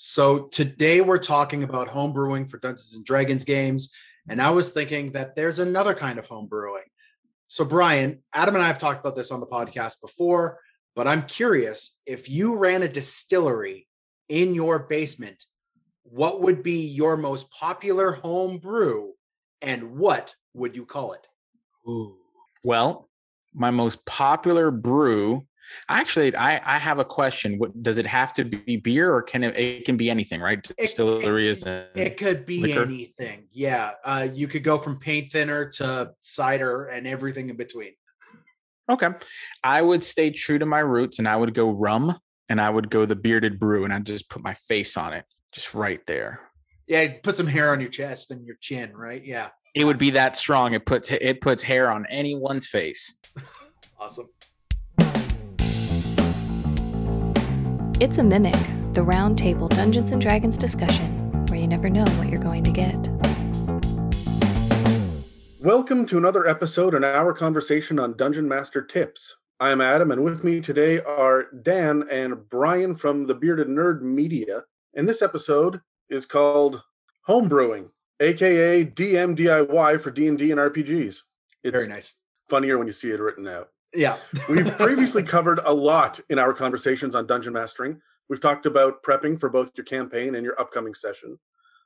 So today we're talking about home brewing for Dungeons and Dragons games. And I was thinking that there's another kind of home brewing. So, Brian, Adam and I have talked about this on the podcast before, but I'm curious if you ran a distillery in your basement, what would be your most popular home brew and what would you call it? Ooh. Well, my most popular brew Actually, I, I have a question. What does it have to be beer or can it, it can be anything, right? Distillery is it could be liquor. anything. Yeah. Uh, you could go from paint thinner to cider and everything in between. Okay. I would stay true to my roots and I would go rum and I would go the bearded brew and I'd just put my face on it, just right there. Yeah, put some hair on your chest and your chin, right? Yeah. It would be that strong. It puts it puts hair on anyone's face. awesome. It's a Mimic, the round table Dungeons and Dragons discussion, where you never know what you're going to get. Welcome to another episode in our conversation on Dungeon Master Tips. I am Adam, and with me today are Dan and Brian from the Bearded Nerd Media. And this episode is called Homebrewing, aka DMDIY for D&D and RPGs. It's Very nice. Funnier when you see it written out. Yeah. We've previously covered a lot in our conversations on dungeon mastering. We've talked about prepping for both your campaign and your upcoming session,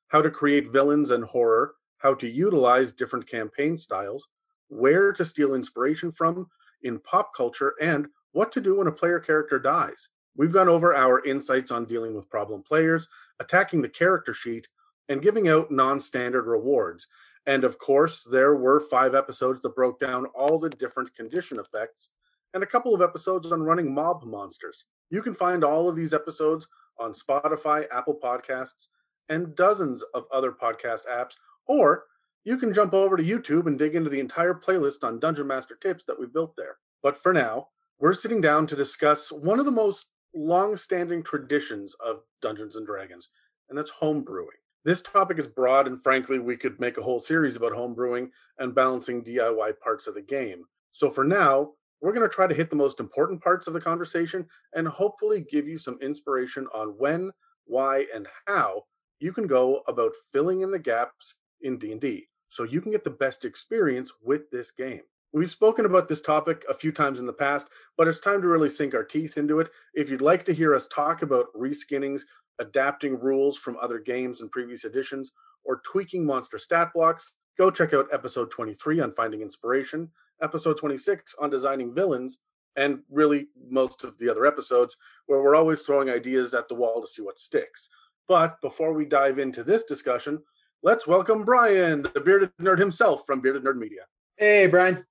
how to create villains and horror, how to utilize different campaign styles, where to steal inspiration from in pop culture, and what to do when a player character dies. We've gone over our insights on dealing with problem players, attacking the character sheet, and giving out non standard rewards. And of course, there were five episodes that broke down all the different condition effects and a couple of episodes on running mob monsters. You can find all of these episodes on Spotify, Apple Podcasts, and dozens of other podcast apps, or you can jump over to YouTube and dig into the entire playlist on Dungeon Master tips that we built there. But for now, we're sitting down to discuss one of the most long standing traditions of Dungeons and Dragons, and that's home brewing. This topic is broad, and frankly, we could make a whole series about homebrewing and balancing DIY parts of the game. So for now, we're going to try to hit the most important parts of the conversation and hopefully give you some inspiration on when, why, and how you can go about filling in the gaps in D&D so you can get the best experience with this game. We've spoken about this topic a few times in the past, but it's time to really sink our teeth into it. If you'd like to hear us talk about reskinnings, adapting rules from other games and previous editions, or tweaking monster stat blocks, go check out episode 23 on finding inspiration, episode 26 on designing villains, and really most of the other episodes where we're always throwing ideas at the wall to see what sticks. But before we dive into this discussion, let's welcome Brian, the bearded nerd himself from Bearded Nerd Media. Hey, Brian.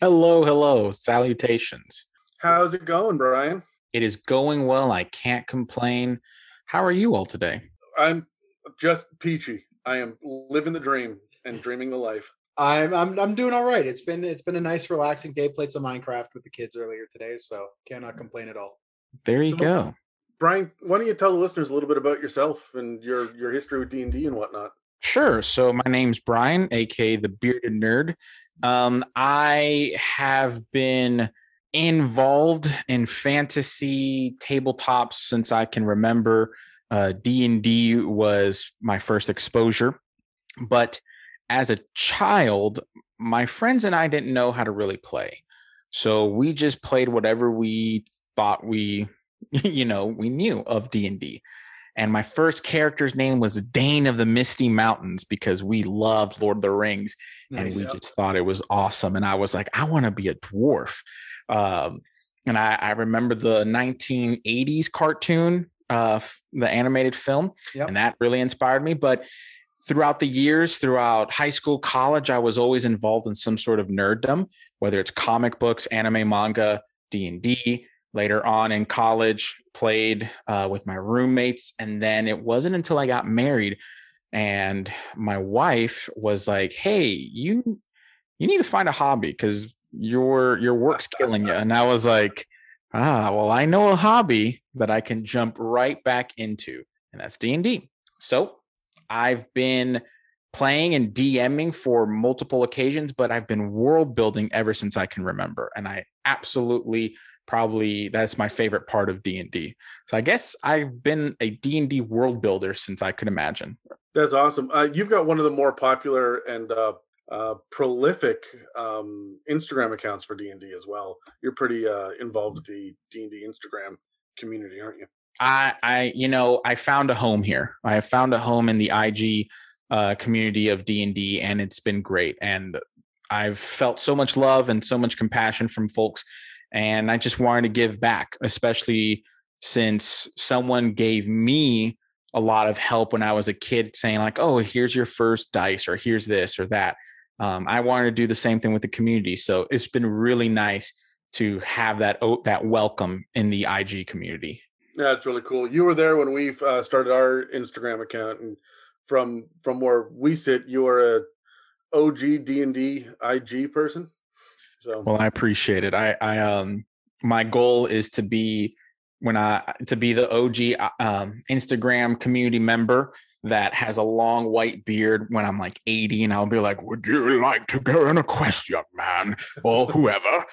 Hello, hello. Salutations. How's it going, Brian? It is going well. I can't complain. How are you all today? I'm just peachy. I am living the dream and dreaming the life. I'm I'm I'm doing all right. It's been it's been a nice relaxing day. Played some Minecraft with the kids earlier today, so cannot complain at all. There you so, go. Brian, why don't you tell the listeners a little bit about yourself and your your history with D and D and whatnot? Sure. So my name's Brian, aka the Bearded Nerd. Um, I have been involved in fantasy tabletops since I can remember. Uh, D and D was my first exposure, but as a child, my friends and I didn't know how to really play, so we just played whatever we thought we, you know, we knew of D and D. And my first character's name was Dane of the Misty Mountains because we loved Lord of the Rings nice. and we just thought it was awesome. And I was like, I want to be a dwarf. Um, and I, I, remember the 1980s cartoon, uh, the animated film, yep. and that really inspired me. But throughout the years, throughout high school, college, I was always involved in some sort of nerddom, whether it's comic books, anime, manga, D and D. Later on in college, played uh, with my roommates, and then it wasn't until I got married and my wife was like, "Hey, you you need to find a hobby because your your work's killing you. And I was like, ah, well, I know a hobby that I can jump right back into, and that's D&D. So I've been playing and DMing for multiple occasions, but I've been world building ever since I can remember. And I absolutely probably that's my favorite part of D&D. So I guess I've been a D&D world builder since I could imagine. That's awesome. Uh, you've got one of the more popular and uh, uh, prolific um, Instagram accounts for D and D as well. You're pretty uh, involved with the D and D Instagram community, aren't you? I, I, you know, I found a home here. I have found a home in the IG uh, community of D and D, and it's been great. And I've felt so much love and so much compassion from folks, and I just wanted to give back, especially since someone gave me a lot of help when I was a kid, saying like, "Oh, here's your first dice," or "Here's this or that." Um, I wanted to do the same thing with the community, so it's been really nice to have that that welcome in the IG community. Yeah, it's really cool. You were there when we uh, started our Instagram account, and from from where we sit, you are a OG D and D IG person. So well, I appreciate it. I I um my goal is to be when I to be the OG uh, um, Instagram community member that has a long white beard when I'm like 80 and I'll be like, Would you like to go on a quest, young man? Or whoever.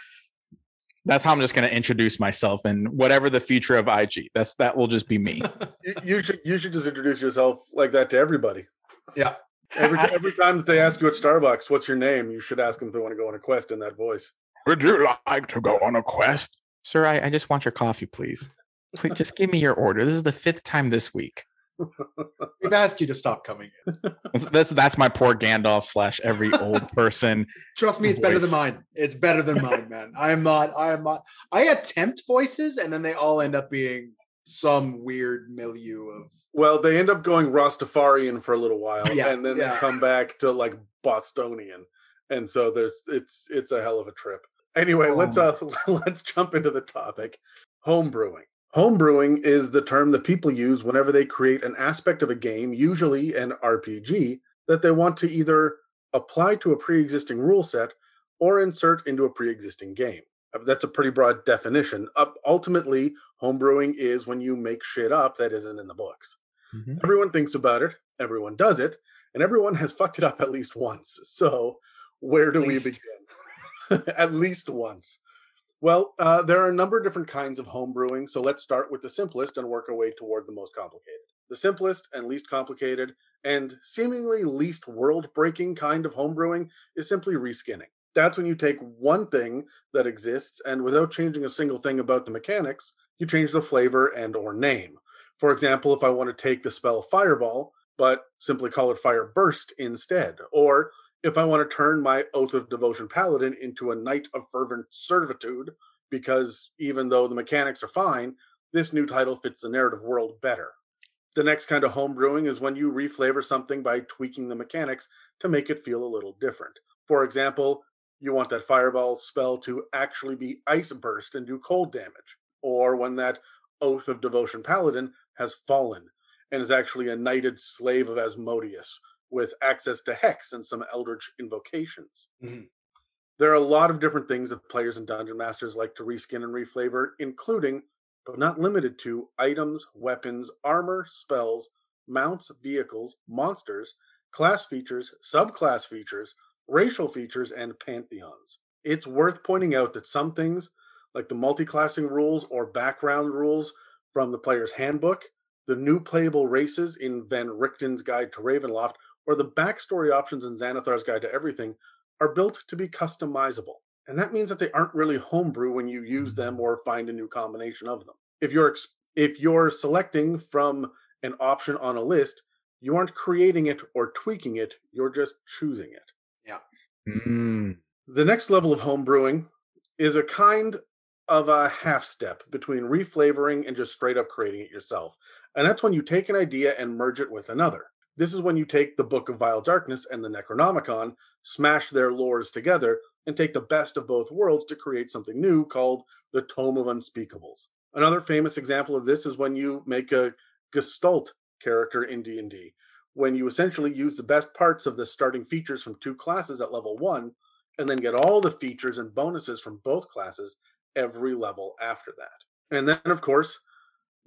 That's how I'm just gonna introduce myself and whatever the future of IG. That's that will just be me. you, you should you should just introduce yourself like that to everybody. Yeah. Every, every time that they ask you at Starbucks, what's your name? You should ask them if they want to go on a quest in that voice. Would you like to go on a quest? Sir, I, I just want your coffee, please. Please just give me your order. This is the fifth time this week. We've asked you to stop coming in. that's that's my poor Gandalf slash every old person. Trust me, it's voice. better than mine. It's better than mine, man. I am not. I am not. I attempt voices, and then they all end up being some weird milieu of. Well, they end up going Rastafarian for a little while, yeah, and then yeah. they come back to like Bostonian, and so there's it's it's a hell of a trip. Anyway, oh. let's uh let's jump into the topic. Home brewing. Homebrewing is the term that people use whenever they create an aspect of a game, usually an RPG, that they want to either apply to a pre existing rule set or insert into a pre existing game. Uh, that's a pretty broad definition. Uh, ultimately, homebrewing is when you make shit up that isn't in the books. Mm-hmm. Everyone thinks about it, everyone does it, and everyone has fucked it up at least once. So, where do we begin? at least once. Well, uh, there are a number of different kinds of homebrewing, so let's start with the simplest and work our way toward the most complicated. The simplest and least complicated and seemingly least world breaking kind of homebrewing is simply reskinning. That's when you take one thing that exists and without changing a single thing about the mechanics, you change the flavor and or name. For example, if I want to take the spell Fireball, but simply call it Fire Burst instead, or if I want to turn my Oath of Devotion Paladin into a Knight of Fervent Servitude, because even though the mechanics are fine, this new title fits the narrative world better. The next kind of homebrewing is when you reflavor something by tweaking the mechanics to make it feel a little different. For example, you want that fireball spell to actually be ice burst and do cold damage, or when that Oath of Devotion Paladin has fallen and is actually a knighted slave of Asmodeus, with access to hex and some eldritch invocations. Mm-hmm. There are a lot of different things that players and dungeon masters like to reskin and reflavor, including, but not limited to, items, weapons, armor, spells, mounts, vehicles, monsters, class features, subclass features, racial features, and pantheons. It's worth pointing out that some things, like the multi-classing rules or background rules from the player's handbook, the new playable races in Van Richten's Guide to Ravenloft, or the backstory options in Xanathar's Guide to Everything are built to be customizable. And that means that they aren't really homebrew when you use them or find a new combination of them. If you're if you're selecting from an option on a list, you aren't creating it or tweaking it, you're just choosing it. Mm. The next level of homebrewing is a kind of a half step between reflavoring and just straight up creating it yourself. And that's when you take an idea and merge it with another. This is when you take the Book of Vile Darkness and the Necronomicon, smash their lores together, and take the best of both worlds to create something new called the Tome of Unspeakables. Another famous example of this is when you make a Gestalt character in D&D, when you essentially use the best parts of the starting features from two classes at level 1 and then get all the features and bonuses from both classes every level after that. And then of course,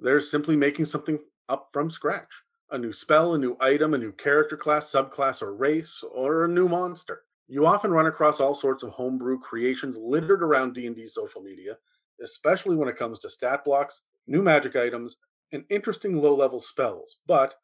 there's simply making something up from scratch a new spell, a new item, a new character class, subclass, or race, or a new monster. You often run across all sorts of homebrew creations littered around D&D social media, especially when it comes to stat blocks, new magic items, and interesting low level spells. But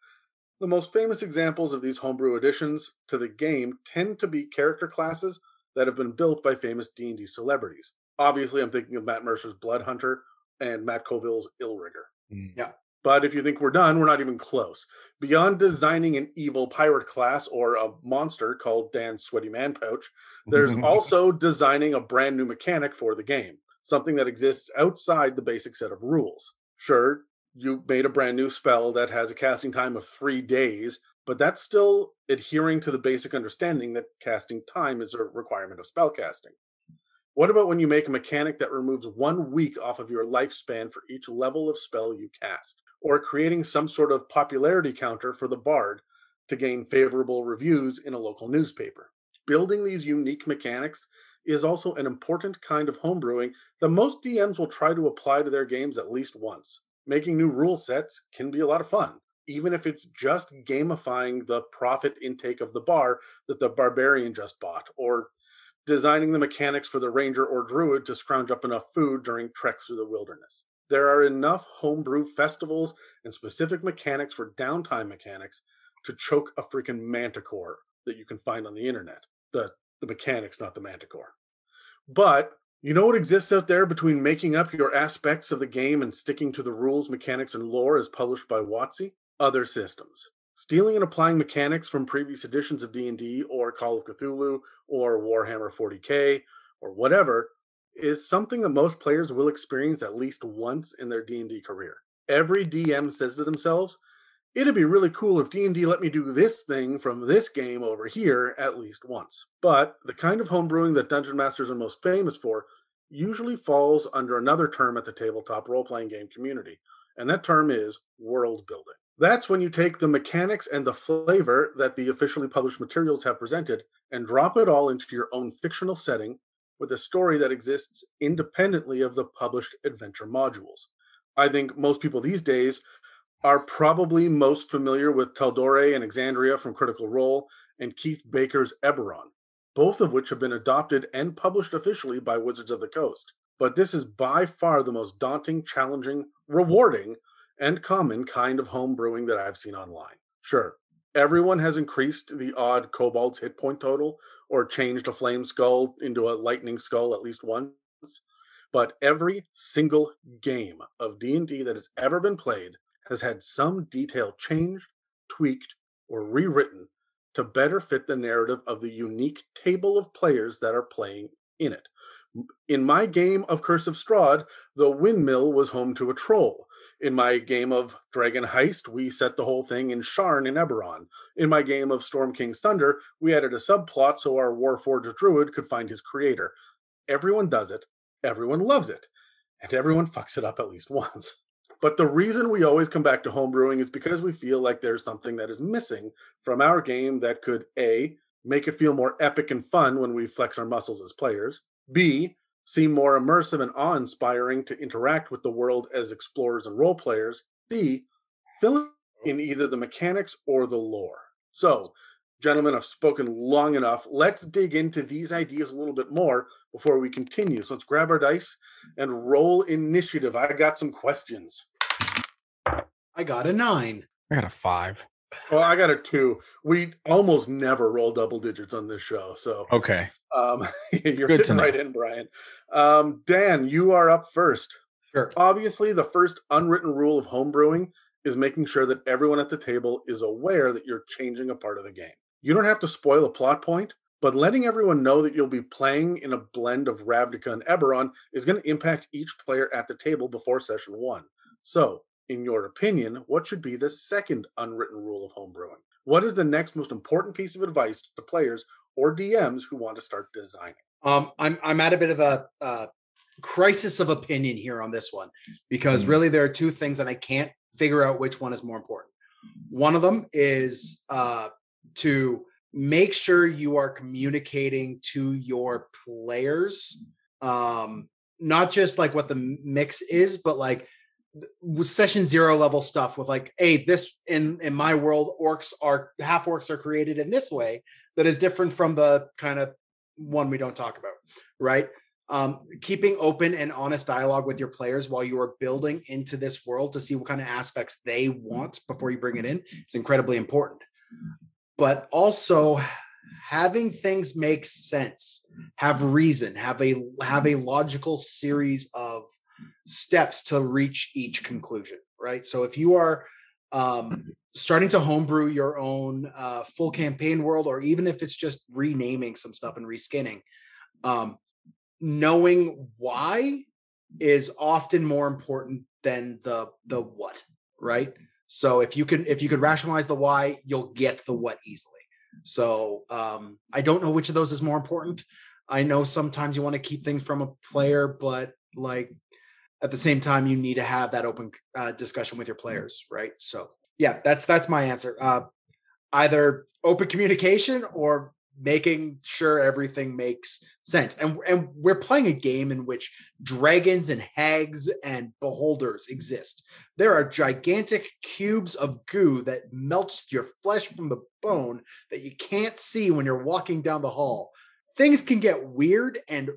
the most famous examples of these homebrew additions to the game tend to be character classes that have been built by famous D&D celebrities. Obviously, I'm thinking of Matt Mercer's Blood Hunter and Matt Colville's Illrigger. Mm. Yeah. But if you think we're done, we're not even close. Beyond designing an evil pirate class or a monster called Dan's Sweaty Man Pouch, there's also designing a brand new mechanic for the game, something that exists outside the basic set of rules. Sure, you made a brand new spell that has a casting time of three days, but that's still adhering to the basic understanding that casting time is a requirement of spell casting. What about when you make a mechanic that removes one week off of your lifespan for each level of spell you cast? Or creating some sort of popularity counter for the bard to gain favorable reviews in a local newspaper? Building these unique mechanics is also an important kind of homebrewing that most DMs will try to apply to their games at least once. Making new rule sets can be a lot of fun, even if it's just gamifying the profit intake of the bar that the barbarian just bought, or designing the mechanics for the ranger or druid to scrounge up enough food during treks through the wilderness. There are enough homebrew festivals and specific mechanics for downtime mechanics to choke a freaking manticore that you can find on the internet. The the mechanics, not the manticore. But you know what exists out there between making up your aspects of the game and sticking to the rules, mechanics, and lore as published by WotC? Other systems stealing and applying mechanics from previous editions of D&D or Call of Cthulhu or Warhammer 40K or whatever is something that most players will experience at least once in their D&D career. Every DM says to themselves, it'd be really cool if D&D let me do this thing from this game over here at least once. But the kind of homebrewing that dungeon masters are most famous for usually falls under another term at the tabletop role-playing game community, and that term is world building. That's when you take the mechanics and the flavor that the officially published materials have presented and drop it all into your own fictional setting with a story that exists independently of the published adventure modules. I think most people these days are probably most familiar with Tal'Dorei and Exandria from Critical Role and Keith Baker's Eberron, both of which have been adopted and published officially by Wizards of the Coast. But this is by far the most daunting, challenging, rewarding and common kind of home brewing that I've seen online. Sure, everyone has increased the odd kobold's hit point total or changed a flame skull into a lightning skull at least once, but every single game of D&D that has ever been played has had some detail changed, tweaked, or rewritten to better fit the narrative of the unique table of players that are playing in it. In my game of Curse of Strahd, the windmill was home to a troll. In my game of Dragon Heist, we set the whole thing in Sharn in Eberron. In my game of Storm King's Thunder, we added a subplot so our Warforged druid could find his creator. Everyone does it, everyone loves it, and everyone fucks it up at least once. But the reason we always come back to homebrewing is because we feel like there's something that is missing from our game that could A, make it feel more epic and fun when we flex our muscles as players, B, seem more immersive and awe inspiring to interact with the world as explorers and role players, C, fill in either the mechanics or the lore. So, gentlemen, I've spoken long enough. Let's dig into these ideas a little bit more before we continue. So let's grab our dice and roll initiative. I got some questions. I got a nine. I got a five. Well, I got a two. We almost never roll double digits on this show. So Okay. um, you're Good fitting right in, Brian. Um, Dan, you are up first. Sure. Obviously, the first unwritten rule of homebrewing is making sure that everyone at the table is aware that you're changing a part of the game. You don't have to spoil a plot point, but letting everyone know that you'll be playing in a blend of Ravnica and Eberron is going to impact each player at the table before session one. So, in your opinion, what should be the second unwritten rule of homebrewing? What is the next most important piece of advice to players or DMs who want to start designing? Um, I'm I'm at a bit of a uh, crisis of opinion here on this one because Mm. really there are two things and I can't figure out which one is more important. One of them is uh, to make sure you are communicating to your players, um, not just like what the mix is, but like session zero level stuff with like, hey, this in in my world, orcs are half orcs are created in this way that is different from the kind of one we don't talk about, right? um, keeping open and honest dialogue with your players while you are building into this world to see what kind of aspects they want before you bring it in it's incredibly important. But also having things make sense, have reason, have a have a logical series of steps to reach each conclusion, right? So if you are um, starting to homebrew your own uh, full campaign world, or even if it's just renaming some stuff and reskinning, um, knowing why is often more important than the the what, right? So if you can if you could rationalize the why, you'll get the what easily. So um, I don't know which of those is more important. I know sometimes you want to keep things from a player, but like at the same time, you need to have that open uh, discussion with your players, right? So yeah, that's that's my answer. Uh, either open communication or making sure everything makes sense. And and we're playing a game in which dragons and hags and beholders exist. There are gigantic cubes of goo that melts your flesh from the bone that you can't see when you're walking down the hall. Things can get weird and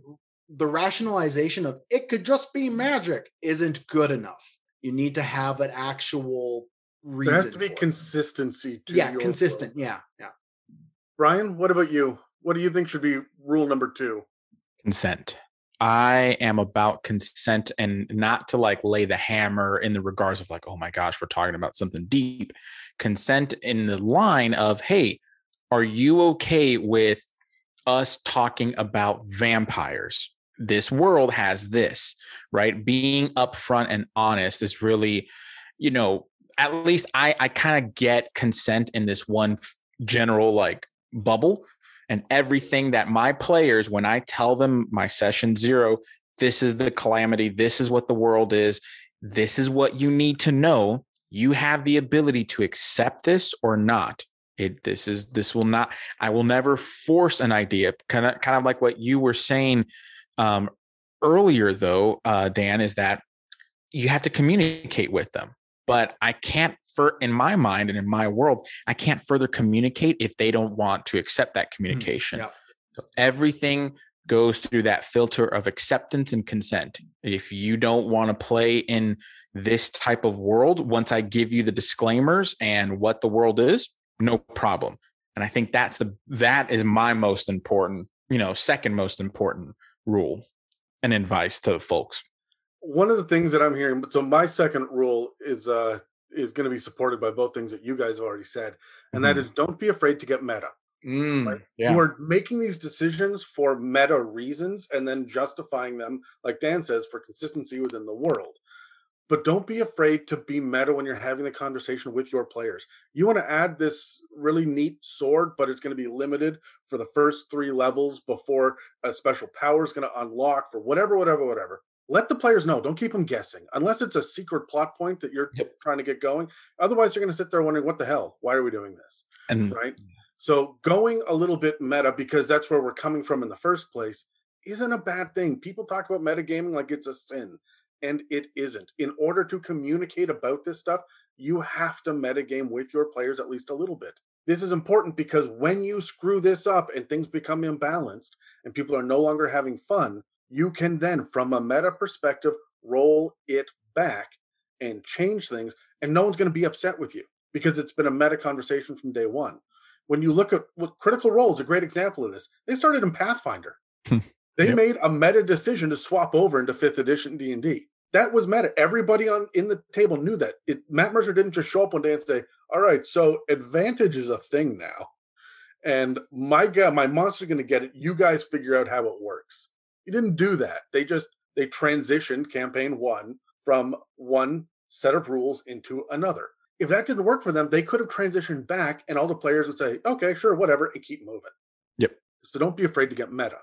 the rationalization of it could just be magic isn't good enough. You need to have an actual reason. There has to be consistency to yeah, consistent. World. Yeah, yeah. Brian, what about you? What do you think should be rule number two? Consent. I am about consent and not to like lay the hammer in the regards of like, oh my gosh, we're talking about something deep. Consent in the line of, hey, are you okay with us talking about vampires? This world has this, right? Being upfront and honest is really, you know, at least I I kind of get consent in this one general like bubble and everything that my players when i tell them my session zero this is the calamity this is what the world is this is what you need to know you have the ability to accept this or not. It this is this will not i will never force an idea. Kind of kind of like what you were saying um earlier though uh dan is that you have to communicate with them but I can't for in my mind and in my world, I can't further communicate if they don't want to accept that mm, communication. Mm, So everything goes through that filter of acceptance and consent. If you don't want to play in this type of world, once I give you the disclaimers and what the world is, no problem. And I think that's the that is my most important, you know, second most important rule and advice to folks one of the things that I'm hearing, so my second rule is uh is going to be supported by both things that you guys have already said, and mm. that mm-hmm. is don't be afraid to get meta. Mm, right? yeah. You are making these decisions for meta reasons and then justifying them, like Dan says, for consistency within the world. But don't be afraid to be meta when you're having the conversation with your players. You want to add this really neat sword, but it's going to be limited for the first three levels before a special power is going to unlock for whatever, whatever, whatever let the players know. Don't keep them guessing, unless it's a secret plot point that you're yep. trying to get going. Otherwise, you're going to sit there wondering, "What the hell? Why are we doing this?" And right. So going a little bit meta because that's where we're coming from in the first place isn't a bad thing. People talk about metagaming like it's a sin, and it isn't. In order to communicate about this stuff, you have to metagame with your players at least a little bit. This is important because when you screw this up and things become imbalanced and people are no longer having fun, you can then, from a meta perspective, roll it back and change things, and no one's going to be upset with you because it's been a meta conversation from day one. When you look at what Critical Role is a great example of this. They started in Pathfinder. Hmm. they yep. made a meta decision to swap over into fifth edition D and D. That was meta. Everybody on in the table knew that. It, Matt Mercer didn't just show up one day and say, "All right, so advantage is a thing now." And my guy, my monster's going to get it. You guys figure out how it works. He didn't do that. They just they transitioned campaign one from one set of rules into another. If that didn't work for them, they could have transitioned back and all the players would say, okay, sure, whatever, and keep moving. Yep. So don't be afraid to get meta.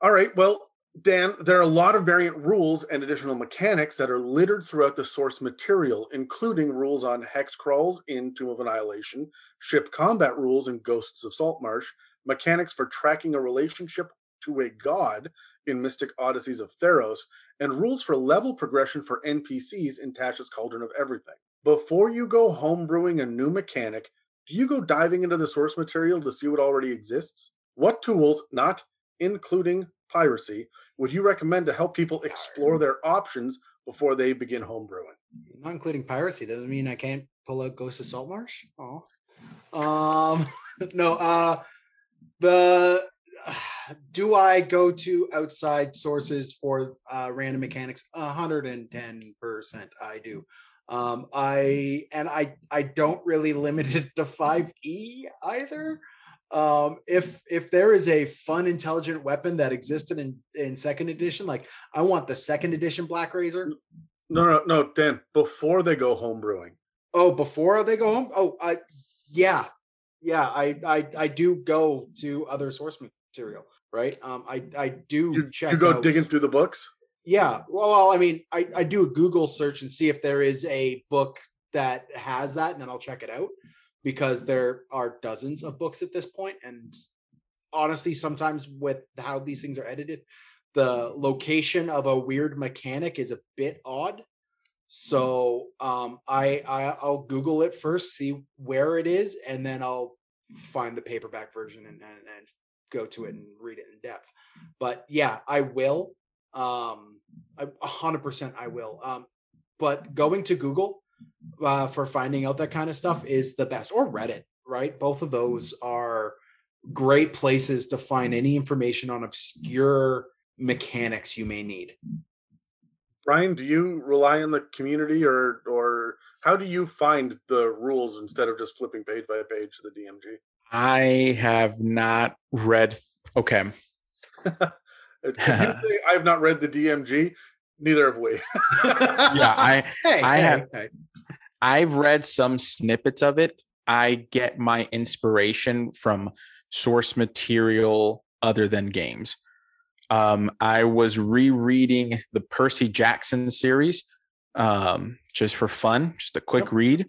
All right. Well, Dan, there are a lot of variant rules and additional mechanics that are littered throughout the source material, including rules on hex crawls in Tomb of Annihilation, ship combat rules in Ghosts of Saltmarsh, mechanics for tracking a relationship to a god in Mythic Odysseys of Theros, and rules for level progression for NPCs in Tasha's Cauldron of Everything. Before you go homebrewing a new mechanic, do you go diving into the source material to see what already exists? What tools, not including piracy would you recommend to help people explore their options before they begin homebrewing? Not including piracy. Doesn't mean I can't pull out Ghost of Saltmarsh. Oh, um, no. Uh, the do I go to outside sources for uh, random mechanics? hundred and ten percent, I do. Um, I and I I don't really limit it to five E either. Um, if if there is a fun, intelligent weapon that existed in in second edition, like I want the second edition Blackrazor. No, no, no, Dan. Before they go home brewing. Oh, before they go home. Oh, I yeah, yeah. I I I do go to other source material, right? Um, I I do You, check. you go out- digging through the books. Yeah. Well, I mean, I, I do a Google search and see if there is a book that has that, and then I'll check it out because there are dozens of books at this point. And honestly, sometimes with how these things are edited, the location of a weird mechanic is a bit odd. So um, I, I I'll Google it first, see where it is, and then I'll find the paperback version and, and, and go to it and read it in depth. But yeah, I will um I- a hundred percent i will um but going to google uh for finding out that kind of stuff is the best or reddit right both of those are great places to find any information on obscure mechanics you may need Brian, do you rely on the community or or how do you find the rules instead of just flipping page by page to the DMG? I have not read. Okay. If you say I have not read the DMG, neither have we. Yeah, I hey I hey, have- hey. I've read some snippets of it. I get my inspiration from source material other than games. Um, I was rereading the Percy Jackson series um, just for fun, just a quick Yep. read.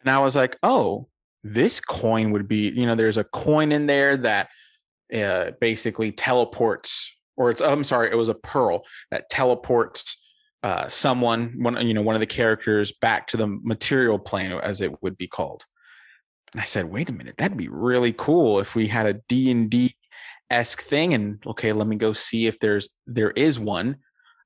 And I was like, oh, this coin would be, you know, there's a coin in there that uh, basically teleports, or it's, I'm sorry, it was a pearl that teleports uh, someone, one you know, one of the characters back to the material plane, as it would be called. And I said, wait a minute, that'd be really cool if we had a D and D esque thing. And okay, let me go see if there's there is one,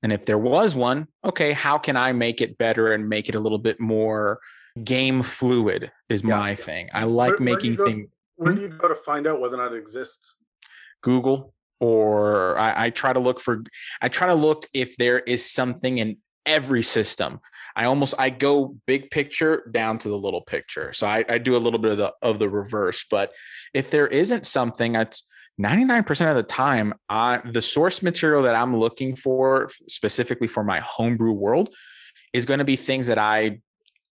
and if there was one, okay, how can I make it better and make it a little bit more game fluid? Is Yeah. my thing. I like Where- where do you making things. Where do hmm? you go to find out whether or not it exists? Google or I, I try to look for I try to look if there is something in every system. I almost I go big picture down to the little picture. So I, I do a little bit of the of the reverse. But if there isn't something that's 99% of the time, I the source material that I'm looking for specifically for my homebrew world is going to be things that I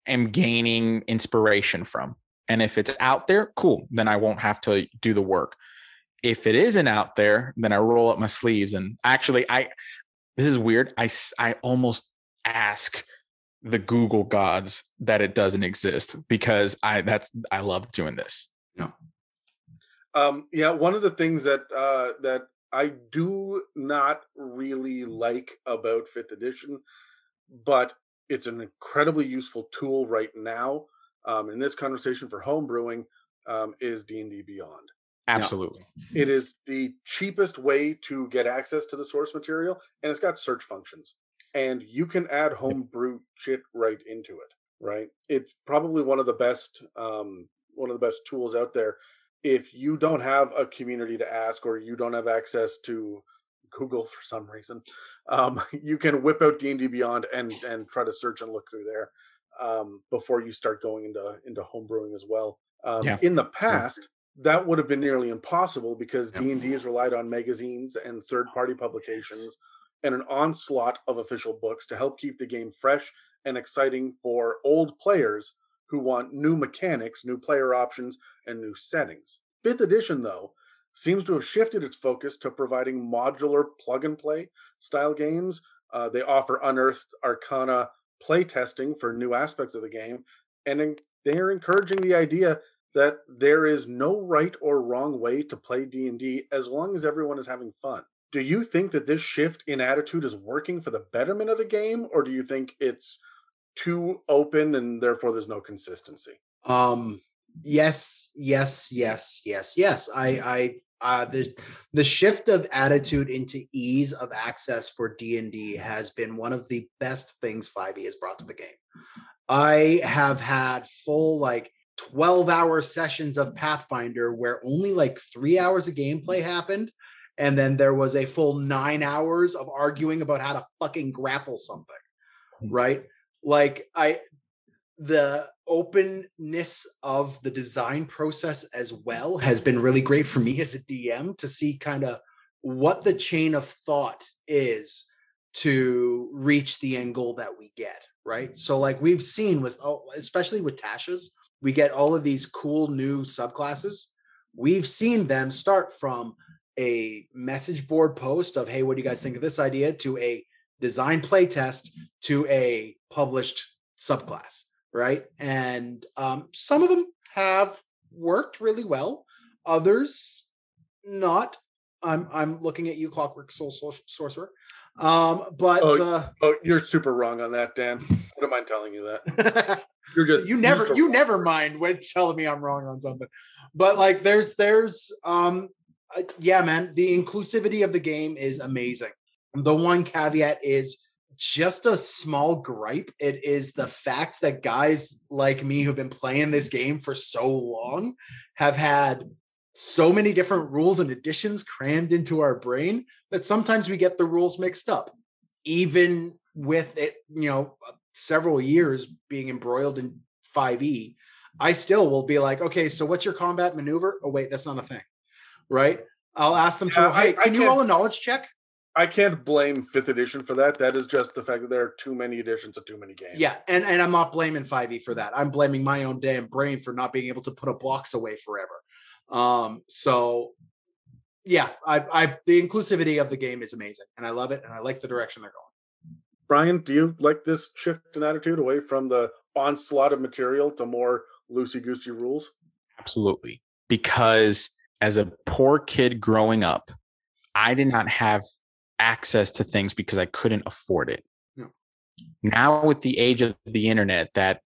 am gaining inspiration from. And if it's out there, cool, then I won't have to do the work if it isn't out there, then I roll up my sleeves and actually I this is weird. I I almost ask the Google gods that it doesn't exist because I that's I love doing this. Yeah. Um, yeah, one of the things that uh, that I do not really like about Fifth Edition, but it's an incredibly useful tool right now um, in this conversation for homebrewing um, is D and D Beyond. Absolutely. It is the cheapest way to get access to the source material, and it's got search functions, and you can add homebrew shit right into it. Right? It's probably one of the best um, one of the best tools out there. If you don't have a community to ask, or you don't have access to Google for some reason, um, you can whip out D and D Beyond and and try to search and look through there um, before you start going into into homebrewing as well. Um, Yeah. In the past, that would have been nearly impossible because D and D has relied on magazines and third-party publications and an onslaught of official books to help keep the game fresh and exciting for old players who want new mechanics, new player options, and new settings. Fifth edition, though, seems to have shifted its focus to providing modular plug and play style games. Uh, they offer unearthed arcana play testing for new aspects of the game, and en- they're encouraging the idea that there is no right or wrong way to play D&D as long as everyone is having fun. Do you think that this shift in attitude is working for the betterment of the game or do you think it's too open and therefore there's no consistency? Um yes, yes, yes, yes, yes. I I Uh, the the shift of attitude into ease of access for D and D has been one of the best things 5e has brought to the game. I have had full like 12 hour sessions of Pathfinder where only like three hours of gameplay happened. And then there was a full nine hours of arguing about how to fucking grapple something. Right. Like, I, the openness of the design process as well has been really great for me as a DM to see kind of what the chain of thought is to reach the end goal that we get right so like we've seen with especially with tasha's we get all of these cool new subclasses. We've seen them start from a message board post of, hey, what do you guys think of this idea? to a design play test to a published subclass, right? And um, some of them have worked really well, others not. I'm I'm looking at you, Clockwork Soul Sorcerer. Um, but oh, the, oh, you're super wrong on that, Dan. I don't mind telling you that. You're just you never you never mind when telling me I'm wrong on something. But like there's there's um uh, yeah, man, the inclusivity of the game is amazing. The one caveat is just a small gripe. It is the fact that guys like me who've been playing this game for so long have had so many different rules and additions crammed into our brain that sometimes we get the rules mixed up. Even with it, you know, several years being embroiled in 5e, I still will be like, okay, so what's your combat maneuver? Oh, wait, that's not a thing. Right? I'll ask them to, hey, I, can I you roll a knowledge check? I can't blame fifth edition for that. That is just the fact that there are too many editions of too many games. Yeah, and, and I'm not blaming 5e for that. I'm blaming my own damn brain for not being able to put a box away forever. Um, so yeah, I, I the inclusivity of the game is amazing, and I love it, and I like the direction they're going. Brian, do you like this shift in attitude away from the onslaught of material to more loosey goosey rules? Absolutely. Because as a poor kid growing up, I did not have access to things because I couldn't afford it. No. Now, with the age of the internet that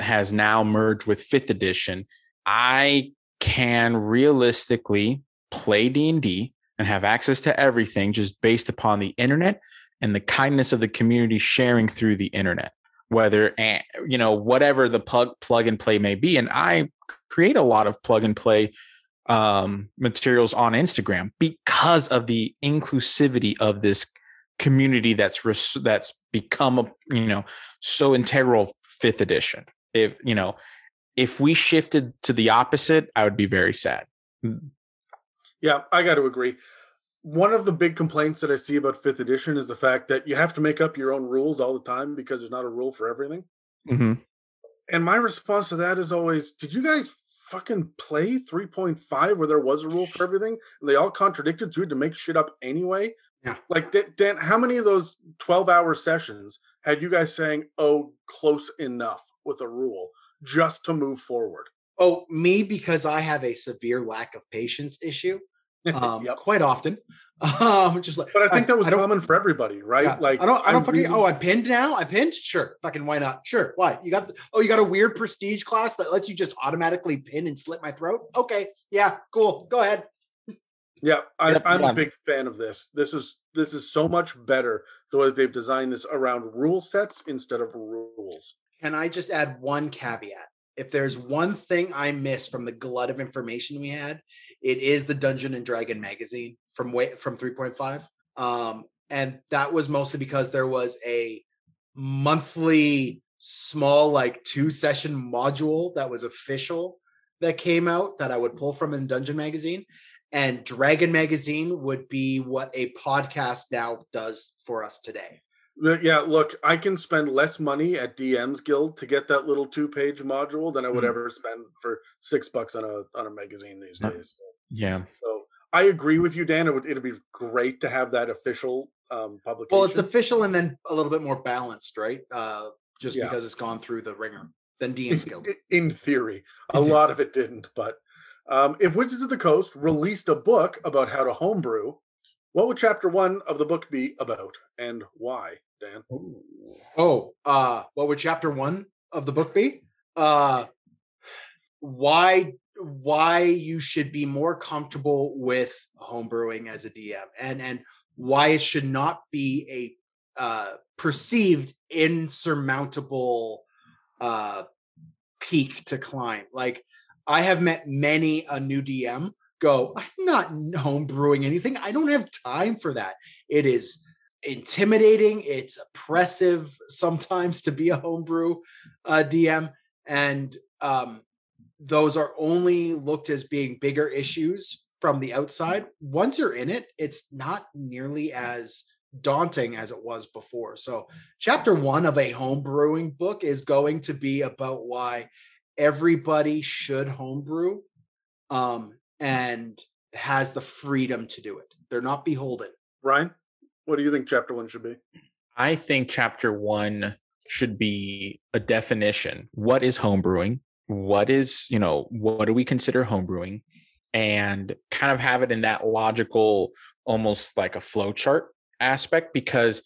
has now merged with fifth edition, I can realistically play D&D and have access to everything just based upon the internet and the kindness of the community sharing through the internet whether eh, you know whatever the plug plug and play may be and i create a lot of plug and play um, materials on instagram because of the inclusivity of this community that's res- that's become a you know so integral fifth edition if you know if we shifted to the opposite i would be very sad yeah i got to agree one of the big complaints that I see about fifth edition is the fact that you have to make up your own rules all the time because there's not a rule for everything. Mm-hmm. And my response to that is always, did you guys fucking play 3.5 where there was a rule for everything? They all contradicted, so you to make shit up anyway. Yeah. Like, Dan, how many of those 12 hour sessions had you guys saying, oh, close enough with a rule just to move forward? Oh, me, because I have a severe lack of patience issue um, yep. quite often. Um, just like, but I think I, that was common for everybody, right? Yeah. Like, I don't, I don't fucking. Really... Oh, I pinned now. I pinned. Sure, fucking why not? Sure, why? You got? The, oh, you got a weird prestige class that lets you just automatically pin and slit my throat. Okay, yeah, cool. Go ahead. Yeah, I, am a big fan of this. This is this is so much better the way they've designed this around rule sets instead of rules. Can I just add one caveat? If there's one thing I miss from the glut of information we had, it is the Dungeon and Dragon magazine from way from 3.5. Um, and that was mostly because there was a monthly small like two session module that was official that came out that I would pull from in Dungeon magazine and Dragon magazine would be what a podcast now does for us today. Yeah, look, I can spend less money at DM's Guild to get that little two-page module than I would mm. ever spend for six bucks on a on a magazine these days. Yeah. So I agree with you, Dan. It would it'd be great to have that official um, publication. Well, it's official and then a little bit more balanced, right? Uh, just yeah. because it's gone through the ringer than DM's Guild. In theory, a lot of it didn't, but um, if Wizards of the Coast released a book about how to homebrew, what would chapter one of the book be about and why, Dan? Oh, uh, what would chapter one of the book be? Uh, why why you should be more comfortable with homebrewing as a DM and and why it should not be a uh, perceived insurmountable uh, peak to climb. Like I have met many a new DM go, I'm not home brewing anything. I don't have time for that. It is intimidating. It's oppressive sometimes to be a homebrew uh, DM. And um, those are only looked as being bigger issues from the outside. Once you're in it, it's not nearly as daunting as it was before. So, chapter one of a homebrewing book is going to be about why everybody should homebrew um, and has the freedom to do it. They're not beholden. Ryan, what do you think chapter one should be? I think chapter one should be a definition. What is homebrewing? What is, you know, what do we consider homebrewing? And kind of have it in that logical, almost like a flow chart aspect, because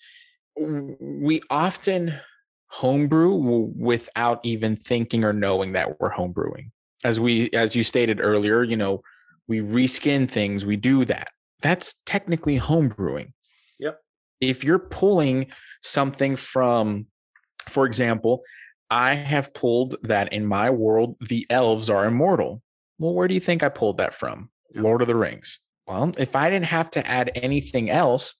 we often homebrew without even thinking or knowing that we're homebrewing. As we, as you stated earlier, you know, we reskin things, we do that. That's technically homebrewing. Yep. If you're pulling something from, for example, I have pulled that in my world, the elves are immortal. Well, where do you think I pulled that from? Lord of the Rings. Well, if I didn't have to add anything else,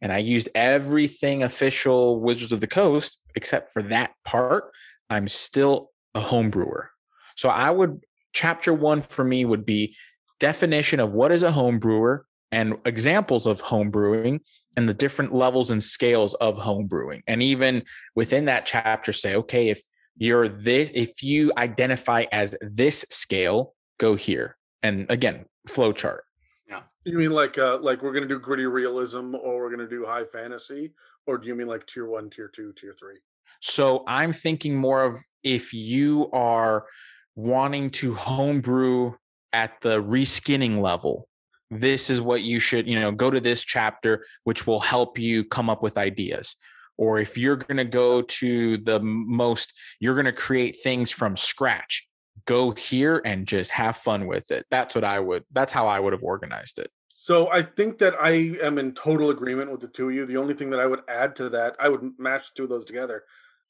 and I used everything official Wizards of the Coast except for that part, I'm still a home brewer. So I would chapter one for me would be definition of what is a home brewer and examples of home brewing and the different levels and scales of home brewing. And even within that chapter, say, okay, if you're this, if you identify as this scale, go here. And again, flow chart. Yeah. You mean like uh like we're gonna do gritty realism or we're gonna do high fantasy? Or do you mean like tier one, tier two, tier three? So I'm thinking more of if you are wanting to homebrew at the reskinning level, this is what you should, you know, go to this chapter, which will help you come up with ideas. Or if you're going to go to the most, you're going to create things from scratch, go here and just have fun with it. That's what I would, that's how I would have organized it. So I think that I am in total agreement with the two of you. The only thing that I would add to that, I would match the two of those together,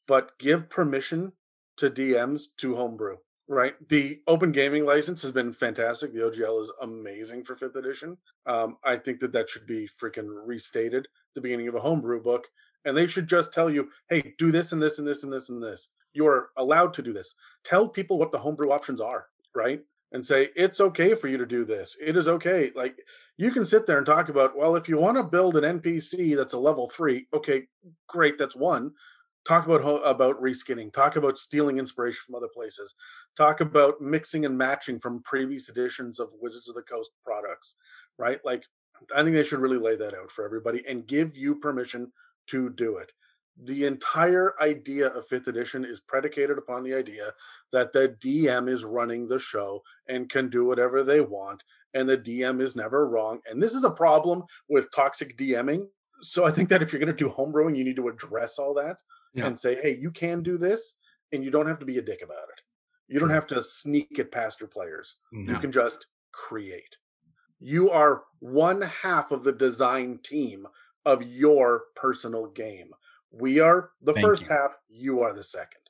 but give permission to DMs to homebrew. Right. The open gaming license has been fantastic. The OGL is amazing for fifth edition. Um, I think that that should be freaking restated the beginning of a homebrew book. And they should just tell you, hey, do this and this and this and this and this. You're allowed to do this. Tell people what the homebrew options are, right? And say, it's okay for you to do this. It is okay. Like you can sit there and talk about, well, if you want to build an NPC that's a level three, okay, great, that's one talk about about reskinning. Talk about stealing inspiration from other places. Talk about mixing and matching from previous editions of wizards of the coast products right? Like i think they should really lay that out for everybody and give you permission to do it. The entire idea of fifth edition is predicated upon the idea that the dm is running the show and can do whatever they want and the dm is never wrong and this is a problem with toxic dming so i think that if you're going to do homebrewing you need to address all that yeah. and say, hey, you can do this, and you don't have to be a dick about it. You don't have to sneak it past your players. No. You can just create. You are one half of the design team of your personal game. We are the Thank first you. half, you are the second.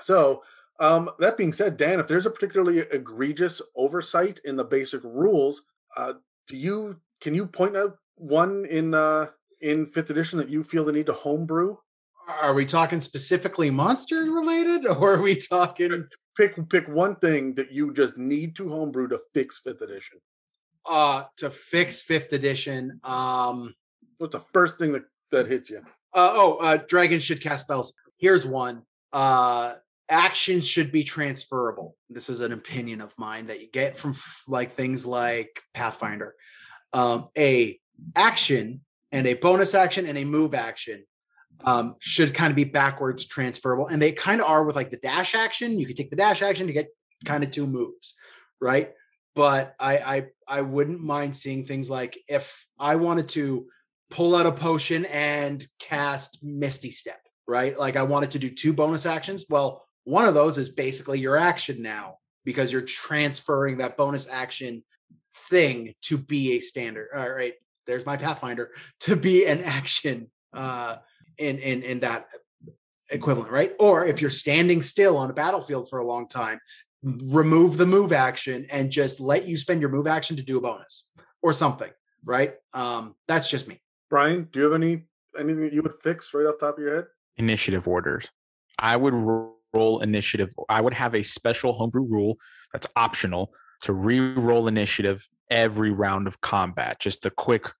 So, um, that being said, Dan, if there's a particularly egregious oversight in the basic rules, uh, do you can you point out one in uh, in fifth edition that you feel the need to homebrew? Are we talking specifically monster related, or are we talking? Pick pick one thing that you just need to homebrew to fix fifth edition. Uh to fix fifth edition. Um, what's the first thing that that hits you? Uh, oh, uh, dragons should cast spells. Here's one. Uh, actions should be transferable. This is an opinion of mine that you get from like things like Pathfinder. Um, a action and a bonus action and a move action um, should kind of be backwards transferable. And they kind of are with like the dash action. You could take the dash action to get kind of two moves, right? But I, I I wouldn't mind seeing things like if I wanted to pull out a potion and cast Misty Step, right? Like I wanted to do two bonus actions. Well, one of those is basically your action now, because you're transferring that bonus action thing to be a standard. All right, there's my Pathfinder to be an action uh, in in in that equivalent, right? Or if you're standing still on a battlefield for a long time, remove the move action and just let you spend your move action to do a bonus or something, right? Um, that's just me. Brian, do you have any anything that you would fix right off the top of your head? Initiative orders. I would roll initiative. I would have a special homebrew rule that's optional to re-roll initiative every round of combat. Just a quick,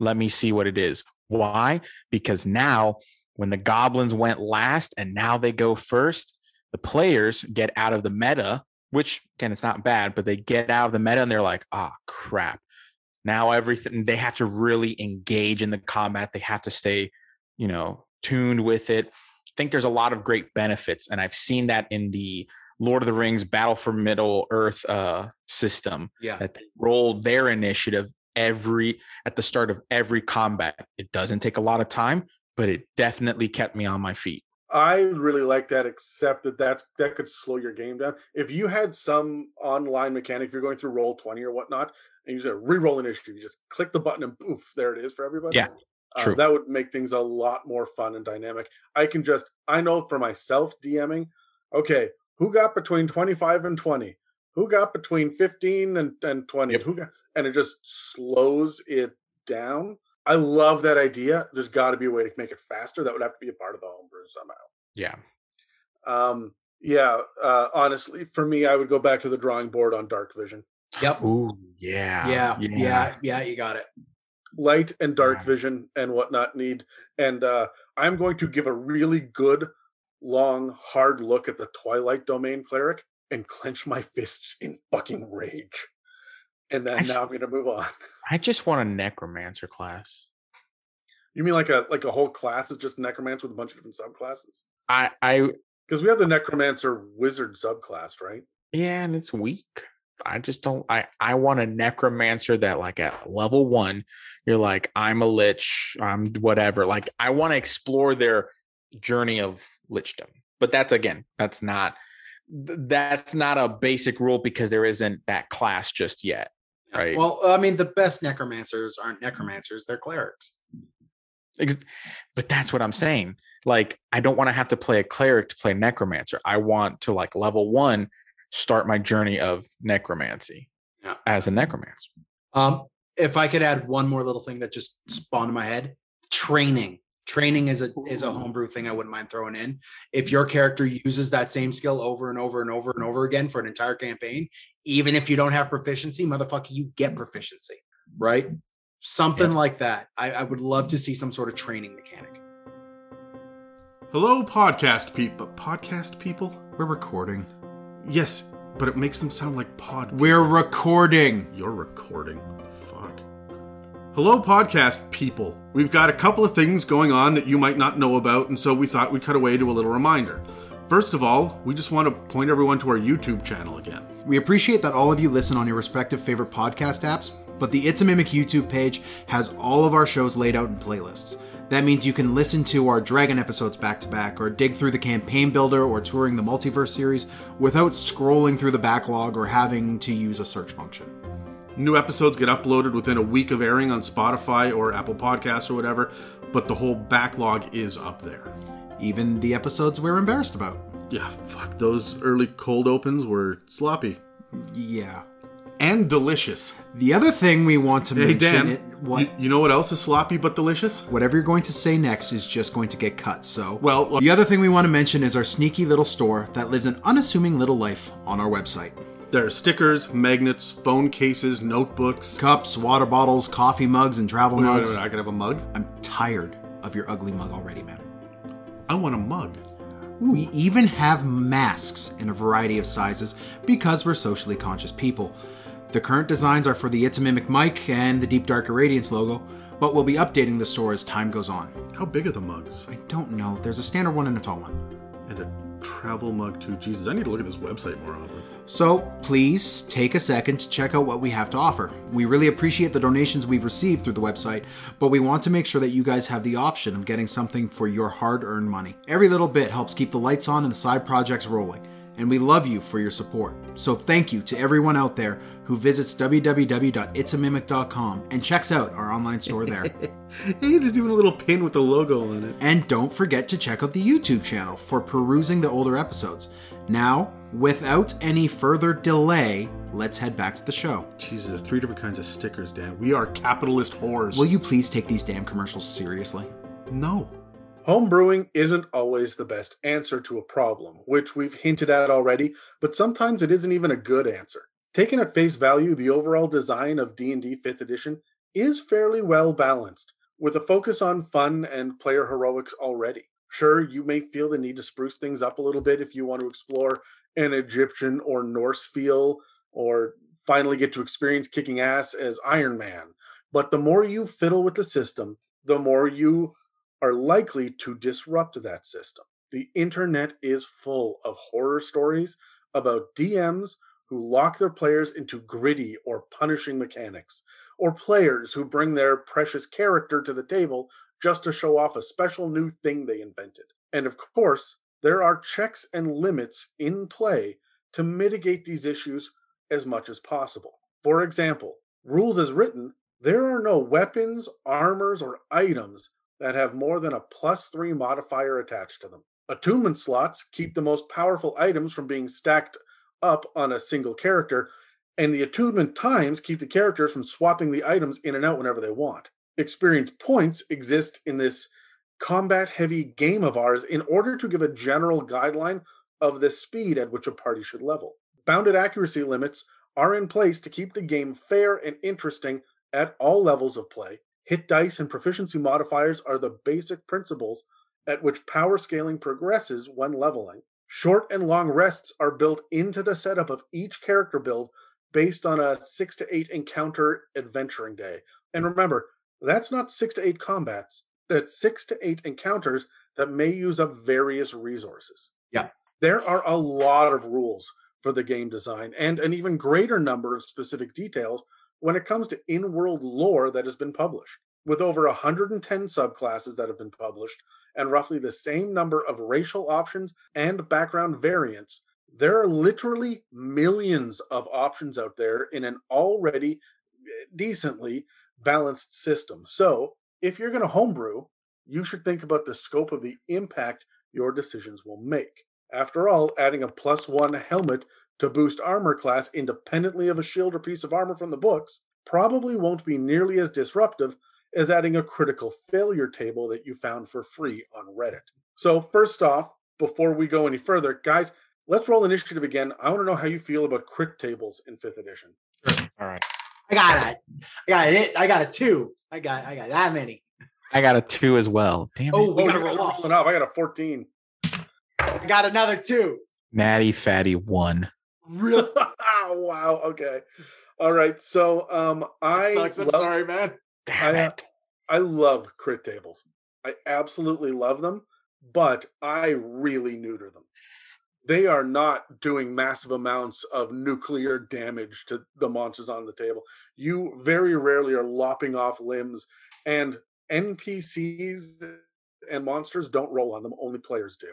let me see what it is. Why? Because now when the goblins went last and now they go first, the players get out of the meta, which again, it's not bad, but they get out of the meta and they're like, ah, oh, crap. Now everything they have to really engage in the combat. They have to stay, you know, tuned with it. I think there's a lot of great benefits, and I've seen that in the Lord of the Rings Battle for Middle Earth uh, system. Yeah, that they roll their initiative every at the start of every combat. It doesn't take a lot of time, but it definitely kept me on my feet. I really like that, except that that's that could slow your game down. If you had some online mechanic, if you're going through Roll20 or whatnot, and you just re-roll an issue, you just click the button and poof, there it is for everybody. Yeah, uh, true. that would make things a lot more fun and dynamic. I can just I know for myself DMing. Okay, who got between twenty five and twenty? Who got between fifteen and and twenty? Yep. Who got? And it just slows it down I love that idea. There's got to be a way to make it faster. That would have to be a part of the homebrew somehow. Yeah. Um. Yeah. Uh, honestly, for me, I would go back to the drawing board on Dark Vision. Yep. Ooh. Yeah. Yeah. Yeah. Yeah. yeah you got it. Light and dark yeah. vision and whatnot need. And uh, I'm going to give a really good, long, hard look at the Twilight Domain cleric and clench my fists in fucking rage and then I now I'm going to move on. I just want a necromancer class. You mean like a like a whole class is just necromancer with a bunch of different subclasses? I I because we have the necromancer wizard subclass, right? Yeah, and it's weak. I just don't. I I want a necromancer that like at level one, you're like I'm a lich, I'm whatever. Like I want to explore their journey of lichdom. But that's again, that's not that's not a basic rule because there isn't that class just yet. Right. Well, I mean, the best necromancers aren't necromancers; they're clerics. But that's what I'm saying. Like, I don't want to have to play a cleric to play necromancer. I want to like level one, start my journey of necromancy yeah. as a necromancer. Um, if I could add one more little thing that just spawned in my head, training. Training is a is a homebrew thing I wouldn't mind throwing in. If your character uses that same skill over and over and over and over again for an entire campaign, even if you don't have proficiency, motherfucker, you get proficiency, right? Something yeah. like that. I, I would love to see some sort of training mechanic. Hello, podcast people. Podcast people? We're recording. Yes, but it makes them sound like pod. We're recording. You're recording. Hello, podcast people. We've got a couple of things going on that you might not know about, and so we thought we'd cut away to a little reminder. First of all, we just want to point everyone to our YouTube channel again. We appreciate that all of you listen on your respective favorite podcast apps, but the It's a Mimic YouTube page has all of our shows laid out in playlists. That means you can listen to our Dragon episodes back to back, or dig through the campaign builder or touring the multiverse series without scrolling through the backlog or having to use a search function. New episodes get uploaded within a week of airing on Spotify or Apple Podcasts or whatever, but the whole backlog is up there. Even the episodes we're embarrassed about. Yeah, fuck, those early cold opens were sloppy. Yeah. And delicious. The other thing we want to hey, mention Dan, it, what you, you, know what else is sloppy but delicious? Whatever you're going to say next is just going to get cut. So, well, the other thing we want to mention is our sneaky little store that lives an unassuming little life on our website. There are stickers, magnets, phone cases, notebooks, cups, water bottles, coffee mugs, and travel wait, mugs. Wait, wait, I could have a mug. I'm tired of your ugly mug already, man. I want a mug. We even have masks in a variety of sizes because we're socially conscious people. The current designs are for the It's a Mimic mic and the Deep Dark Irradiance logo, but we'll be updating the store as time goes on. How big are the mugs? I don't know. There's a standard one and a tall one. And a travel mug too. Jesus, I need to look at this website more often. So please take a second to check out what we have to offer. We really appreciate the donations we've received through the website, but we want to make sure that you guys have the option of getting something for your hard earned money. Every little bit helps keep the lights on and the side projects rolling. And we love you for your support. So thank you to everyone out there who visits www.itsamimic.com and checks out our online store there. hey, there's even a little pin with the logo on it. and don't forget to check out the YouTube channel for perusing the older episodes. Now, without any further delay, let's head back to the show. Jesus, there's three different kinds of stickers, Dan. We are capitalist whores. Will you please take these damn commercials seriously? No. Homebrewing isn't always the best answer to a problem, which we've hinted at already, but sometimes it isn't even a good answer. Taken at face value, the overall design of D&D 5th edition is fairly well balanced, with a focus on fun and player heroics already. Sure, you may feel the need to spruce things up a little bit if you want to explore an Egyptian or Norse feel, or finally get to experience kicking ass as Iron Man. But the more you fiddle with the system, the more you are likely to disrupt that system. The internet is full of horror stories about DMs who lock their players into gritty or punishing mechanics, or players who bring their precious character to the table just to show off a special new thing they invented. And of course, there are checks and limits in play to mitigate these issues as much as possible. For example, rules as written, there are no weapons, armors, or items that have more than a plus three modifier attached to them. Attunement slots keep the most powerful items from being stacked up on a single character, and the attunement times keep the characters from swapping the items in and out whenever they want. Experience points exist in this combat heavy game of ours in order to give a general guideline of the speed at which a party should level. Bounded accuracy limits are in place to keep the game fair and interesting at all levels of play. Hit dice and proficiency modifiers are the basic principles at which power scaling progresses when leveling. Short and long rests are built into the setup of each character build based on a six to eight encounter adventuring day. And remember, that's not six to eight combats, that's six to eight encounters that may use up various resources. Yeah. There are a lot of rules for the game design and an even greater number of specific details when it comes to in world lore that has been published. With over 110 subclasses that have been published and roughly the same number of racial options and background variants, there are literally millions of options out there in an already eh, decently balanced system. So, if you're going to homebrew, you should think about the scope of the impact your decisions will make. After all, adding a plus one helmet to boost armor class independently of a shield or piece of armor from the books probably won't be nearly as disruptive as adding a critical failure table that you found for free on Reddit. So, first off, before we go any further, guys, let's roll initiative again. I want to know how you feel about crit tables in fifth edition. All right. I got it. I got it. I got a two. I got I got that many. I got a two as well. Damn oh, it. Oh, we oh, gotta roll off. off. up. I got a 14. I got another two. Natty Fatty one. Real wow. Okay. All right. So um I sucks. I'm love- sorry, man. Damn I, uh, it. I love crit tables. I absolutely love them, but I really neuter them. They are not doing massive amounts of nuclear damage to the monsters on the table. You very rarely are lopping off limbs, and NPCs and monsters don't roll on them, only players do.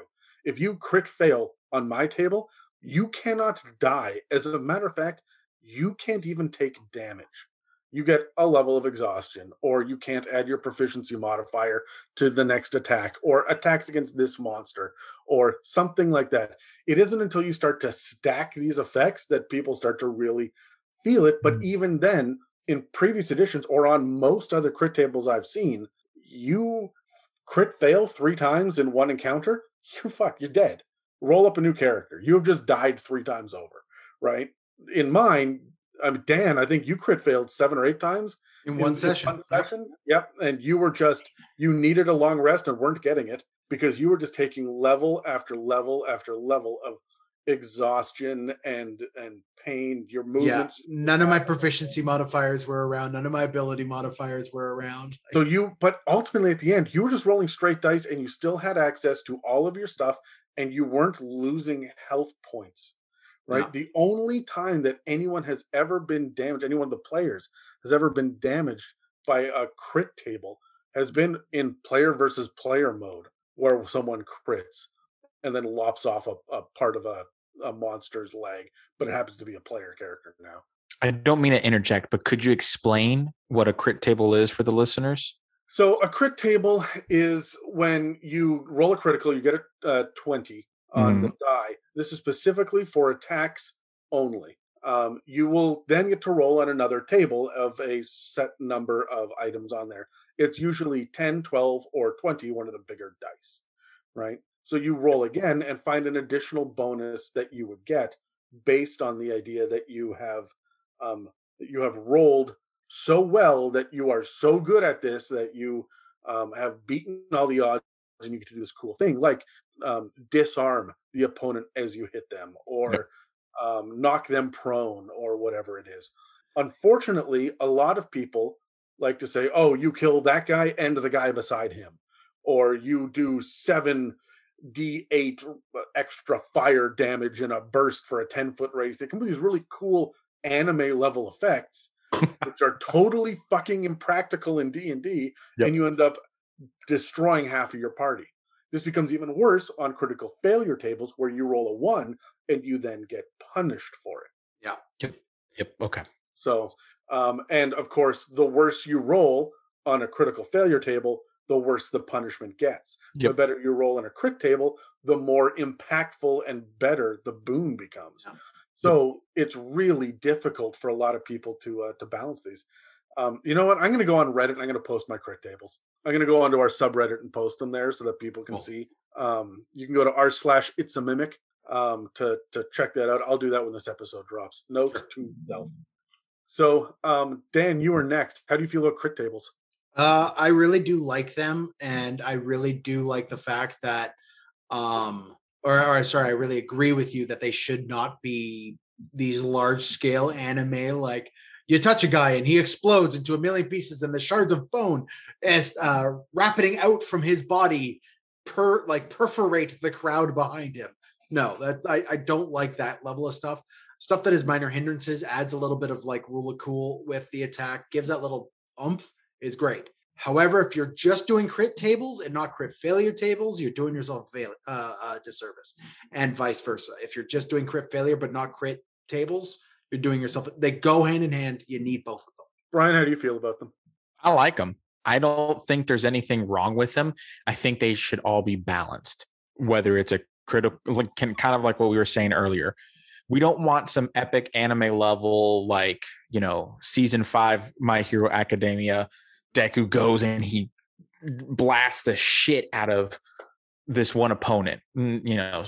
If you crit fail on my table, you cannot die. As a matter of fact, you can't even take damage you get a level of exhaustion, or you can't add your proficiency modifier to the next attack, or attacks against this monster, or something like that. It isn't until you start to stack these effects that people start to really feel it. But mm. even then, in previous editions or on most other crit tables I've seen, you crit fail three times in one encounter, you fuck, you're dead. Roll up a new character. You have just died three times over, right? In mine, I mean, Dan, I think you crit failed seven or eight times In one session. One session, yep. And you were just you needed a long rest and weren't getting it because you were just taking level after level after level of exhaustion and and pain. Your movements Yeah. None of my uh, proficiency modifiers were around. None of my ability modifiers were around. So you, but ultimately at the end, you were just rolling straight dice, and you still had access to all of your stuff, and you weren't losing health points. Right. No. The only time that anyone has ever been damaged, any one of the players has ever been damaged by a crit table, has been in player versus player mode, where someone crits and then lops off a, a part of a a monster's leg, but it happens to be a player character now. I don't mean to interject, but could you explain what a crit table is for the listeners? So a crit table is when you roll a critical, you get a uh, 20 on the die. This is specifically for attacks only. Um, you will then get to roll on another table of a set number of items on there. It's usually 10, 12, or 20, one of the bigger dice, right? So you roll again and find an additional bonus that you would get based on the idea that you have um, that you have rolled so well that you are so good at this that you um, have beaten all the odds and you get to do this cool thing like um, disarm the opponent as you hit them or Yep. um, knock them prone or whatever it is. Unfortunately, a lot of people like to say, oh, you kill that guy and the guy beside him, or you do seven d8 extra fire damage in a burst for a 10 foot race. They come with these really cool anime level effects, which are totally fucking impractical in D&D, Yep. and you end up destroying half of your party. This becomes even worse on critical failure tables where you roll a one and you then get punished for it. Yeah. Yep. Okay. So, um, and of course, the worse you roll on a critical failure table, the worse the punishment gets. The better you roll on a crit table, the more impactful and better the boon becomes. Yeah. So it's really difficult for a lot of people to uh, to balance these. Um, you know what? I'm going to go on Reddit and I'm going to post my crit tables. I'm going to go onto our subreddit and post them there so that people can Cool. see. Um, you can go to r slash it's a mimic um, to to check that out. I'll do that when this episode drops. Note to self. So, um, Dan, you are next. How do you feel about crit tables? Uh, I really do like them, and I really do like the fact that, um, or, or sorry, I really agree with you that they should not be these large scale anime like you touch a guy and he explodes into a million pieces and the shards of bone as uh out from his body per like perforate the crowd behind him. No that I, I don't like that level of stuff. Stuff that is minor hindrances adds a little bit of like rule of cool with the attack gives that little umph is great however if you're just doing crit tables and not crit failure tables you're doing yourself a fail, uh, uh, disservice and vice versa if you're just doing crit failure but not crit tables you're doing yourself they go hand in hand you need both of them Brian, how do you feel about them? I like them. I don't think there's anything wrong with them. I think they should all be balanced, whether it's a critical, like can kind of like what we were saying earlier. We don't want some epic anime level, like, you know, season five, My Hero Academia. Deku goes and he blasts the shit out of this one opponent. You know,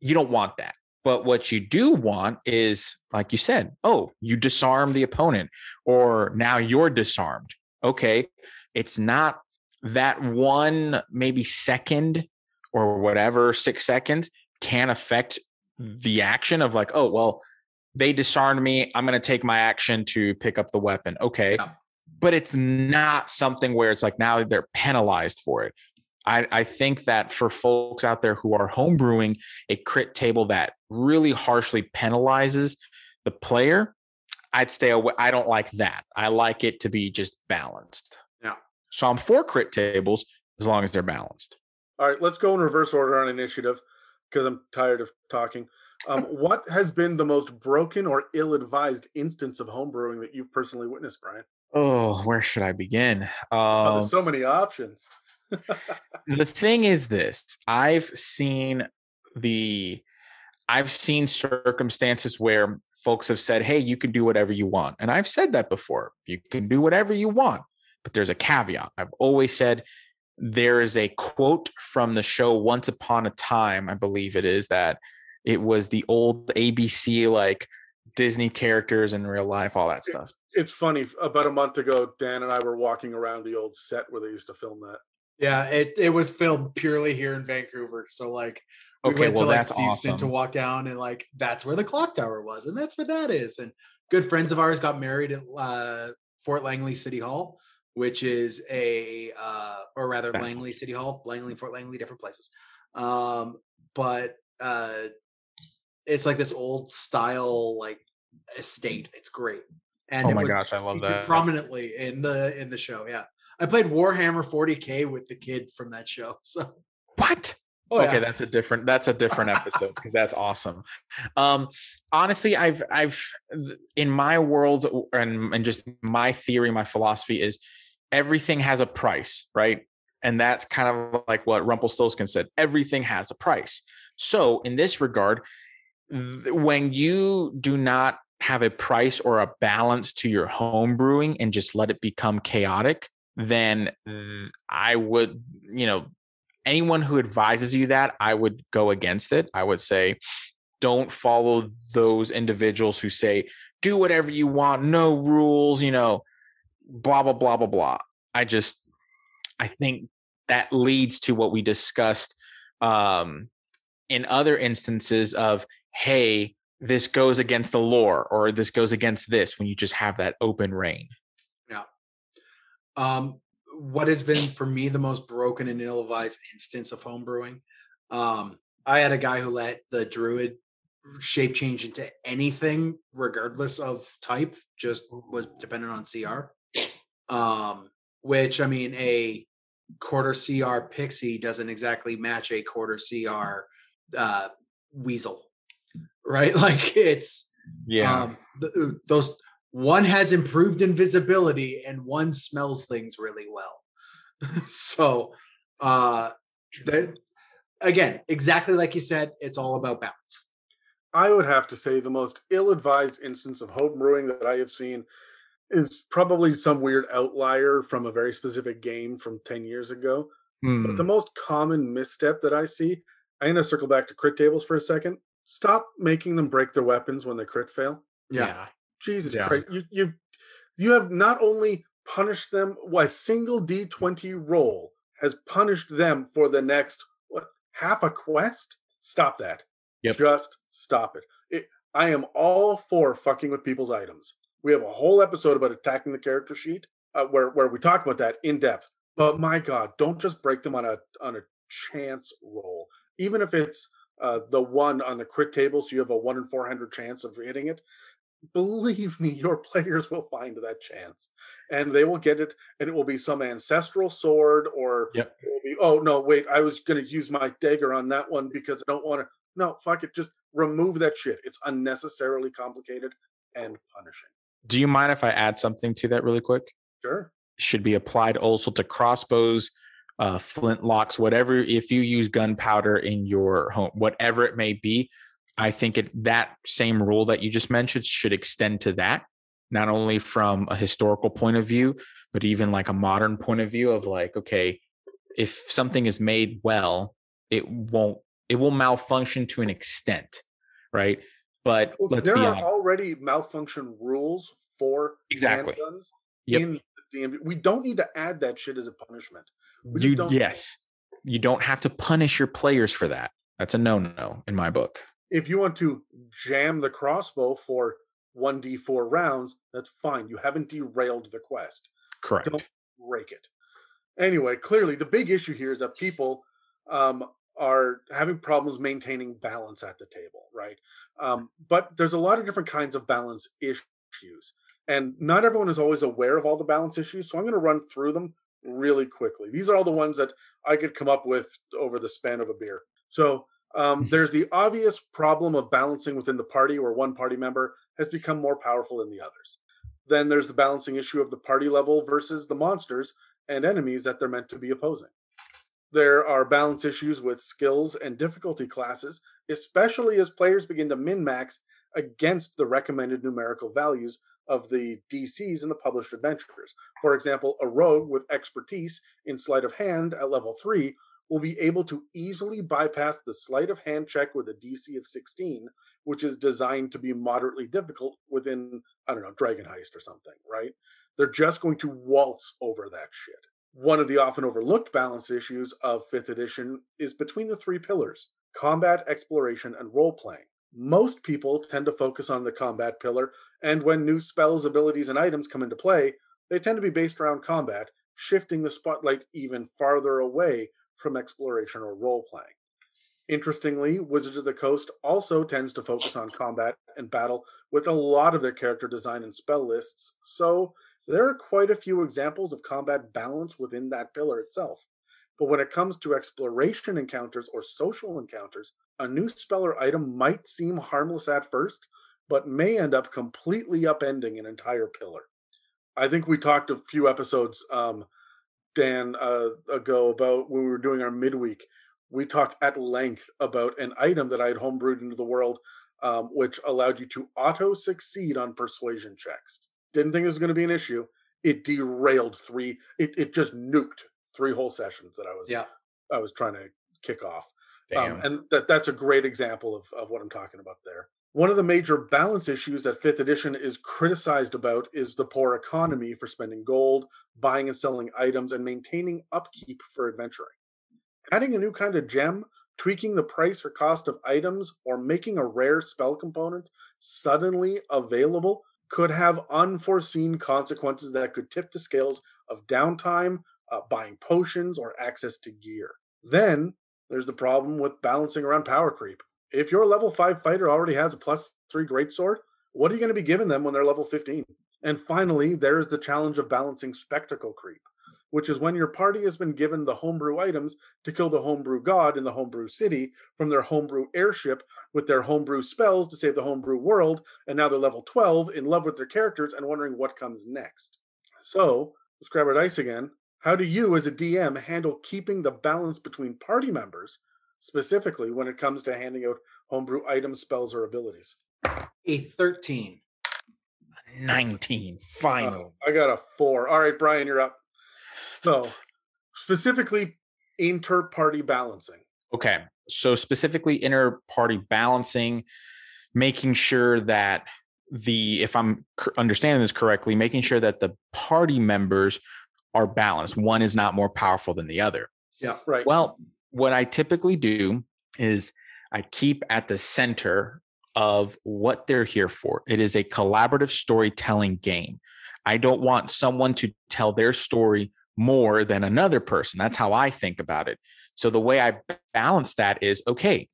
you don't want that. But what you do want is, like you said, oh, you disarm the opponent, or now you're disarmed. Okay. It's not that one, maybe second or whatever, six seconds can affect the action of like, oh, well, they disarmed me. I'm going to take my action to pick up the weapon. Okay. Yeah. But it's not something where it's like now they're penalized for it. I, I think that for folks out there who are homebrewing a crit table that really harshly penalizes the player, I'd stay away. I don't like that. I like it to be just balanced. Yeah. So I'm for crit tables as long as they're balanced. All right, let's go in reverse order on initiative because I'm tired of talking. Um, what has been the most broken or ill-advised instance of homebrewing that you've personally witnessed, Brian? Oh, where should I begin? Oh, Um, there's so many options. the thing is this i've seen the i've seen circumstances where folks have said hey you can do whatever you want and i've said that before you can do whatever you want but there's a caveat i've always said there is a quote from the show once upon a time i believe it is that it was the old abc like disney characters in real life all that stuff It's funny. About a month ago, Dan and I were walking around the old set where they used to film that. Yeah, it, it was filmed purely here in Vancouver. So like we Okay, went well, to like that's Steveston to walk down and like that's where the clock tower was, and that's where that is. And good friends of ours got married at uh, Fort Langley City Hall, which is a uh, or rather Fascinating. Langley City Hall, Langley, Fort Langley, different places. Um, but uh, it's like this old style like estate. It's great. And oh it my was gosh i love that prominently in the in the show. Yeah, I played Warhammer 40k with the kid from that show. So what Oh, okay, yeah. that's a different that's a different episode because that's awesome. Um honestly, I've I've in my world and and just my theory, my philosophy is everything has a price, right? And that's kind of like what Rumpelstiltskin said. Everything has a price. So in this regard, when you do not have a price or a balance to your home brewing and just let it become chaotic, then I would, you know, anyone who advises you that, I would go against it. I would say, don't follow those individuals who say, do whatever you want, no rules, you know, blah, blah, blah, blah, blah. I just, I think that leads to what we discussed um, in other instances of, hey, this goes against the lore or this goes against this when you just have that open reign. Yeah. Um, what has been for me the most broken and ill-advised instance of homebrewing? Um, I had a guy who let the druid shape change into anything, regardless of type, just was dependent on CR. Um, which I mean, a quarter CR pixie doesn't exactly match a quarter CR uh, weasel, right? Like it's yeah. um, th- uh, those one has improved invisibility and one smells things really well. so, uh, there, again, exactly like you said, it's all about balance. I would have to say the most ill-advised instance of home brewing that I have seen is probably some weird outlier from a very specific game from 10 years ago. Hmm. But the most common misstep that I see, I'm going to circle back to crit tables for a second. Stop making them break their weapons when they crit fail. Yeah. Jesus Yeah. Christ. You, you've you have not only punished them, well, a single D20 roll has punished them for the next what half a quest? Stop that. Yep. Just stop it. it. I am all for fucking with people's items. We have a whole episode about attacking the character sheet uh, where where we talk about that in depth. But my God, don't just break them on a on a chance roll, even if it's uh, the one on the crit table, so you have a one in four hundred chance of hitting it believe me, your players will find that chance and they will get it, and it will be some ancestral sword, or Yep. it will be, oh no, wait, I was going to use my dagger on that one because I don't want to. No, fuck it. Just remove that shit. It's unnecessarily complicated and punishing. Do you mind if I add something to that really quick? Sure. should be applied also to crossbows, uh, flintlocks, whatever. If you use gunpowder in your home, whatever it may be, I think it that same rule that you just mentioned should extend to that, not only from a historical point of view, but even like a modern point of view of like, okay, if something is made well, it won't, it will malfunction to an extent, right? But Well, there are honest. already malfunction rules for Exactly. handguns Yep. in the DMG. We don't need to add that shit as a punishment. You yes you don't have to punish your players for that that's a no-no in my book if you want to jam the crossbow for 1d4 rounds, that's fine. You haven't derailed the quest. correct Don't break it. Anyway, clearly the big issue here is that people um, are having problems maintaining balance at the table, right? Um, but there's a lot of different kinds of balance issues, and not everyone is always aware of all the balance issues. So I'm going to run through them really quickly. These are all the ones that I could come up with over the span of a beer. So um, there's the obvious problem of balancing within the party where one party member has become more powerful than the others. Then there's the balancing issue of the party level versus the monsters and enemies that they're meant to be opposing. There are balance issues with skills and difficulty classes, especially as players begin to min max against the recommended numerical values of the DCs in the published adventures. For example, a rogue with expertise in sleight of hand at level 3 will be able to easily bypass the sleight of hand check with a DC of 16, which is designed to be moderately difficult within, I don't know, Dragon Heist or something, right? They're just going to waltz over that shit. One of the often overlooked balance issues of 5th edition is between the three pillars combat, exploration, and role playing. Most people tend to focus on the combat pillar, and when new spells, abilities, and items come into play, they tend to be based around combat, shifting the spotlight even farther away from exploration or role playing. Interestingly, Wizards of the Coast also tends to focus on combat and battle with a lot of their character design and spell lists, so there are quite a few examples of combat balance within that pillar itself. But when it comes to exploration encounters or social encounters, a new spell or item might seem harmless at first, but may end up completely upending an entire pillar. I think we talked a few episodes, um, Dan, uh, ago about when we were doing our midweek. We talked at length about an item that I had homebrewed into the world, um, which allowed you to auto succeed on persuasion checks. Didn't think it was going to be an issue. It derailed three. It it just nuked three whole sessions that I was Yeah. I was trying to kick off. Um, and that that's a great example of, of what I'm talking about there. One of the major balance issues that fifth edition is criticized about is the poor economy for spending gold, buying and selling items, and maintaining upkeep for adventuring. Adding a new kind of gem, tweaking the price or cost of items, or making a rare spell component suddenly available could have unforeseen consequences that could tip the scales of downtime, uh, buying potions, or access to gear. Then there's the problem with balancing around power creep. If your level 5 fighter already has a plus 3 greatsword, what are you going to be giving them when they're level 15? And finally, there's the challenge of balancing spectacle creep, which is when your party has been given the homebrew items to kill the homebrew god in the homebrew city from their homebrew airship with their homebrew spells to save the homebrew world, and now they're level 12, in love with their characters, and wondering what comes next. So, let's grab our dice again. How do you, as a DM, handle keeping the balance between party members, specifically when it comes to handing out homebrew items, spells, or abilities? A 13. 19. Uh, Final. I got a four. All right, Brian, you're up. So, specifically, inter party balancing. Okay. So specifically inter party balancing, making sure that the if I'm understanding this correctly, making sure that the party members are balanced. One is not more powerful than the other. Yeah. Right. Well, what I typically do is I keep at the center of what they're here for. It is a collaborative storytelling game. I don't want someone to tell their story more than another person. That's how I think about it. So the way I balance that is okay,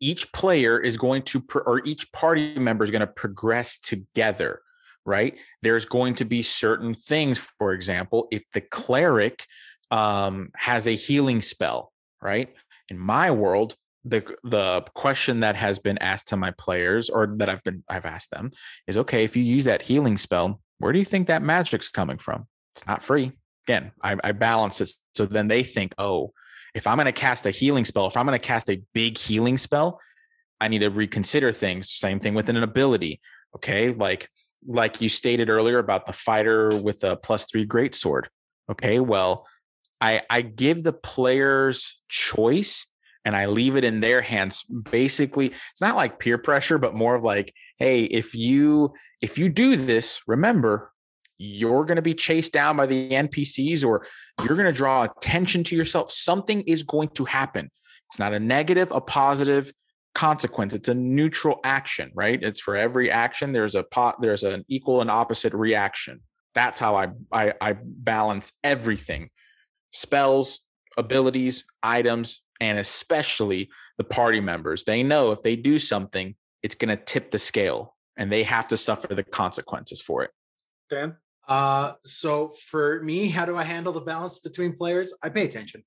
each player is going to, pro- or each party member is going to progress together, right? There's going to be certain things, for example, if the cleric um, has a healing spell, right? In my world, the the question that has been asked to my players, or that I've been I've asked them, is okay. If you use that healing spell, where do you think that magic's coming from? It's not free. Again, I, I balance it so then they think, oh, if I'm going to cast a healing spell, if I'm going to cast a big healing spell, I need to reconsider things. Same thing with an ability. Okay, like like you stated earlier about the fighter with a plus three great sword. Okay, well, I I give the players choice and I leave it in their hands. Basically, it's not like peer pressure, but more of like, hey, if you if you do this, remember you're going to be chased down by the NPCs or you're going to draw attention to yourself. Something is going to happen. It's not a negative, a positive consequence. It's a neutral action, right? It's for every action there's a pot there's an equal and opposite reaction. That's how I I, I balance everything. Spells, abilities, items, and especially the party members. They know if they do something, it's going to tip the scale and they have to suffer the consequences for it. Dan? Uh, so for me, how do I handle the balance between players? I pay attention.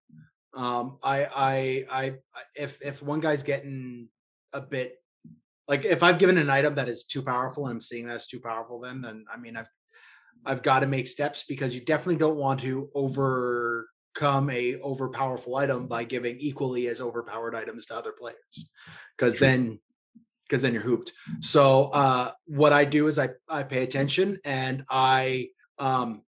Um, I, I, I, if if one guy's getting a bit like if I've given an item that is too powerful and I'm seeing that it's too powerful, then then I mean I've I've got to make steps because you definitely don't want to overcome a overpowerful item by giving equally as overpowered items to other players because then because then you're hooped. So uh, what I do is I I pay attention and I um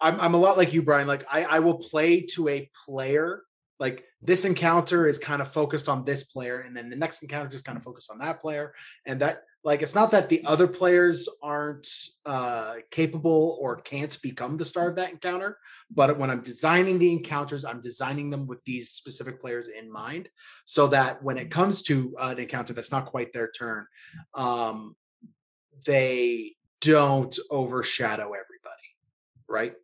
I'm I'm a lot like you, Brian. Like I I will play to a player. Like this encounter is kind of focused on this player, and then the next encounter is kind of focused on that player. And that like it's not that the other players aren't uh capable or can't become the star of that encounter, but when I'm designing the encounters, I'm designing them with these specific players in mind, so that when it comes to uh, an encounter that's not quite their turn, um, they don't overshadow everybody, right?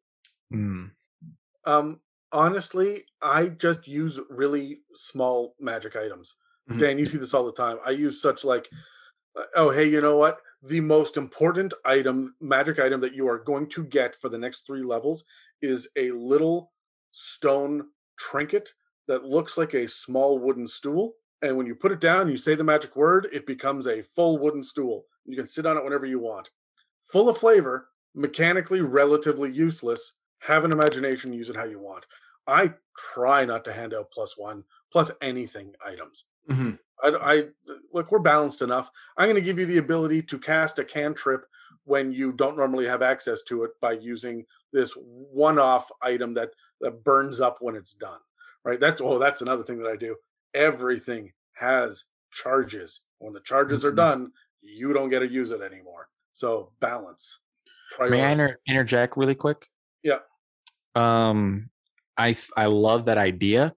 Um, honestly, I just use really small magic items. Mhm. Dan, you see this all the time. I use such like, uh, oh, hey, you know what? The most important item, magic item that you are going to get for the next three levels is a little stone trinket that looks like a small wooden stool. And when you put it down, you say the magic word, it becomes a full wooden stool. You can sit on it whenever you want. Full of flavor, mechanically relatively useless. Have an imagination, use it how you want. I try not to hand out plus one, plus anything items. Mhm. I, I look, we're balanced enough. I'm going to give you the ability to cast a cantrip when you don't normally have access to it by using this one-off item that that burns up when it's done. Right? That's oh, that's another thing that I do. Everything has charges. When the charges are Mhm. done, you don't get to use it anymore. So balance. May I inter- interject really quick? Yeah. Um, I I love that idea,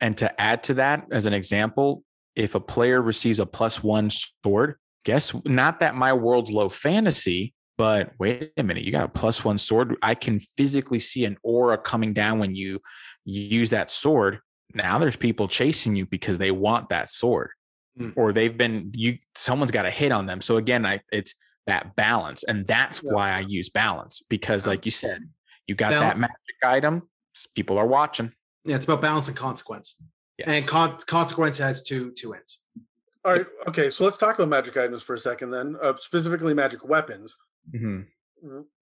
and to add to that, as an example, if a player receives a plus one sword, guess not that my world's low fantasy, but wait a minute, you got a plus one sword. I can physically see an aura coming down when you, use that sword. Now there's people chasing you because they want that sword, Mm. or they've been you. Someone's got a hit on them. So again, I it's that balance, and that's Yeah. why I use balance because, like you said, you got that magic item. S- People are watching. Yeah, it's about balance and consequence. Yes. And con- consequence has two two ends. All right. Okay. So let's talk about magic items for a second, then. Uh, specifically, magic weapons. Mhm.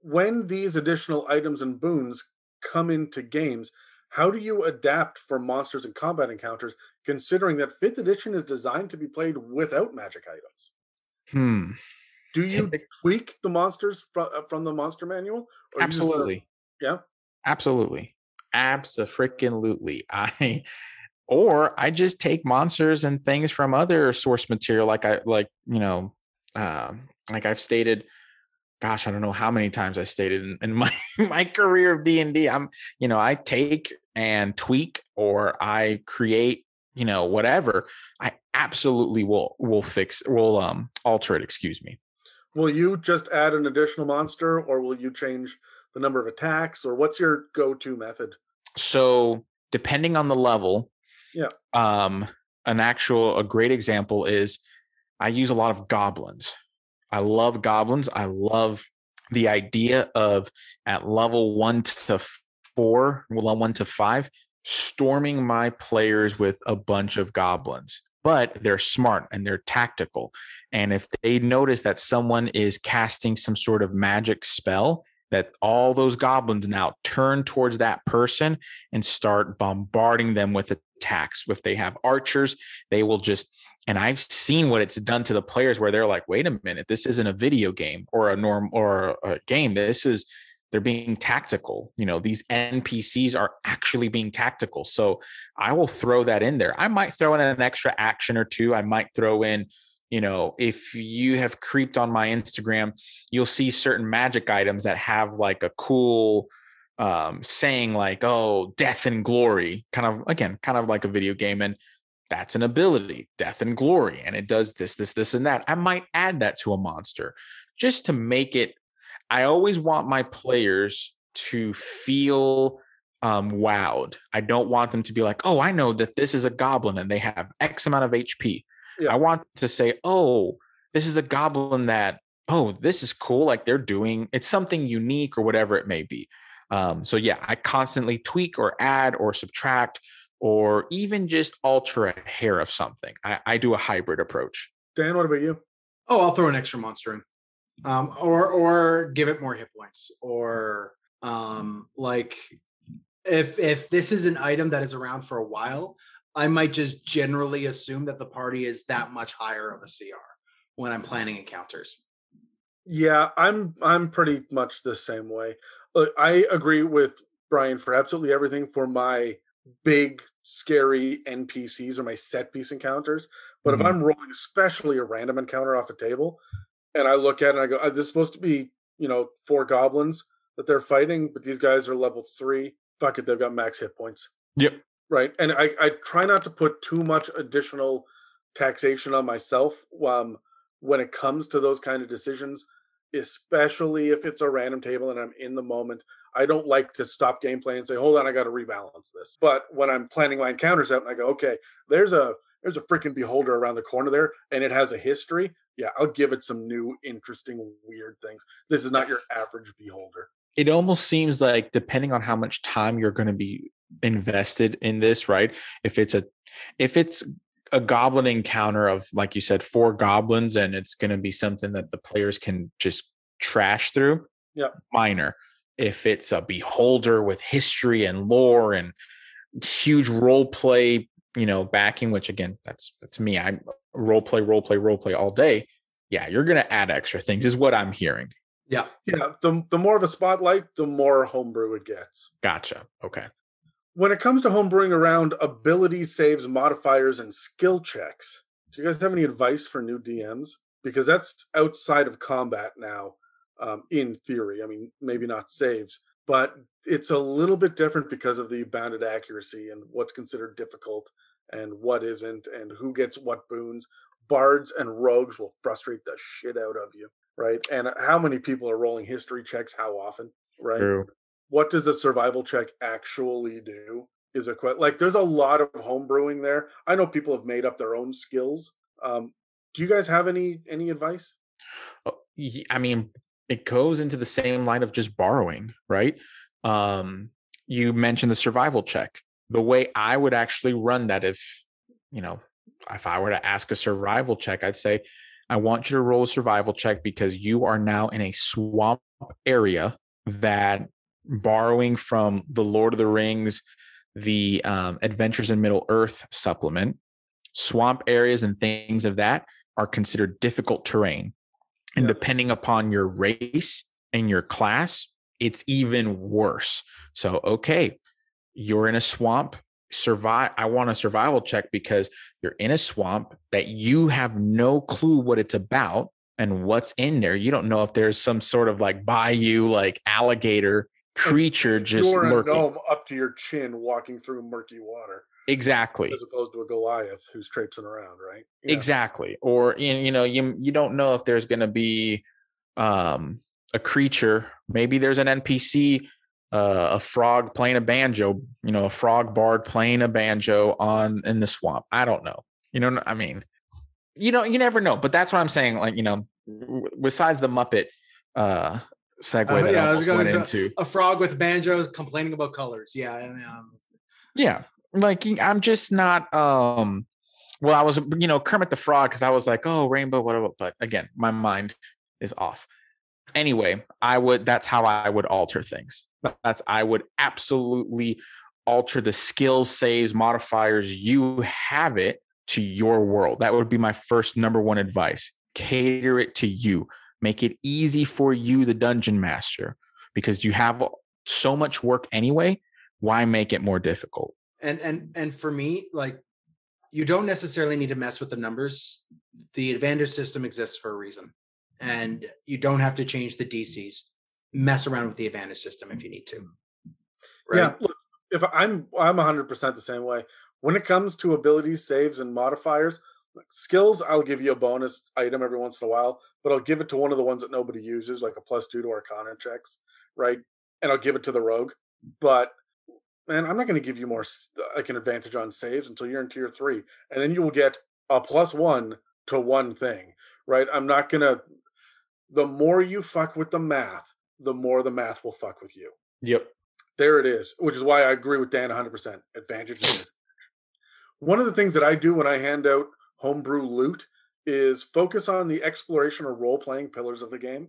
when these additional items and boons come into games, how do you adapt for monsters and combat encounters, considering that fifth edition is designed to be played without magic items? Hmm. Do you Typic- tweak the monsters fro- uh, from the monster manual? or you just let- Absolutely. yeah. Absolutely. Absolutely. I or I just take monsters and things from other source material like I like, you know, um like I've stated gosh, I don't know how many times I stated in, in my my career of D&D. I'm, you know, I take and tweak or I create, you know, whatever. I absolutely will will fix will um alter it, excuse me. Will you just add an additional monster, or will you change the number of attacks, or what's your go-to method? So depending on the level Yeah. um an actual a great example is i use a lot of goblins. I love goblins. I love the idea of at level one to four well one to five storming my players with a bunch of goblins. But they're smart and they're tactical. And if they notice that someone is casting some sort of magic spell that all those goblins now turn towards that person and start bombarding them with attacks. If they have archers, they will just and I've seen what it's done to the players where they're like, wait a minute, this isn't a video game or a norm or a game. This is they're being tactical. You know, these NPCs are actually being tactical. So I will throw that in there. I might throw in an extra action or two. I might throw in, you know, if you have creeped on my Instagram, you'll see certain magic items that have like a cool um saying like oh death and glory kind of again kind of like a video game and that's an ability death and glory and it does this this this and that. I might add that to a monster just to make it i always want my players to feel um wowed. I don't want them to be like oh i know that this is a goblin and they have x amount of hp Yeah. i want to say oh this is a goblin that oh this is cool like they're doing it's something unique or whatever it may be um, so yeah i constantly tweak or add or subtract or even just alter a hair of something i, I do a hybrid approach Dan, what about you? Oh, I'll throw an extra monster in. Um, or or give it more hit points. Or um like if if this is an item that is around for a while, I might just generally assume that the party is that much higher of a CR when I'm planning encounters. Yeah, I'm I'm pretty much the same way. Uh, I agree with Brian for absolutely everything for my big scary NPCs or my set piece encounters. But Mhm. if I'm rolling especially a random encounter off a table and I look at it and I go, "Uh, this is supposed to be, you know, four goblins that they're fighting, but these guys are level three. Fuck it, they've got max hit points. Yep. Right. And I, I try not to put too much additional taxation on myself um, when it comes to those kind of decisions especially if it's a random table and I'm in the moment. I don't like to stop gameplay and say, "Hold on, I got to rebalance this." But when I'm planning my encounters out and I go, "Okay, there's a there's a freaking beholder around the corner there and it has a history." Yeah, I'll give it some new interesting weird things. This is not your average beholder. it almost seems like depending on how much time you're going to be invested in this, right? If it's a if it's a goblin encounter of like you said four goblins and it's going to be something that the players can just trash through yeah minor. If it's a beholder with history and lore and huge role play you know backing which again that's that's me i role play role play role play all day yeah you're going to add extra things is what i'm hearing. Yeah yeah the, the more of a spotlight the more homebrew it gets. Gotcha okay when it comes to homebrewing around ability saves, modifiers, and skill checks, do you guys have any advice for new DMs? Because that's outside of combat now, um, in theory. I mean, maybe not saves, but it's a little bit different because of the bounded accuracy and what's considered difficult and what isn't, and who gets what boons. Bards and rogues will frustrate the shit out of you, right? And how many people are rolling history checks? How often, right? True what does a survival check actually do is a question like there's a lot of homebrewing there. I know people have made up their own skills. Um, do you guys have any any advice? Oh, i mean it goes into the same line of just borrowing right? Um, you mentioned the survival check. The way i would actually run that if you know if i were to ask a survival check i'd say i want you to roll a survival check because you are now in a swamp area that borrowing from the Lord of the Rings, the um, Adventures in Middle Earth supplement, swamp areas and things of that are considered difficult terrain. And yeah. depending upon your race and your class, it's even worse. So, okay, you're in a swamp, survive. I want a survival check because you're in a swamp that you have no clue what it's about and what's in there. You don't know if there's some sort of like bayou, like alligator creature just You're lurking. a gnome up to your chin walking through murky water. Exactly. As opposed to a Goliath who's traipsing around, right? Yeah. Exactly. Or you know, you you don't know if there's going to be um, a creature. Maybe there's an NPC, uh, a frog playing a banjo. You know, a frog bard playing a banjo on in the swamp. I don't know. You know, I mean, you know, you never know. But that's what I'm saying. Like, you know, besides the Muppet uh segue uh, that yeah, I almost went into. A frog with banjos complaining about colors. Yeah. I mean, um, yeah. Like I'm just not um well, I was you know, Kermit the Frog, because I was like, oh, rainbow, whatever. But again, my mind is off. Anyway, I would that's how I would alter things. That's I would absolutely alter the skill saves modifiers you have it to your world. That would be my first number one advice. Cater it to you make it easy for you the dungeon master because you have so much work anyway why make it more difficult? And and and for me like you don't necessarily need to mess with the numbers. The advantage system exists for a reason. And you don't have to change the dcs mess around with the advantage system if you need to. Right? yeah look, if i'm i'm 100% the same way. When it comes to abilities saves and modifiers skills i'll give you a bonus item every once in a while but i'll give it to one of the ones that nobody uses like a plus two to arcana checks right? And i'll give it to the rogue but man i'm not going to give you more like an advantage on saves until you're in tier three and then you will get a plus one to one thing right? I'm not going to the more you fuck with the math the more the math will fuck with you. Yep. There it is which is why i agree with dan 100% advantage is one of the things that i do when i hand out homebrew loot is focus on the exploration or role playing pillars of the game.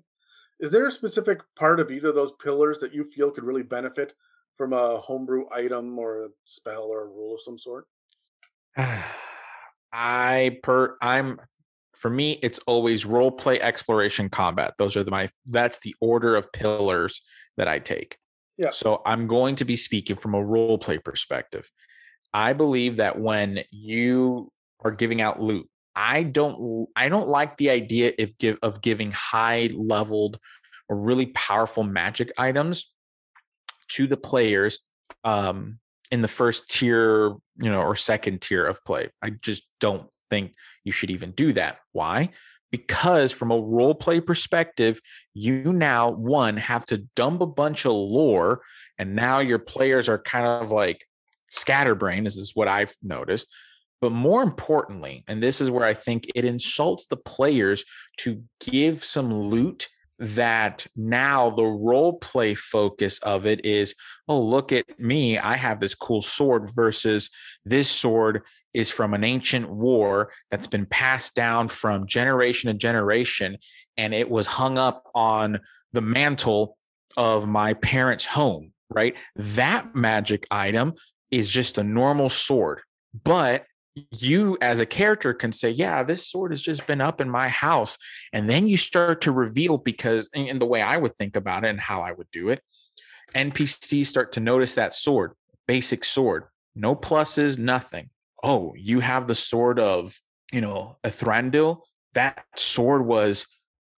Is there a specific part of either of those pillars that you feel could really benefit from a homebrew item or a spell or a rule of some sort? I per I'm for me it's always role play exploration combat. Those are the, my that's the order of pillars that I take. Yeah. So I'm going to be speaking from a role play perspective. I believe that when you are giving out loot. I don't I don't like the idea of give of giving high leveled or really powerful magic items to the players um, in the first tier, you know, or second tier of play. I just don't think you should even do that. Why? Because from a role play perspective, you now one have to dump a bunch of lore, and now your players are kind of like scatterbrain. Is this what I've noticed? But more importantly, and this is where I think it insults the players to give some loot that now the role play focus of it is oh look at me i have this cool sword versus this sword is from an ancient war that's been passed down from generation to generation and it was hung up on the mantle of my parents home right? That magic item is just a normal sword but you as a character can say, yeah, this sword has just been up in my house. And then you start to reveal because in the way I would think about it and how I would do it, NPCs start to notice that sword, basic sword, no pluses, nothing. Oh, you have the sword of, you know, a Thranduil. That sword was,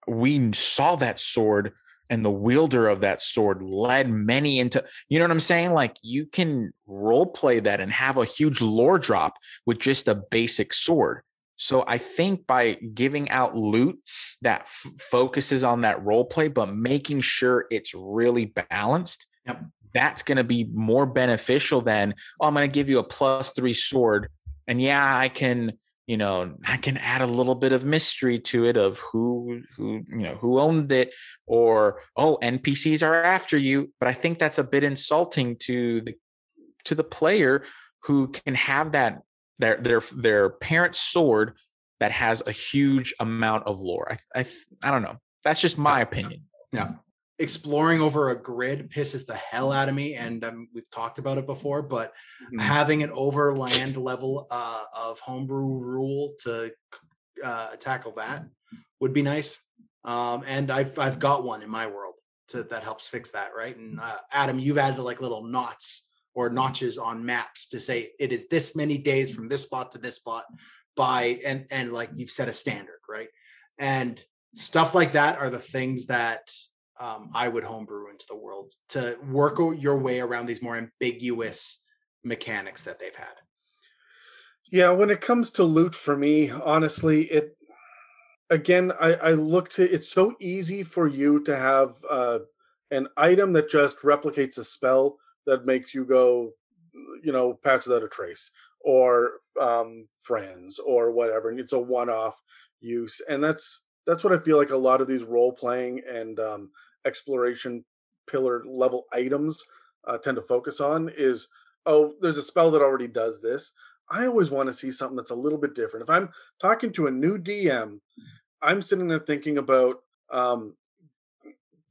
we saw that sword and the wielder of that sword led many into you know what i'm saying like you can role play that and have a huge lore drop with just a basic sword so i think by giving out loot that f- focuses on that role play but making sure it's really balanced yep. that's going to be more beneficial than oh i'm going to give you a plus 3 sword and yeah i can you know i can add a little bit of mystery to it of who who you know who owned it or oh npcs are after you. But i think that's a bit insulting to the to the player who can have that their their their parent sword that has a huge amount of lore. I i, I don't know. That's just my opinion. Yeah exploring over a grid pisses the hell out of me and um, we've talked about it before but mm-hmm. having an overland level uh, of homebrew rule to uh, tackle that would be nice. Um, and I've, I've got one in my world to, that helps fix that right? And uh, adam you've added like little knots or notches on maps to say it is this many days from this spot to this spot by and and like you've set a standard right? And stuff like that are the things that um, I would homebrew into the world to work your way around these more ambiguous mechanics that they've had. Yeah, when it comes to loot for me, honestly, it again, I, I look to it's so easy for you to have uh, an item that just replicates a spell that makes you go, you know, pass without a trace, or um, friends, or whatever, and it's a one-off use, and that's that's what I feel like a lot of these role playing and um, exploration pillar level items uh, tend to focus on is oh there's a spell that already does this. I always want to see something that's a little bit different. If i'm talking to a new dm i'm sitting there thinking about um,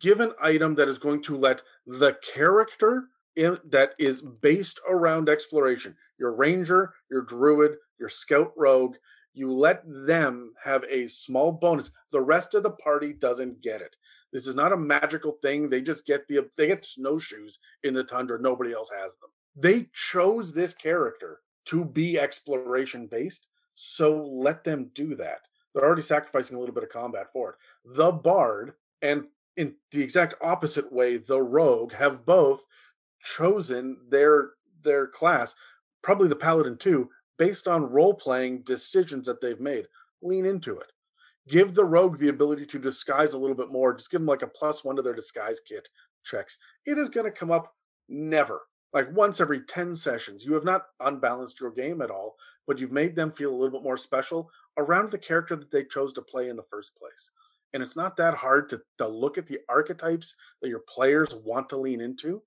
give an item that is going to let the character in, that is based around exploration. Your ranger your druid your scout rogue you let them have a small bonus the rest of the party doesn't get it this is not a magical thing. They just get the they get snowshoes in the tundra. Nobody else has them. They chose this character to be exploration based, so let them do that. They're already sacrificing a little bit of combat for it. The bard and in the exact opposite way, the rogue have both chosen their their class, probably the paladin too, based on role playing decisions that they've made. Lean into it give the rogue the ability to disguise a little bit more. Just give them like a plus one to their disguise kit checks. It is going to come up never. Like once every 10 sessions. You have not unbalanced your game at all, but you've made them feel a little bit more special around the character that they chose to play in the first place. And it's not that hard to, to look at the archetypes that your players want to lean into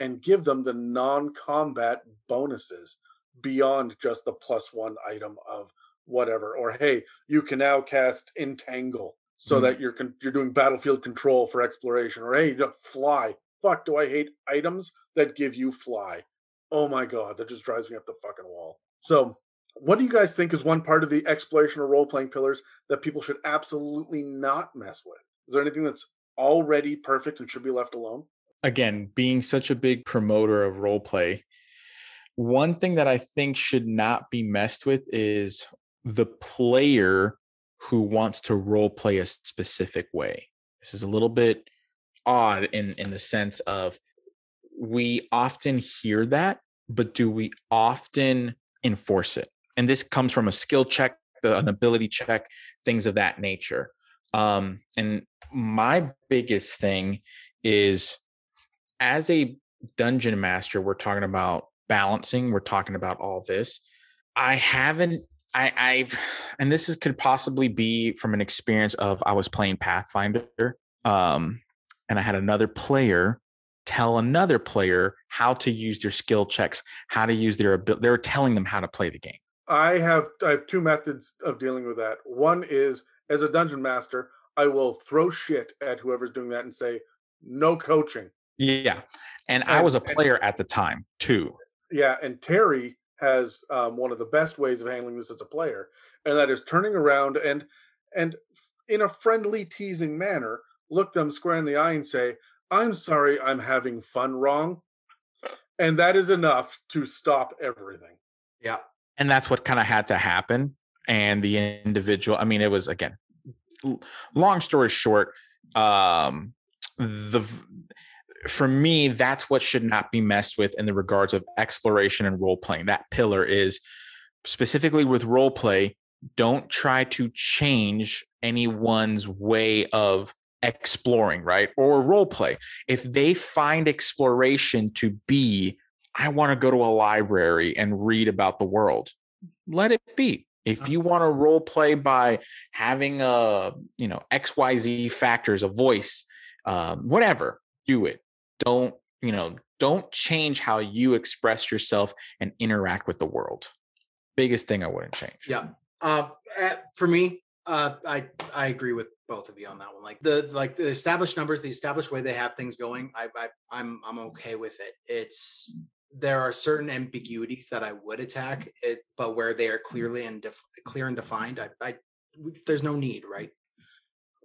and give them the non combat bonuses beyond just the plus one item of whatever or hey you can now cast entangle so mm-hmm. that you're con- you're doing battlefield control for exploration or hey fly. Fuck do i hate items that give you fly? Oh my god that just drives me up the fucking wall. So what do you guys think is one part of the exploration or role playing pillars that people should absolutely not mess with? Is there anything that's already perfect and should be left alone? Again being such a big promoter of role play one thing that I think should not be messed with is the player who wants to role play a specific way. This is a little bit odd in in the sense of we often hear that, but do we often enforce it? And this comes from a skill check, an ability check, things of that nature. Um, and my biggest thing is as a dungeon master, we're talking about balancing, we're talking about all this. I haven't I, I've, and this is, could possibly be from an experience of I was playing Pathfinder Um, and I had another player tell another player how to use their skill checks, how to use their ability. They're telling them how to play the game. I have I have two methods of dealing with that. One is as a dungeon master, I will throw shit at whoever's doing that and say, no coaching. Yeah. And, I was a and- player at the time too. Yeah, and Terry has um, one of the best ways of handling this as a player, and that is turning around and and in a friendly, teasing manner, look them square in the eye and say, "I'm sorry, I'm having fun wrong," and that is enough to stop everything. Yeah. and that's what kind of had to happen and the individual i mean it was again long story short um the for me that's what should not be messed with in the regards of exploration and role playing that pillar is specifically with role play don't try to change anyone's way of exploring right or role play if they find exploration to be I want to go to a library and read about the world. Let it be. If you want to role play by having a, you know, XYZ factors, a voice, um, whatever, do it. Don't, you know, don't change how you express yourself and interact with the world. Biggest thing I wouldn't change. Yeah. Uh, eh, for me, uh, I I agree with both of you on that one. Like the like the established numbers, the established way they have things going, I, I I'm I'm okay with it. It's there are certain ambiguities that I would attack it, but where they are clearly and def- clear and defined, I there's no need, right?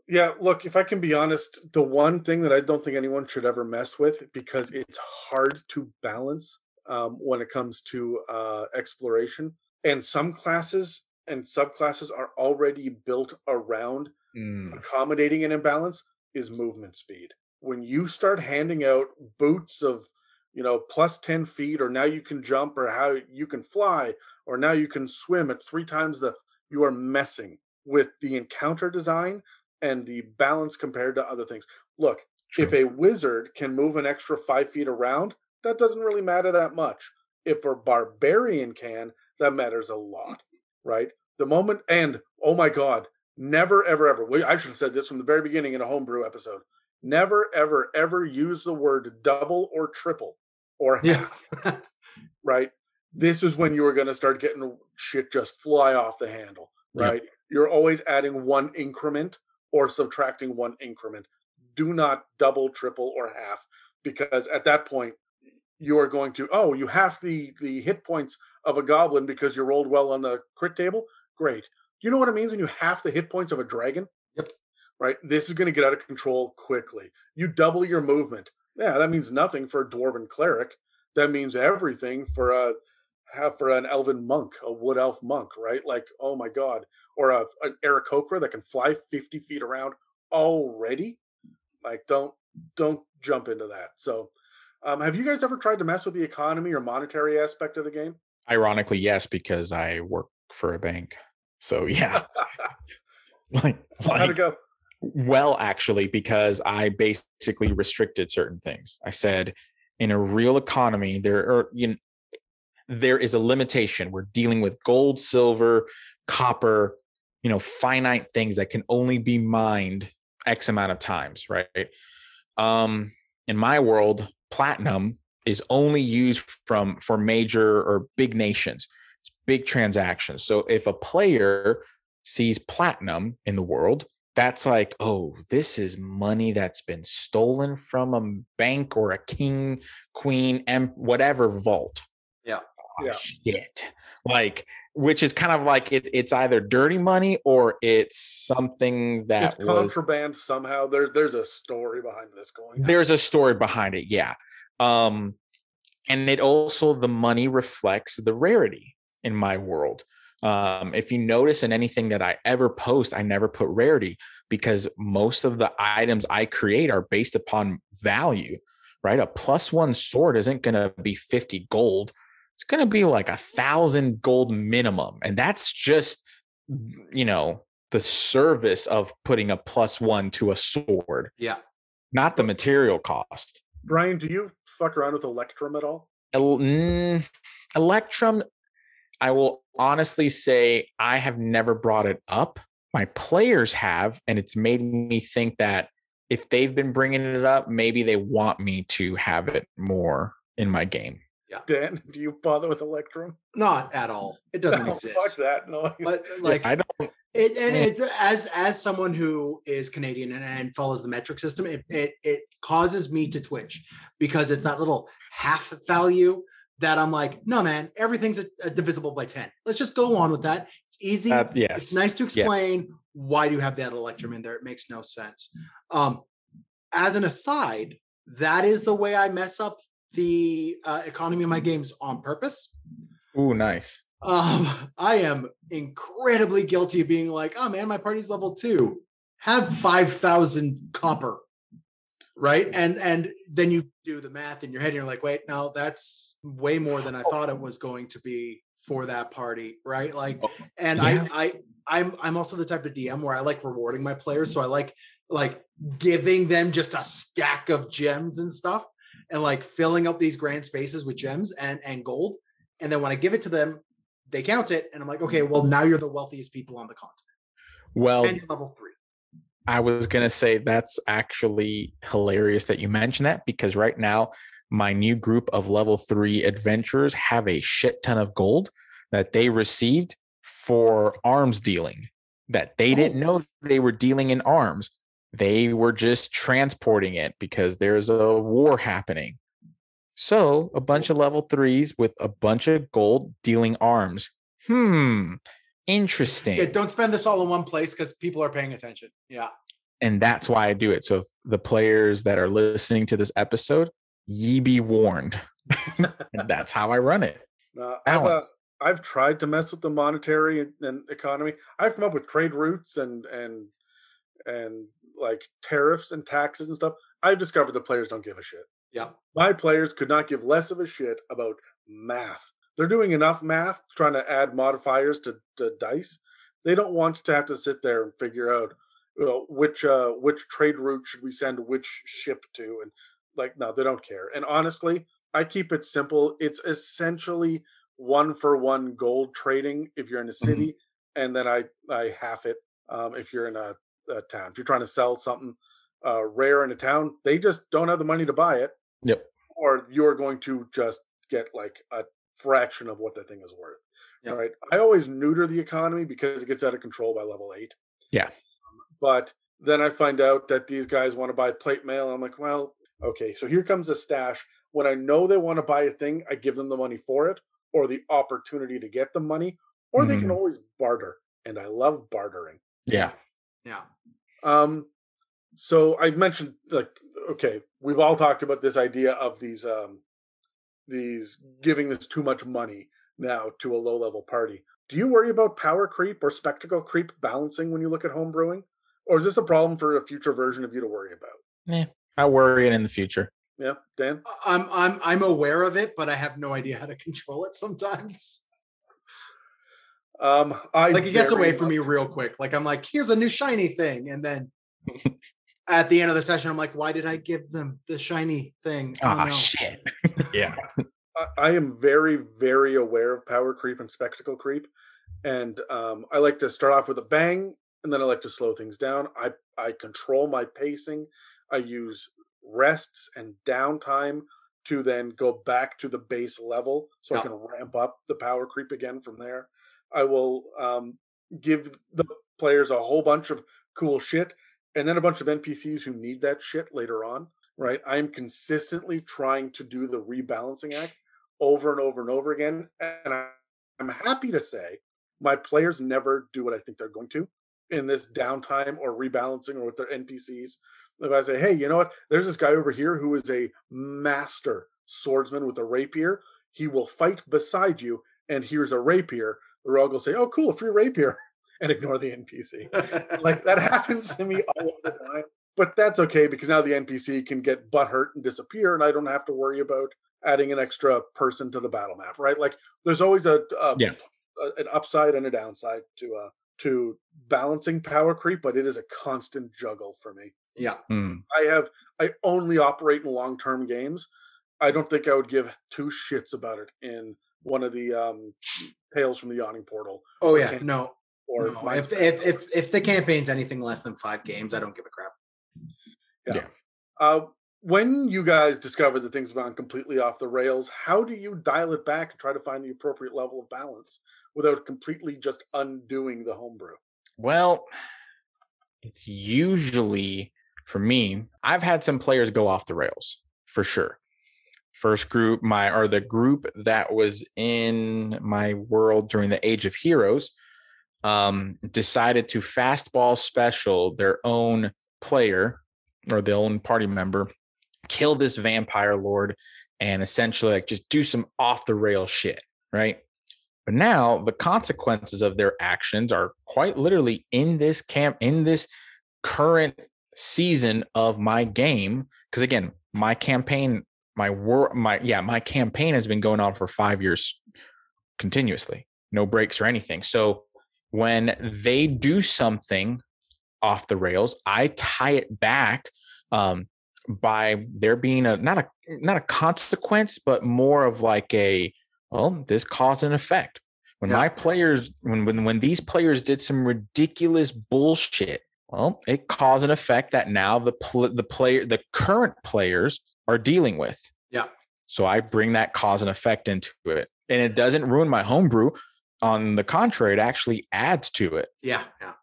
Yeah, look, if I can be honest, the one thing that I don't think anyone should ever mess with because it's hard to balance um, when it comes to uh, exploration, and some classes and subclasses are already built around Mm, accommodating an imbalance is movement speed. When you start handing out boots of, you know, plus 10 feet, or now you can jump, or how you can fly, or now you can swim at three times the, you are messing with the encounter design and the balance compared to other things. Look, if a wizard can move an extra five feet around, that doesn't really matter that much. If a barbarian can, that matters a lot, right? The moment, and oh my God, never, ever, ever, I should have said this from the very beginning in a homebrew episode. Never, ever, ever use the word double or triple or half, right? This is when you are going to start getting shit just fly off the handle, right? You're always adding one increment or subtracting one increment. Do not double, triple, or half because at that point you are going to oh you have the the hit points of a goblin because you rolled well on the crit table. Great. Do you know what it means when you half the hit points of a dragon? Yep. Right. This is going to get out of control quickly. You double your movement. Yeah, that means nothing for a dwarven cleric. That means everything for a have for an elven monk, a wood elf monk, right? Like, oh my god, or a an Aarakocra that can fly fifty feet around already. Like, don't don't jump into that. So, um, have you guys ever tried to mess with the economy or monetary aspect of the game? Ironically, yes, because I work for a bank. So yeah. like, How'd it go? Well, actually, because I basically restricted certain things. I said, in a real economy, there are you know, there is a limitation. We're dealing with gold, silver, copper, you know, finite things that can only be mined X amount of times, right? Um, in my world, platinum is only used from for major or big nations. It's big transactions. So if a player sees platinum in the world, that's like, oh, this is money that's been stolen from a bank or a king, queen, and whatever vault. Yeah. Shit. Like, which is kind of like it, it's either dirty money or it's something that it's was contraband somehow. There, there's a story behind this going. on. there's a story behind it yeah um and it also the money reflects the rarity in my world um if you notice in anything that i ever post i never put rarity because most of the items i create are based upon value right a plus one sword isn't going to be 50 gold it's going to be like a thousand gold minimum and that's just you know the service of putting a plus one to a sword Yeah. not the material cost. Brian, do you fuck around with Electrum at all? El- mm, Electrum, I will honestly say I have never brought it up. My players have, and it's made me think that if they've been bringing it up, maybe they want me to have it more in my game. Dan, do you bother with Electrum? Not at all. It doesn't No, exist. Fuck that noise. But like I don't. It, and Eh. it's as as someone who is Canadian and, and follows the metric system, it, it it causes me to twitch because it's that little half value that I'm like, no man, everything's a, a divisible by ten. Let's just go on with that. It's easy. Uh, yes. It's nice to Yeah. explain why do you have that electrum in there. It makes no sense. Um, as an aside, that is the way I mess up the uh, economy of my games on purpose. Ooh, nice. Um, I am incredibly guilty of being like, oh man, my party's level two. Have five thousand copper. Right. And and then you do the math in your head, and you're like, wait, no, that's way more than I thought it was going to be for that party. Right. Like, Oh, and yeah. I I I'm I'm also the type of DM where I like rewarding my players. So I like like giving them just a stack of gems and stuff and like filling up these grand spaces with gems and and gold. And then when I give it to them, they count it, and I'm like, okay, well now you're the wealthiest people on the continent, Well, and you're level three. I was going to say that's actually hilarious that you mentioned that because right now, my new group of level three adventurers have a shit ton of gold that they received for arms dealing that they oh. didn't know they were dealing in arms. They were just transporting it because there's a war happening. So a bunch of level threes with a bunch of gold dealing arms. Hmm. Interesting Yeah, don't spend this all in one place because people are paying attention. Yeah, and that's why I do it. So the players that are listening to this episode, ye be warned. and that's how I run it. Uh, I've, uh, I've tried to mess with the monetary and, and economy. I've come up with trade routes and and and like tariffs and taxes and stuff. I've discovered the players don't give a shit. yeah. My players could not give less of a shit about math. They're doing enough math trying to add modifiers to, to dice. They don't want to have to sit there and figure out you know, which uh, which trade route should we send which ship to, and like no, they don't care. And honestly, I keep it simple. It's essentially one for one gold trading if you're in a city, and then I I half it um, if you're in a, a town. If you're trying to sell something uh, rare in a town, they just don't have the money to buy it Yep. or you're going to just get like a fraction of what the thing is worth. Right. I always neuter the economy because it gets out of control by level eight. Yeah. But then I find out that these guys want to buy plate mail. And I'm like, well, okay, so here comes a stash. When I know they want to buy a thing, I give them the money for it or the opportunity to get the money, or they can Mhm. always barter. And I love bartering. Yeah. Yeah. Um, so I mentioned like okay, we've all talked about this idea of these um these giving this too much money now to a low level party. Do you worry about power creep or spectacle creep balancing when you look at home brewing? Or is this a problem for a future version of you to worry about? Yeah, I worry it in the future. Yeah, Dan? I'm I'm I'm aware of it, but I have no idea how to control it sometimes. Um I Like it gets away from me real quick. Like I'm like, here's a new shiny thing, and then at the end of the session, I'm like, why did I give them the shiny thing? Oh, Ah, no. shit. yeah. I, I am very, very aware of power creep and spectacle creep. And um, I like to start off with a bang and then I like to slow things down. I, I control my pacing. I use rests and downtime to then go back to the base level so I can ramp up the power creep again from there. I will um, give the players a whole bunch of cool shit and then a bunch of NPCs who need that shit later on. Right. I'm consistently trying to do the rebalancing act over and over and over again. And I'm happy to say my players never do what I think they're going to in this downtime or rebalancing or with their NPCs. If I say, hey, you know what? There's this guy over here who is a master swordsman with a rapier. He will fight beside you, and here's a rapier. The rogue will say, oh, cool, a free rapier, and ignore the NPC like that happens to me all of the time. But that's okay because now the NPC can get butt hurt and disappear, and I don't have to worry about adding an extra person to the battle map, right? Like there's always a, a Yeah. a- an upside and a downside to uh to balancing power creep, but it is a constant juggle for me. yeah. Hmm. I have I only operate in long term games. I don't think I would give two shits about it in one of the um Tales from the Yawning Portal Oh yeah. Okay. No. or no. If, if if if the campaign's anything less than five games, I don't give a crap. Yeah. Uh, when you guys discover that things have gone completely off the rails, how do you dial it back and try to find the appropriate level of balance without completely just undoing the homebrew? Well, it's usually for me, I've had some players go off the rails for sure. First group, my or the group that was in my world during the Age of Heroes, um, decided to fastball special their own player or their own party member, kill this vampire lord, and essentially like just do some off the rail shit, right? But now the consequences of their actions are quite literally in this camp, in this current season of my game. Because again, my campaign, my work, my yeah, my campaign has been going on for five years continuously, no breaks or anything. So when they do something off the rails, I tie it back um, by there being a not a not a consequence, but more of like a well, this cause and effect. When Yeah. my players, when when when these players did some ridiculous bullshit, well, it caused an effect that now the pl- the player, the current players are dealing with. Yeah. So I bring that cause and effect into it, and it doesn't ruin my homebrew. On the contrary, it actually adds to it. Yeah, yeah.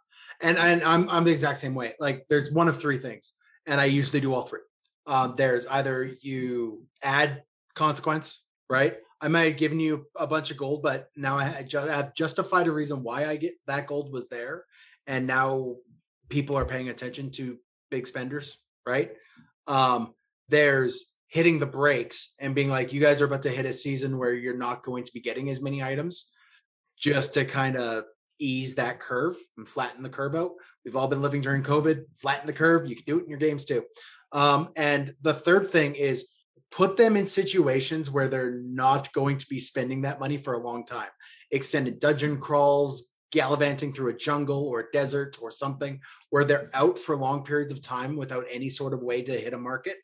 And and I'm I'm the exact same way. Like there's one of three things, and I usually do all three. Um, there's either you add consequence, right? I might have given you a bunch of gold, but now I have justified a reason why I get that gold was there, and now people are paying attention to big spenders, right? Um, there's hitting the brakes and being like, you guys are about to hit a season where you're not going to be getting as many items, just to kind of ease that curve and flatten the curve out. We've all been living during COVID, flatten the curve. You can do it in your games too. Um, and the third thing is put them in situations where they're not going to be spending that money for a long time. Extended dungeon crawls, gallivanting through a jungle or a desert or something where they're out for long periods of time without any sort of way to hit a market,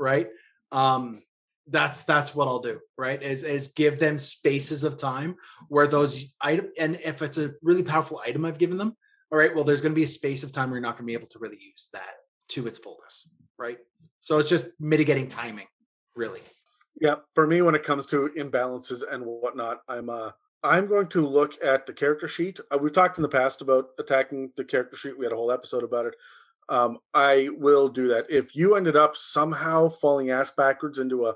right? Um, that's that's what I'll do, right? Is is give them spaces of time where those item and if it's a really powerful item I've given them, all right, well, there's going to be a space of time where you're not going to be able to really use that to its fullness, right? So it's just mitigating timing, really. Yeah, for me, when it comes to imbalances and whatnot, I'm uh, I'm going to look at the character sheet. Uh, we've talked in the past about attacking the character sheet. We had a whole episode about it. Um, I will do that. If you ended up somehow falling ass backwards into a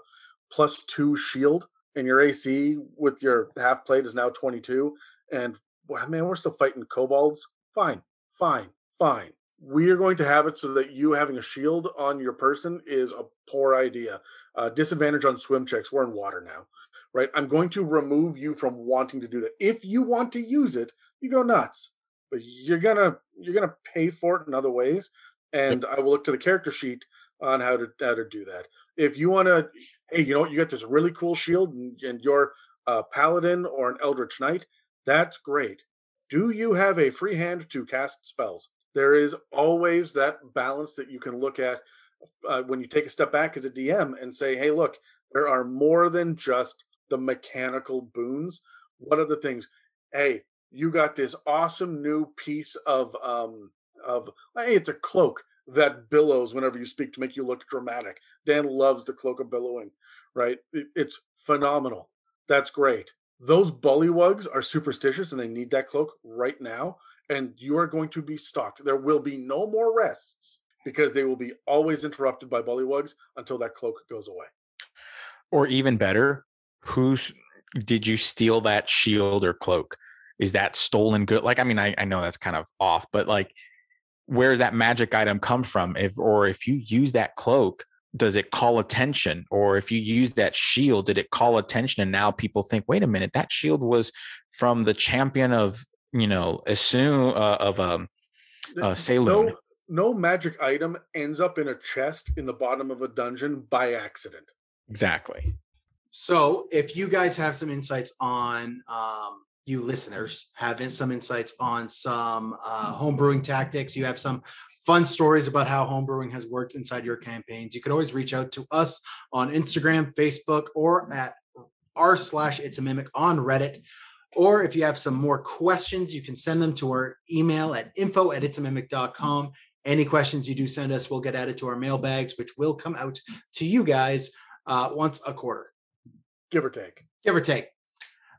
plus two shield, and your AC with your half plate is now 22, and well, man, we're still fighting kobolds. Fine, fine, fine. We are going to have it so that you having a shield on your person is a poor idea. Uh, disadvantage on swim checks. We're in water now, right? I'm going to remove you from wanting to do that. If you want to use it, you go nuts, but you're gonna you're gonna pay for it in other ways. And I will look to the character sheet on how to how to do that. If you want to, hey, you know what? You got this really cool shield, and, and you're a paladin or an eldritch knight. That's great. Do you have a free hand to cast spells? There is always that balance that you can look at uh, when you take a step back as a DM and say, hey, look, there are more than just the mechanical boons. What are the things? Hey, you got this awesome new piece of um of hey, it's a cloak that billows whenever you speak to make you look dramatic. Dan loves the cloak of billowing, right? It, it's phenomenal. That's great. Those bullywugs are superstitious and they need that cloak right now. And you are going to be stalked. There will be no more rests because they will be always interrupted by bullywugs until that cloak goes away. Or even better, who's did you steal that shield or cloak? Is that stolen good? Like, I mean, I, I know that's kind of off, but like, where's that magic item come from? If or if you use that cloak, does it call attention? Or if you use that shield, did it call attention? And now people think, wait a minute, that shield was from the champion of you know, assume uh, of um uh, Saloon. No, no magic item ends up in a chest in the bottom of a dungeon by accident. Exactly. So, if you guys have some insights on, um, you listeners have in- some insights on some uh, home brewing tactics, you have some fun stories about how homebrewing has worked inside your campaigns, you can always reach out to us on Instagram, Facebook, or at r slash it's a mimic on Reddit. Or if you have some more questions, you can send them to our email at info at itsamimic.com. Any questions you do send us will get added to our mailbags, which will come out to you guys uh, once a quarter, Give or take. give or take.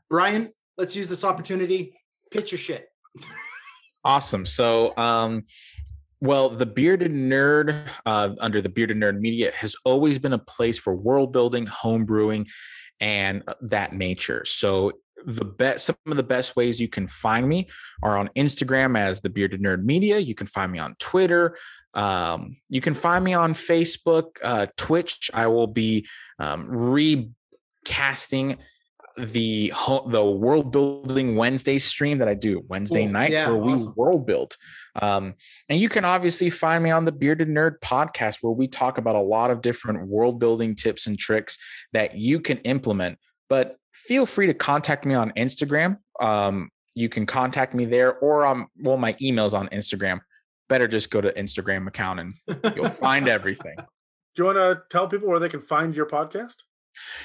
Brian, let's use this opportunity. Pitch your shit. Awesome. So, um, well, the Bearded Nerd, uh, under the Bearded Nerd Media, has always been a place for world building, home brewing, and uh, that nature. So, the best, some of the best ways you can find me are on Instagram as the Bearded Nerd Media. You can find me on Twitter. Um, you can find me on Facebook, uh, Twitch. I will be um, recasting the the world building Wednesday stream that I do Wednesday nights Yeah, where we awesome. world build. Um, and you can obviously find me on the Bearded Nerd podcast where we talk about a lot of different world building tips and tricks that you can implement. But feel free to contact me on Instagram. Um, you can contact me there or um, well, my email's on Instagram. Better just go to Instagram account and you'll find everything. Do you want to tell people where they can find your podcast?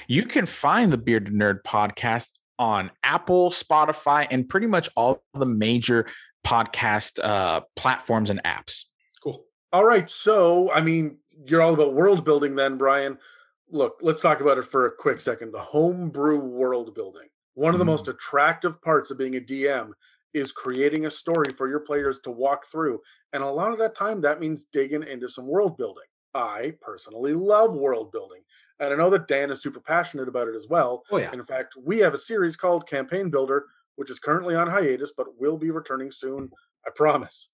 You can find the Bearded Nerd podcast on Apple, Spotify, and pretty much all the major podcast uh, platforms and apps. Cool. All right. So, I mean, you're all about world building then, Brian. Look, let's talk about it for a quick second. The homebrew world building. One of the Mm. most attractive parts of being a DM is creating a story for your players to walk through. And a lot of that time, that means digging into some world building. I personally love world building. And I know that Dan is super passionate about it as well. Oh, yeah. In fact, we have a series called Campaign Builder, which is currently on hiatus, but will be returning soon, I promise.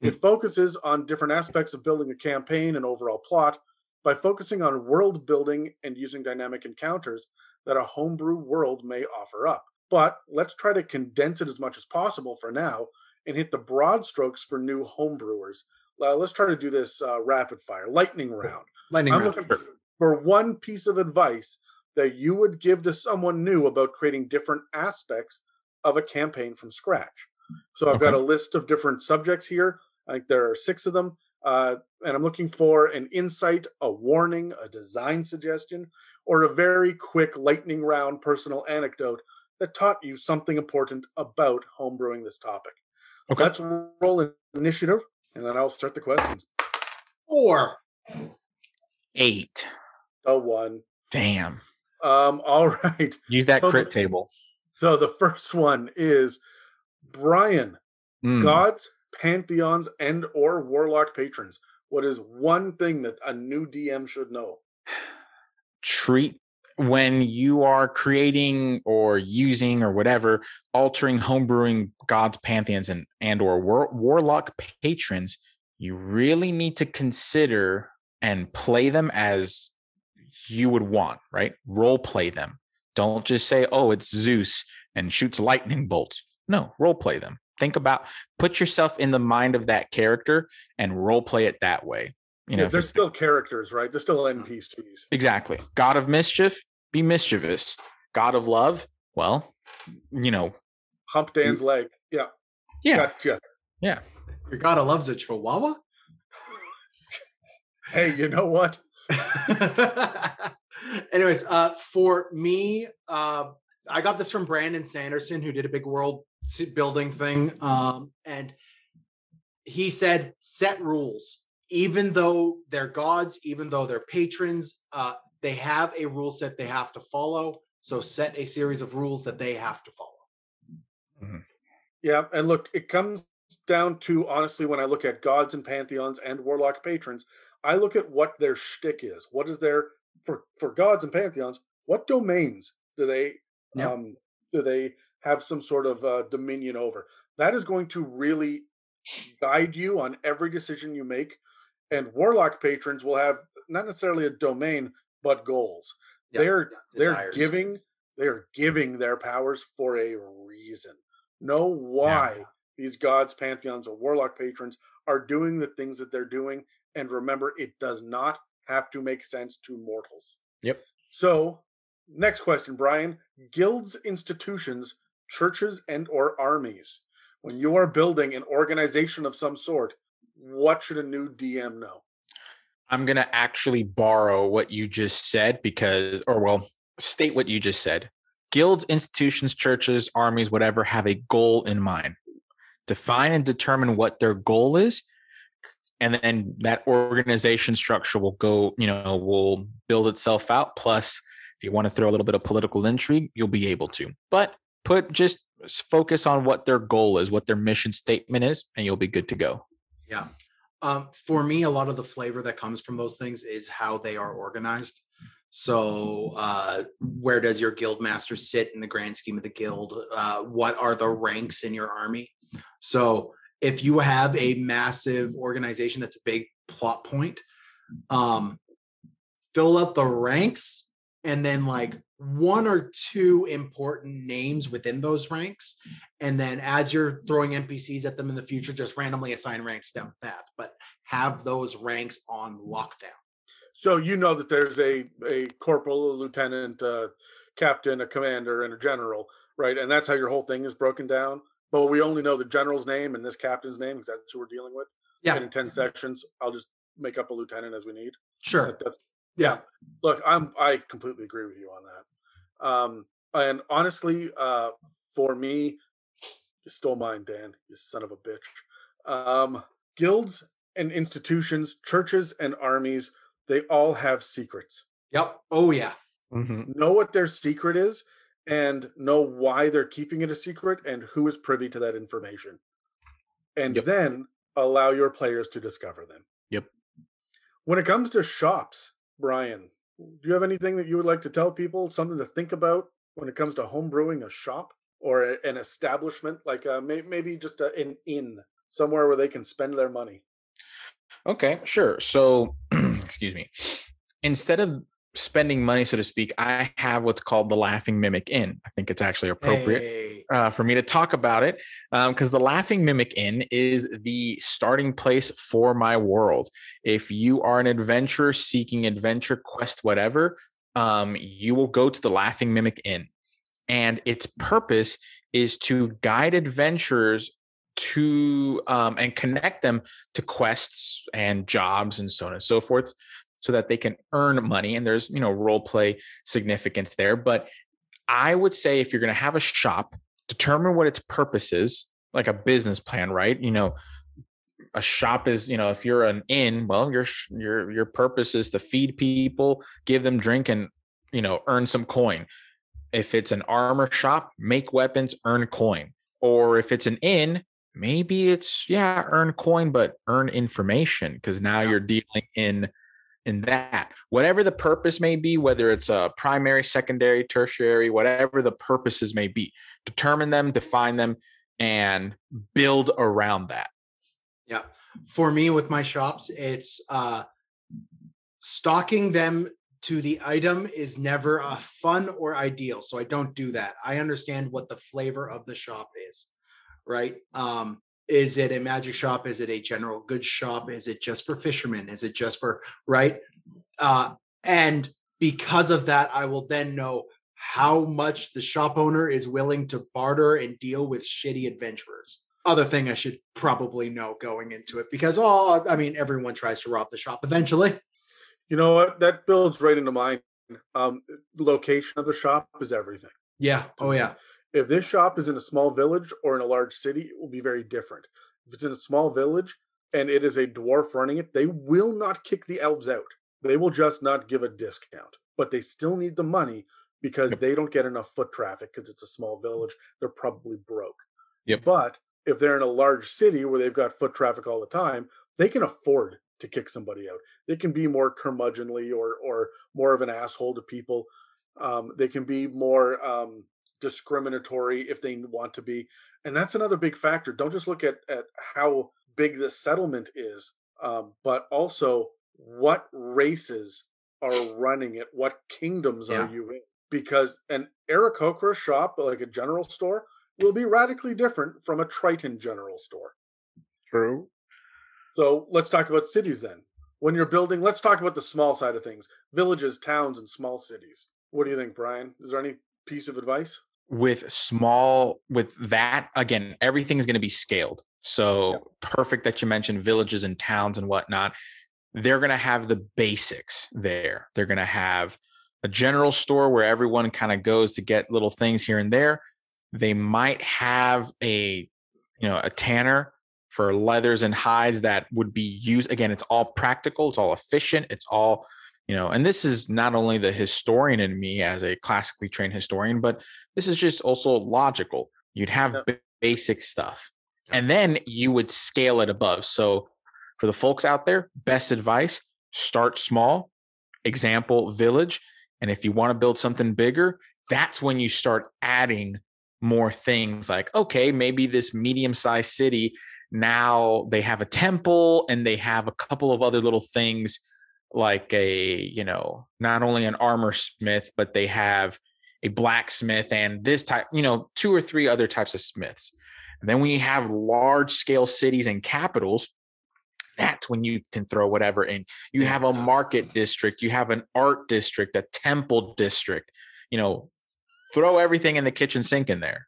It focuses on different aspects of building a campaign and overall plot by focusing on world building and using dynamic encounters that a homebrew world may offer up. But let's try to condense it as much as possible for now and hit the broad strokes for new homebrewers. Uh, let's try to do this uh, rapid fire, lightning round. Lightning I'm round. looking for one piece of advice that you would give to someone new about creating different aspects of a campaign from scratch. So I've got a list of different subjects here. I think there are six of them. Uh, and I'm looking for an insight, a warning, a design suggestion, or a very quick lightning round personal anecdote that taught you something important about homebrewing this topic. Okay. Let's roll initiative, and then I'll start the questions. Four. Eight. Oh, one. Damn. Um, all right. Use that So crit the- table. So the first one is Brian, Mm. gods, pantheons, and or warlock patrons. What is one thing that a new DM should know? treat when you are creating or using or whatever altering homebrewing gods pantheons and and or war, warlock patrons you really need to consider and play them as you would want right role play them don't just say oh it's zeus and shoots lightning bolts no role play them think about put yourself in the mind of that character and role play it that way you know Yeah, they're still characters, right? They're still NPCs. Exactly. God of mischief, be mischievous. God of love, well, you know, Hump Dan's leg. Yeah. yeah, Gotcha. yeah. Your god of loves a chihuahua? Hey, you know what? Anyways, uh, for me, uh, I got this from Brandon Sanderson, who did a big world building thing. Um, and he said, set rules. Even though they're gods, even though they're patrons, uh, they have a rule set they have to follow. So set a series of rules that they have to follow. Yeah, and look, it comes down to honestly when I look at gods and pantheons and warlock patrons, I look at what their shtick is. What is their for for gods and pantheons? What domains do they Yep. um do they have some sort of uh, dominion over? That is going to really guide you on every decision you make. And warlock patrons will have not necessarily a domain, but goals. Yep. They're they're giving they're giving their powers for a reason. Know why these gods, pantheons, or warlock patrons are doing the things that they're doing, and remember, it does not have to make sense to mortals. Yep. So, next question, Brian: guilds, institutions, churches, and or armies. When you are building an organization of some sort, what should a new DM know? I'm going to actually borrow what you just said because, or well, state what you just said. Guilds, institutions, churches, armies, whatever, have a goal in mind. Define and determine what their goal is. And then that organization structure will go, you know, will build itself out. Plus, if you want to throw a little bit of political intrigue, you'll be able to. But put just focus on what their goal is, what their mission statement is, and you'll be good to go. Yeah. Um, for me, a lot of the flavor that comes from those things is how they are organized. So, uh, where does your guild master sit in the grand scheme of the guild? Uh, what are the ranks in your army? So, if you have a massive organization that's a big plot point, um, fill up the ranks and then like one or two important names within those ranks. And then as you're throwing NPCs at them in the future, just randomly assign ranks down the path, but have those ranks on lockdown. So you know that there's a a corporal, a lieutenant, a captain, a commander, and a general, right? And that's how your whole thing is broken down. But we only know the general's name and this captain's name because that's who we're dealing with. Yeah. And in 10 sections, I'll just make up a lieutenant as we need. Sure. That- that's- yeah. Look, I'm I completely agree with you on that. Um, and honestly, uh, for me, you stole mine, Dan, you son of a bitch. Um, guilds and institutions, churches and armies, they all have secrets. Yep. Oh, yeah. Know what their secret is and know why they're keeping it a secret and who is privy to that information. And Yep. then allow your players to discover them. Yep. When it comes to shops, Brian, do you have anything that you would like to tell people? Something to think about when it comes to homebrewing a shop or a- an establishment, like uh, may- maybe just a, an inn somewhere where they can spend their money? Okay, sure. So, excuse me. Instead of spending money, so to speak, I have what's called the Laughing Mimic Inn. I think it's actually appropriate. Hey. uh, for me to talk about it because the Laughing Mimic Inn is the starting place for my world. If you are an adventurer seeking adventure, quest, whatever, um, you will go to the Laughing Mimic Inn. And its purpose is to guide adventurers to um, and connect them to quests and jobs and so on and so forth so that they can earn money and there's you know role play significance there but i would say if you're going to have a shop determine what its purpose is like a business plan right? You know a shop is you know if you're an inn well your your your purpose is to feed people give them drink and you know earn some coin. If it's an armor shop make weapons earn coin. Or if it's an inn maybe it's yeah earn coin but earn information because now you're dealing in in that whatever the purpose may be whether it's a primary secondary tertiary whatever the purposes may be determine them define them and build around that Yeah. For me with my shops, it's uh stocking them to the item is never a fun or ideal. So I don't do that. I understand what the flavor of the shop is. Right? Um is it a magic shop? Is it a general goods shop? Is it just for fishermen? Is it just for right? Uh and because of that, I will then know how much the shop owner is willing to barter and deal with shitty adventurers other thing I should probably know going into it because oh I mean everyone tries to rob the shop eventually. You know what? That builds right into mine. Um, location of the shop is everything. Yeah. Oh yeah. If this shop is in a small village or in a large city, it will be very different. If it's in a small village and it is a dwarf running it, they will not kick the elves out. They will just not give a discount, but they still need the money because Yep. they don't get enough foot traffic because it's a small village. They're probably broke. Yep. But if they're in a large city where they've got foot traffic all the time, they can afford to kick somebody out. They can be more curmudgeonly or or more of an asshole to people. Um, they can be more um, discriminatory if they want to be, and that's another big factor. Don't just look at at how big the settlement is, um, but also what races are running it. What kingdoms Yeah. are you in? Because an Aarakocra shop, like a general store, will be radically different from a Triton general store. true So let's talk about cities then. When you're building, let's talk about the small side of things villages, towns, and small cities. What do you think, Brian? Is there any piece of advice? With small with that again everything is going to be scaled. So perfect that you mentioned villages and towns and whatnot. They're going to have the basics there. They're going to have a general store where everyone kind of goes to get little things here and there. They might have a you know a tanner for leathers and hides that would be used again it's all practical it's all efficient it's all you know and this is not only the historian in me as a classically trained historian but this is just also logical. You'd have Yeah. basic stuff and then you would scale it above. So for the folks out there best advice start small example village and if you want to build something bigger that's when you start adding more things like okay maybe this medium sized city now they have a temple and they have a couple of other little things like a you know not only an armor smith but they have a blacksmith and this type you know two or three other types of smiths. And then when you have large scale cities and capitals that's when you can throw whatever in. You have a market district you have an art district a temple district you know throw everything in the kitchen sink in there.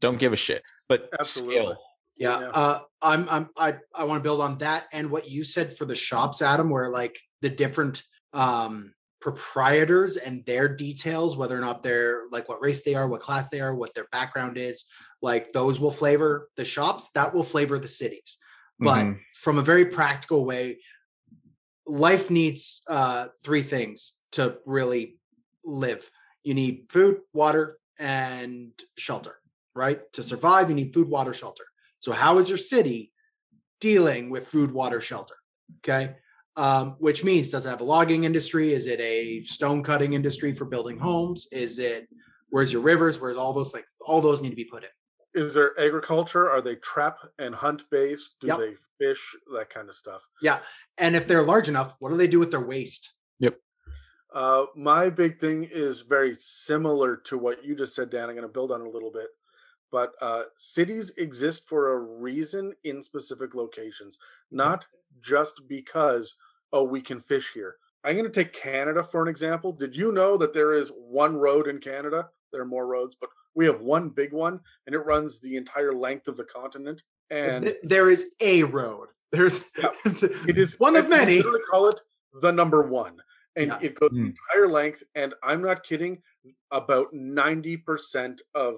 Don't give a shit but Absolutely. scale. Yeah, Yeah. Uh, I'm, I'm, I, I want to build on that and what you said for the shops, Adam, where like the different um, proprietors and their details, whether or not they're like what race they are, what class they are, what their background is, like those will flavor the shops. That will flavor the cities. But Mhm. from a very practical way, life needs uh, three things to really live. You need food, water, and shelter. Right to survive, you need food, water, shelter. So, how is your city dealing with food, water, shelter? Okay. Um, which means does it have a logging industry? Is it a stone cutting industry for building homes? Is it where's your rivers? Where's all those things? All those need to be put in. Is there agriculture? Are they trap and hunt based? Do Yep. they fish? That kind of stuff. Yeah. And if they're large enough, what do they do with their waste? Yep. Uh, my big thing is very similar to what you just said, Dan. I'm going to build on it a little bit. But uh, cities exist for a reason in specific locations, not just because, oh, we can fish here. I'm going to take Canada for an example. Did you know that there is one road in Canada? There are more roads, but we have one big one and it runs the entire length of the continent. And there is a road. There's it is one of many. literally call it the number one, and Yeah. it goes Hmm. entire length. And I'm not kidding. About ninety percent of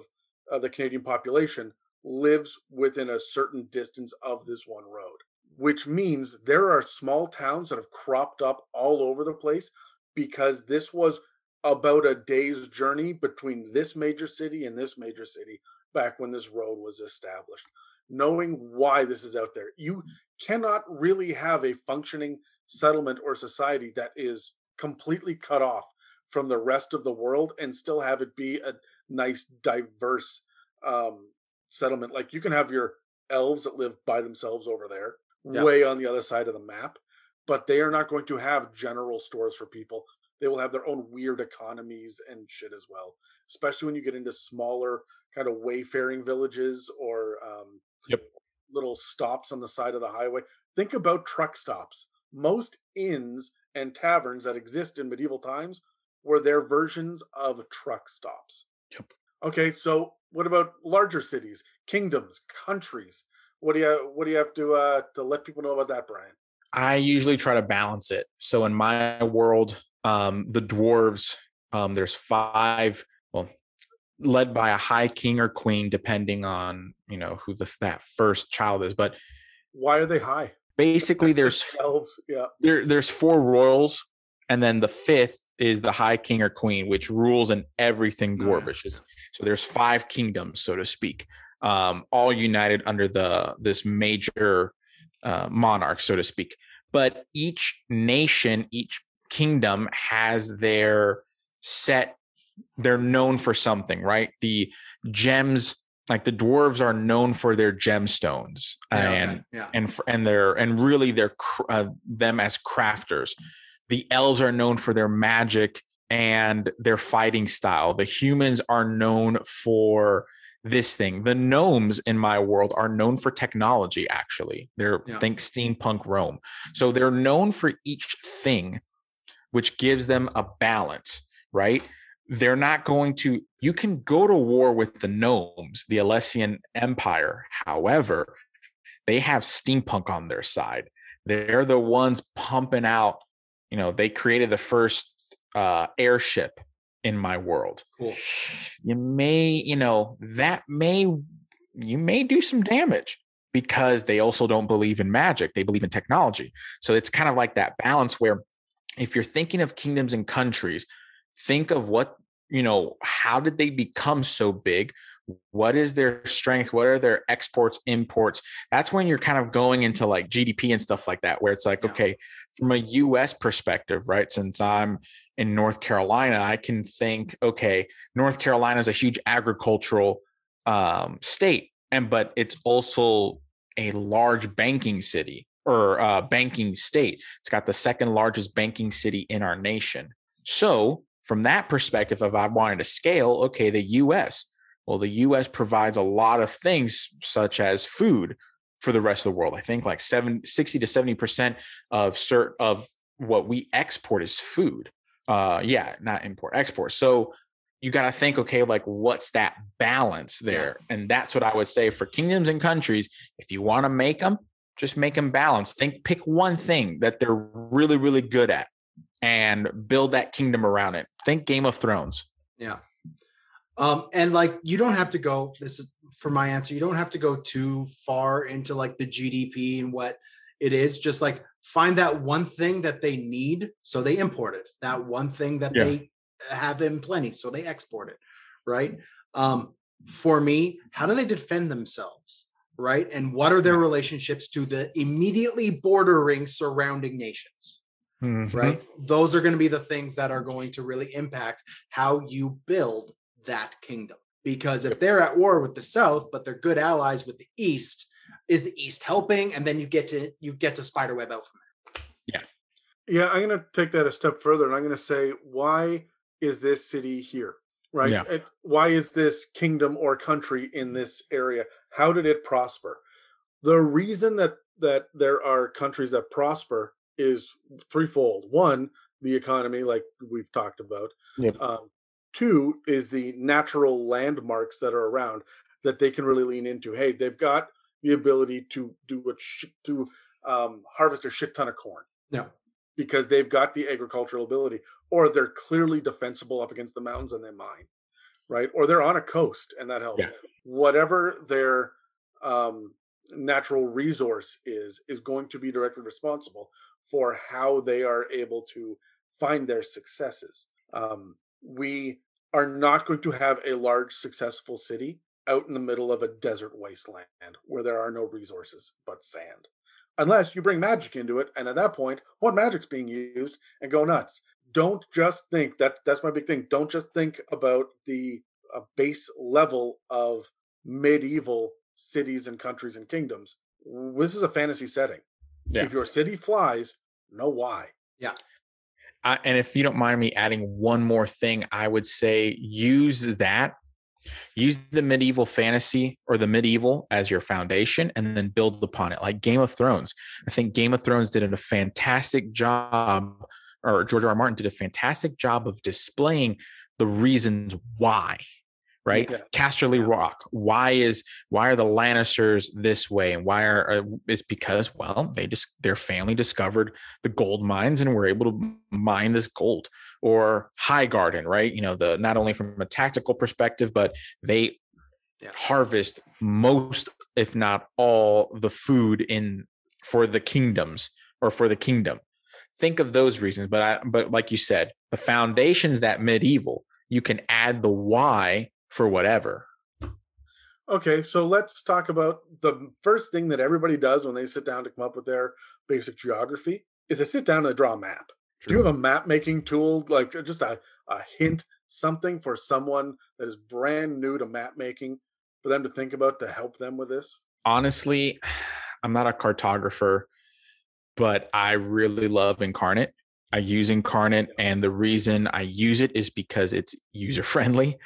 uh, the Canadian population lives within a certain distance of this one road, which means there are small towns that have cropped up all over the place because this was about a day's journey between this major city and this major city back when this road was established. Knowing why this is out there, you cannot really have a functioning settlement or society that is completely cut off from the rest of the world and still have it be a nice diverse um settlement like you can have your elves that live by themselves over there Yeah. way on the other side of the map but they are not going to have general stores for people they will have their own weird economies and shit as well especially when you get into smaller kind of wayfaring villages or um Yep. little stops on the side of the highway think about truck stops most inns and taverns that exist in medieval times were their versions of truck stops. Yep. Okay, so what about larger cities, kingdoms, countries? What do you what do you have to uh to let people know about that, Brian? I usually try to balance it. So in my world, um, the dwarves, um, there's five, well, led by a high king or queen, depending on you know who the that first child is. But Why are they high? basically, there's elves. Yeah. there there's four royals, and then the fifth is the high king or queen, which rules in everything dwarvish. It's- So there's five kingdoms, so to speak, um, all united under the this major uh, monarch, so to speak. But each nation, each kingdom has their set. They're known for something, right? The gems, like the dwarves, are known for their gemstones, Yeah, and okay, yeah. and and they're and really they're uh, them as crafters. The elves are known for their magic and their fighting style. The humans are known for this thing. The gnomes in my world are known for technology. Actually, they're Yeah. think steampunk Rome. So they're known for each thing, which gives them a balance, right? They're not going to. You can go to war with the gnomes, the Alessian Empire. However, they have steampunk on their side. They're the ones pumping out. You know, they created the first uh, airship in my world. Cool. You may, you know, that may you may do some damage. because they also don't believe in magic. They believe in technology. So it's kind of like that balance where if you're thinking of kingdoms and countries, think of what, you know, how did they become so big? What is their strength? What are their exports, imports? That's when you're kind of going into like GDP and stuff like that, where it's like, Yeah. okay, from a US perspective, right? Since I'm in North Carolina, I can think, okay, North Carolina is a huge agricultural um, state, and but it's also a large banking city or uh, banking state. It's got the second largest banking city in our nation. So, from that perspective, if I wanted to scale, okay, the US, well, the US provides a lot of things such as food for the rest of the world. I think like seven, 60 to 70% of cert of what we export is food. Uh, yeah, not import, export. So you got to think, okay, like what's that balance there? And that's what I would say for kingdoms and countries. If you want to make them, just make them balanced. Think, pick one thing that they're really, really good at and build that kingdom around it. Think Game of Thrones. Yeah. Um, and like you don't have to go, this is for my answer, you don't have to go too far into like the GDP and what it is. Just like find that one thing that they need. So they import it. That one thing that Yeah. they have in plenty. So they export it. Right. Um, for me, how do they defend themselves? Right. And what are their relationships to the immediately bordering surrounding nations? right? Those are going to be the things that are going to really impact how you build that kingdom. Because if they're at war with the South, but they're good allies with the East, is the East helping? And then you get to you get to spiderweb out from Yeah, Yeah, I'm going to take that a step further and I'm going to say, why is this city here? Right? Yeah. It- why is this kingdom or country in this area? How did it prosper? The reason that that there are countries that prosper is threefold. One, the economy, like we've talked about. Yep. Um, two is the natural landmarks that are around that they can really lean into. Hey, they've got the ability to do what sh- to um, harvest a shit ton of corn Yeah. because they've got the agricultural ability, or they're clearly defensible up against the mountains and they mine, right? Or they're on a coast and that helps. Yeah. Whatever their um, natural resource is, is going to be directly responsible for how they are able to find their successes. Um, we are not going to have a large, successful city out in the middle of a desert wasteland where there are no resources but sand. Unless you bring magic into it and at that point what magic's being used and go nuts. Don't just think that that's my big thing don't just think about the uh, base level of medieval cities and countries and kingdoms. This is a fantasy setting. Yeah. if your city flies know why I, and if you don't mind me adding one more thing, I would say use that, use the medieval fantasy or the medieval as your foundation, and then build upon it. Like Game of Thrones, I think Game of Thrones did a fantastic job, or George R. R. Martin did a fantastic job of displaying the reasons why. Right, Yeah. Casterly Rock. Why is why are the Lannisters this way, and why are uh, is because well they just their family discovered the gold mines and were able to mine this gold or Highgarden right you know the not only from a tactical perspective but they Yeah. harvest most if not all the food in for the kingdoms or for the kingdom think of those reasons but i but like you said the foundations that medieval you can add the why for whatever Okay, so let's talk about the first thing that everybody does when they sit down to come up with their basic geography is they sit down and they draw a map. Do you have a map making tool, like uh, just a, a hint, something for someone that is brand new to map making for them to think about to help them with this? honestly, I'm not a cartographer, but I really love Inkarnate. I use Inkarnate, and the reason I use it is because it's user friendly.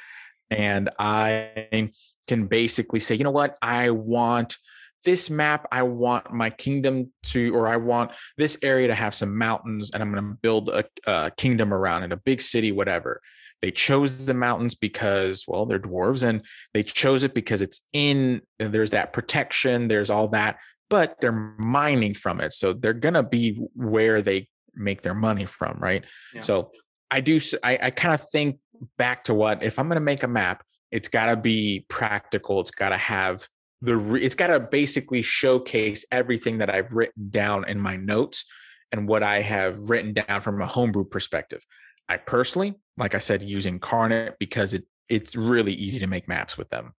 And I can basically say, you know what, I want this map, I want my kingdom to, or I want this area to have some mountains, and I'm going to build a, a kingdom around it, a big city, whatever. They chose the mountains because, well, they're dwarves, and they chose it because it's in there's that protection there's all that but they're mining from it so they're gonna be where they make their money from right Yeah. so i do I kind of think back to what if i'm gonna make a map it's gotta be practical it's gotta have the re- it's got to basically showcase everything that I've written down in my notes and what I have written down from a homebrew perspective. I personally, like I said, use Inkarnate because it it's really easy to make maps with them.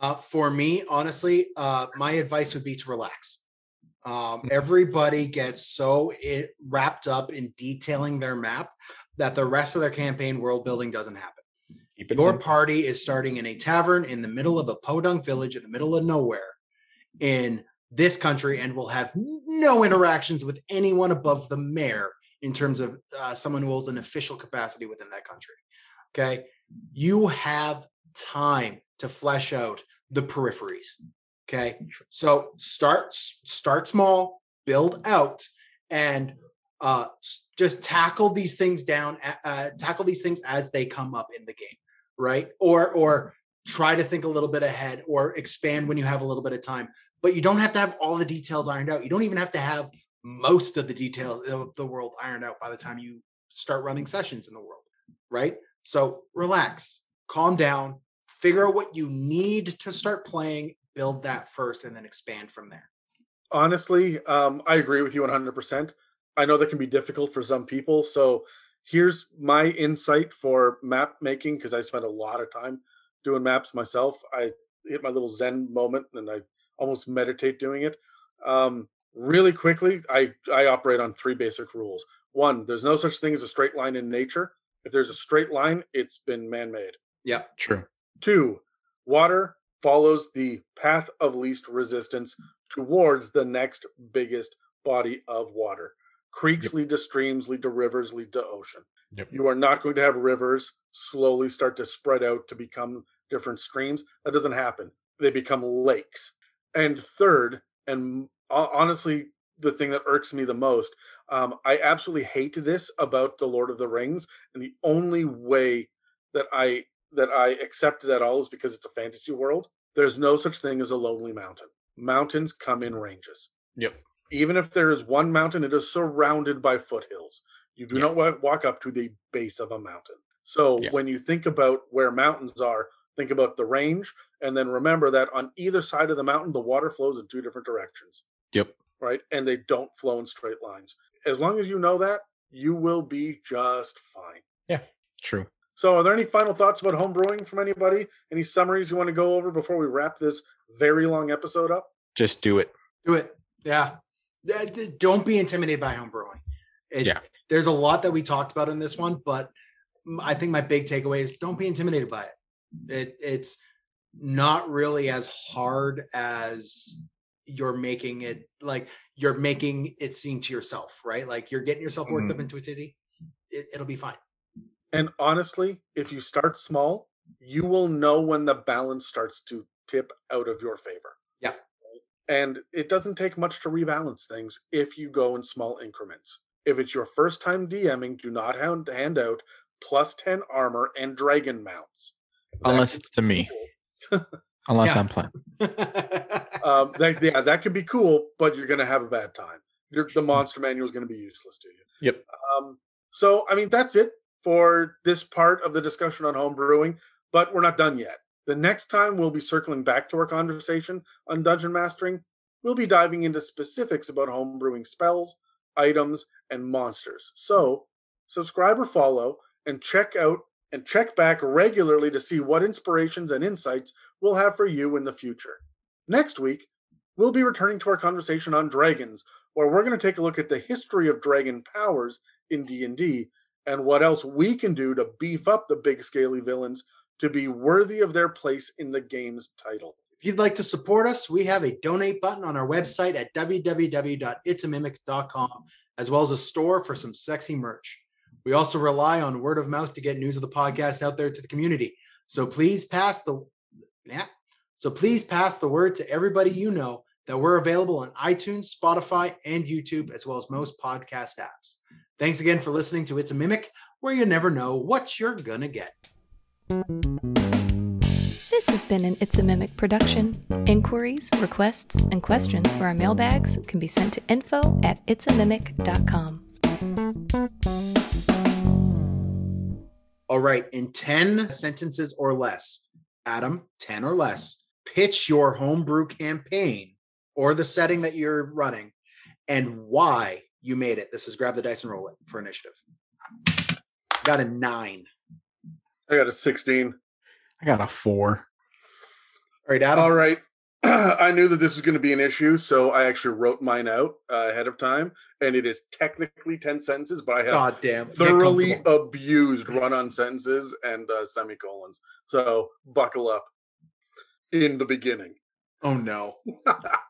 Uh, for me, honestly, uh, my advice would be to relax. Um, Mm-hmm. everybody gets so it, wrapped up in detailing their map that the rest of their campaign world building doesn't happen. Your simple. party is starting in a tavern in the middle of a podunk village in the middle of nowhere in this country and will have no interactions with anyone above the mayor in terms of uh, someone who holds an official capacity within that country. Okay. You have time to flesh out the peripheries. Okay. So start start small, build out, and uh, just tackle these things down. Uh, tackle these things as they come up in the game, right? Or or try to think a little bit ahead, or expand when you have a little bit of time. But you don't have to have all the details ironed out. You don't even have to have most of the details of the world ironed out by the time you start running sessions in the world, right? So relax, calm down, figure out what you need to start playing, build that first, and then expand from there. honestly, um, I agree with you 100%. I know that can be difficult for some people. So here's my insight for map making because I spent a lot of time doing maps myself. I hit my little Zen moment and I almost meditate doing it. Um, really quickly, I, I operate on three basic rules. One, there's no such thing as a straight line in nature. If there's a straight line, it's been man made. Yeah, True. Two, water follows the path of least resistance towards the next biggest body of water. Creeks Yep. lead to streams, lead to rivers, lead to ocean. Yep. You are not going to have rivers slowly start to spread out to become different streams. That doesn't happen. They become lakes. And third, and honestly, the thing that irks me the most, um, I absolutely hate this about the Lord of the Rings, and the only way that I that I accept it at all is because it's a fantasy world. There's no such thing as a lonely mountain. Mountains come in ranges. Yep. Even if there is one mountain, it is surrounded by foothills. You do Yeah. not walk up to the base of a mountain. So Yeah. when you think about where mountains are, think about the range, and then remember that on either side of the mountain, the water flows in two different directions, Yep. right? And they don't flow in straight lines. As long as you know that, you will be just fine. Yeah. True. So, are there any final thoughts about home brewing from anybody? Any summaries you want to go over before we wrap this very long episode up? Just do it. Do it. Yeah. D- d- Don't be intimidated by home brewing. It, Yeah. There's a lot that we talked about in this one, but I think my big takeaway is don't be intimidated by it. It it's not really as hard as you're making it like you're making it seem to yourself, right? Like you're getting yourself worked up Mhm. into a tizzy. It, it'll be fine. And honestly, if you start small, you will know when the balance starts to tip out of your favor. Yeah. And it doesn't take much to rebalance things if you go in small increments. If it's your first time DMing, do not hand, out plus 10 armor and dragon mounts. Unless it's to me. cool. Unless I'm playing. um, that, yeah, that could be cool, but you're going to have a bad time. Your, the monster manual is going to be useless to you. Yep. Um, so, I mean, that's it for this part of the discussion on home brewing, but we're not done yet. The next time we'll be circling back to our conversation on dungeon mastering, we'll be diving into specifics about homebrewing spells, items, and monsters. So, subscribe or follow and check out and check back regularly to see what inspirations and insights we'll have for you in the future. Next week, we'll be returning to our conversation on dragons, where we're going to take a look at the history of dragon powers in D&D and what else we can do to beef up the big scaly villains to be worthy of their place in the game's title. If you'd like to support us, we have a donate button on our website at www.itsamimic.com, as well as a store for some sexy merch. We also rely on word of mouth to get news of the podcast out there to the community. So please pass the yeah. So please pass the word to everybody you know that we're available on iTunes, Spotify, and YouTube, as well as most podcast apps. Thanks again for listening to It's a Mimic, where you never know what you're gonna get. This has been an It's a Mimic production. Inquiries, requests, and questions for our mailbags can be sent to info at itsamimic.com. All right, in 10 sentences or less, Adam, 10 or less, pitch your homebrew campaign or the setting that you're running and why you made it. This is grab the dice and roll it for initiative. Got a nine. I got a 16. I got a four. All right, Adam. All right. I knew that this was going to be an issue, so I actually wrote mine out uh, ahead of time, and it is technically 10 sentences, but I have God damn. Thoroughly abused run on sentences and uh, semicolons. So buckle up in the beginning. Oh no.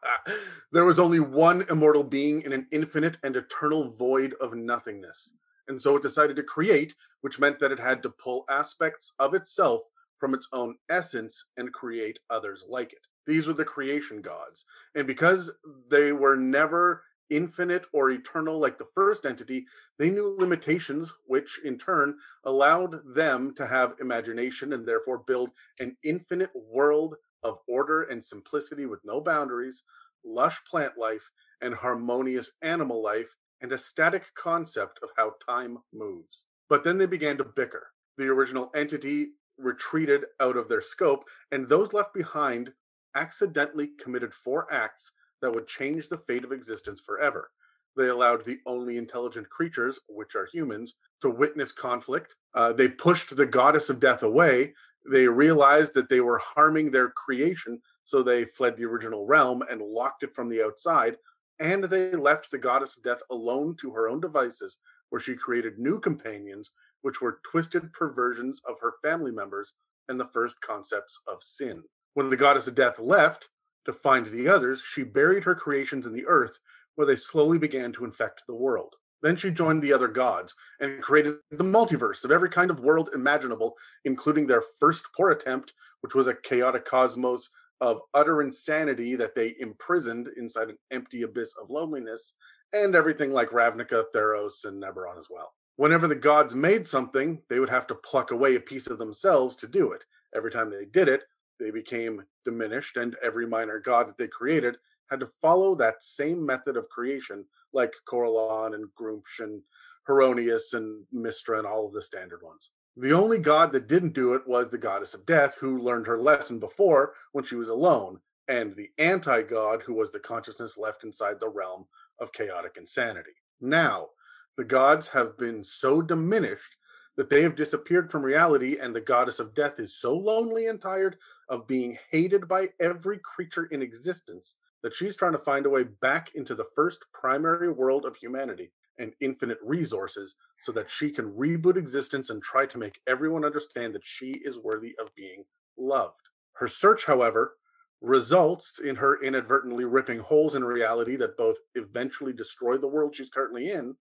there was only one immortal being in an infinite and eternal void of nothingness. And so it decided to create, which meant that it had to pull aspects of itself from its own essence and create others like it. These were the creation gods. And because they were never infinite or eternal like the first entity, they knew limitations, which in turn allowed them to have imagination and therefore build an infinite world of order and simplicity with no boundaries, lush plant life, and harmonious animal life, and a static concept of how time moves. But then they began to bicker. The original entity retreated out of their scope, and those left behind accidentally committed four acts that would change the fate of existence forever. They allowed the only intelligent creatures, which are humans, to witness conflict. Uh, they pushed the goddess of death away. They realized that they were harming their creation, so they fled the original realm and locked it from the outside. And they left the goddess of death alone to her own devices, where she created new companions, which were twisted perversions of her family members and the first concepts of sin. When the goddess of death left to find the others, she buried her creations in the earth, where they slowly began to infect the world. Then she joined the other gods and created the multiverse of every kind of world imaginable, including their first poor attempt, which was a chaotic cosmos of utter insanity that they imprisoned inside an empty abyss of loneliness, and everything like Ravnica, Theros, and Eberron as well. Whenever the gods made something, they would have to pluck away a piece of themselves to do it. Every time they did it, they became diminished, and every minor god that they created had to follow that same method of creation, like Corellon and Gruumsh and Heironeous and Mystra and all of the standard ones. The only god that didn't do it was the goddess of death, who learned her lesson before when she was alone, and the anti god, who was the consciousness left inside the realm of chaotic insanity. Now, the gods have been so diminished that they have disappeared from reality, and the goddess of death is so lonely and tired of being hated by every creature in existence that she's trying to find a way back into the first primary world of humanity and infinite resources so that she can reboot existence and try to make everyone understand that she is worthy of being loved. Her search, however, results in her inadvertently ripping holes in reality that both eventually destroy the world she's currently in,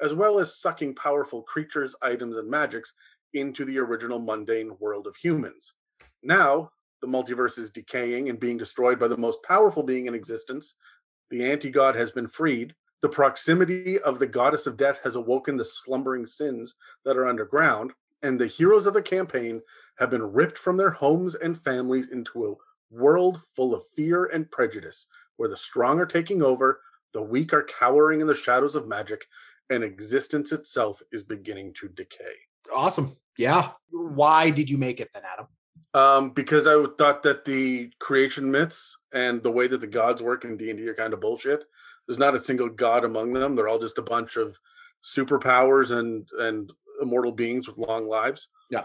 as well as sucking powerful creatures, items, and magics into the original mundane world of humans. Now, the multiverse is decaying and being destroyed by the most powerful being in existence. The anti god has been freed. The proximity of the goddess of death has awoken the slumbering sins that are underground. And the heroes of the campaign have been ripped from their homes and families into a world full of fear and prejudice, where the strong are taking over, the weak are cowering in the shadows of magic, and existence itself is beginning to decay. Awesome. Yeah. Why did you make it then, Adam? Um, because I thought that the creation myths and the way that the gods work in D and D are kind of bullshit. There's not a single god among them. They're all just a bunch of superpowers and and immortal beings with long lives. Yeah.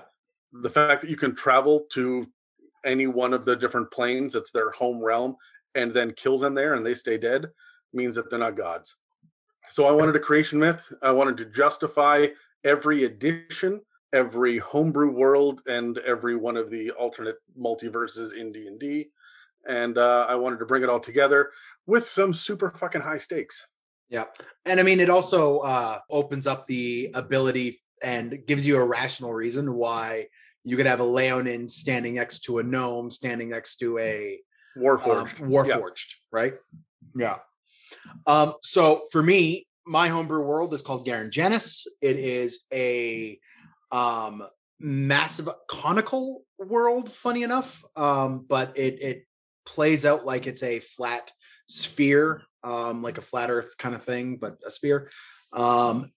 The fact that you can travel to any one of the different planes, it's their home realm, and then kill them there and they stay dead, means that they're not gods. So I wanted a creation myth. I wanted to justify every edition every homebrew world and every one of the alternate multiverses in D&D and uh, I wanted to bring it all together with some super fucking high stakes. Yeah. And I mean it also uh opens up the ability and gives you a rational reason why you could have a Leonin standing next to a gnome standing next to a Warforged. um, Warforged, right? Yeah. Um, so for me, my homebrew world is called Garen Janus. It is a um massive conical world, funny enough. Um, but it it plays out like it's a flat sphere, um, like a flat earth kind of thing, but a sphere. Um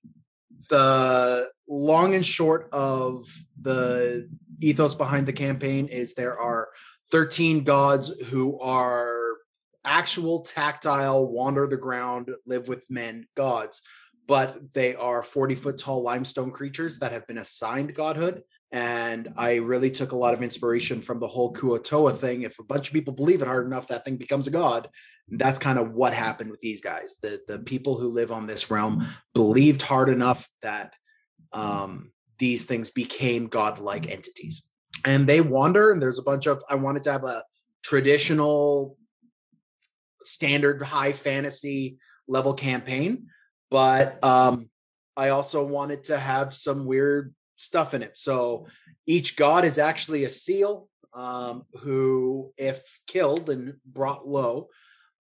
the long and short of the ethos behind the campaign is there are 13 gods who are actual tactile, wander the ground, live with men gods, but they are 40 foot tall limestone creatures that have been assigned godhood. And I really took a lot of inspiration from the whole Kuo-toa thing. If a bunch of people believe it hard enough, that thing becomes a god. And that's kind of what happened with these guys. The the people who live on this realm believed hard enough that um, these things became godlike entities. And they wander, and there's a bunch of I wanted to have a traditional standard high fantasy level campaign, but um, I also wanted to have some weird stuff in it. So each god is actually a seal um, who, if killed and brought low,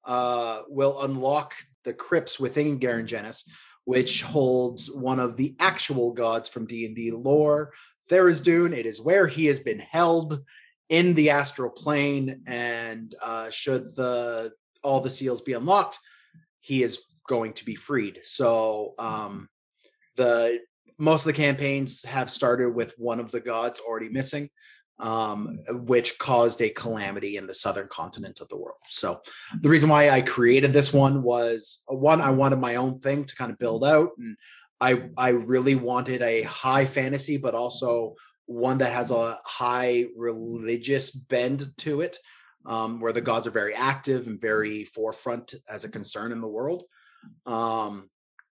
uh, will unlock the crypts within Garangenis, which holds one of the actual gods from D&D lore, Tharizdun. It is where he has been held in the astral plane, and uh, should the all the seals be unlocked, he is going to be freed. So um, the most of the campaigns have started with one of the gods already missing, um, which caused a calamity in the southern continent of the world. So the reason why I created this one was one, I wanted my own thing to kind of build out, and I I really wanted a high fantasy, but also one that has a high religious bend to it um, where the gods are very active and very forefront as a concern in the world. Um,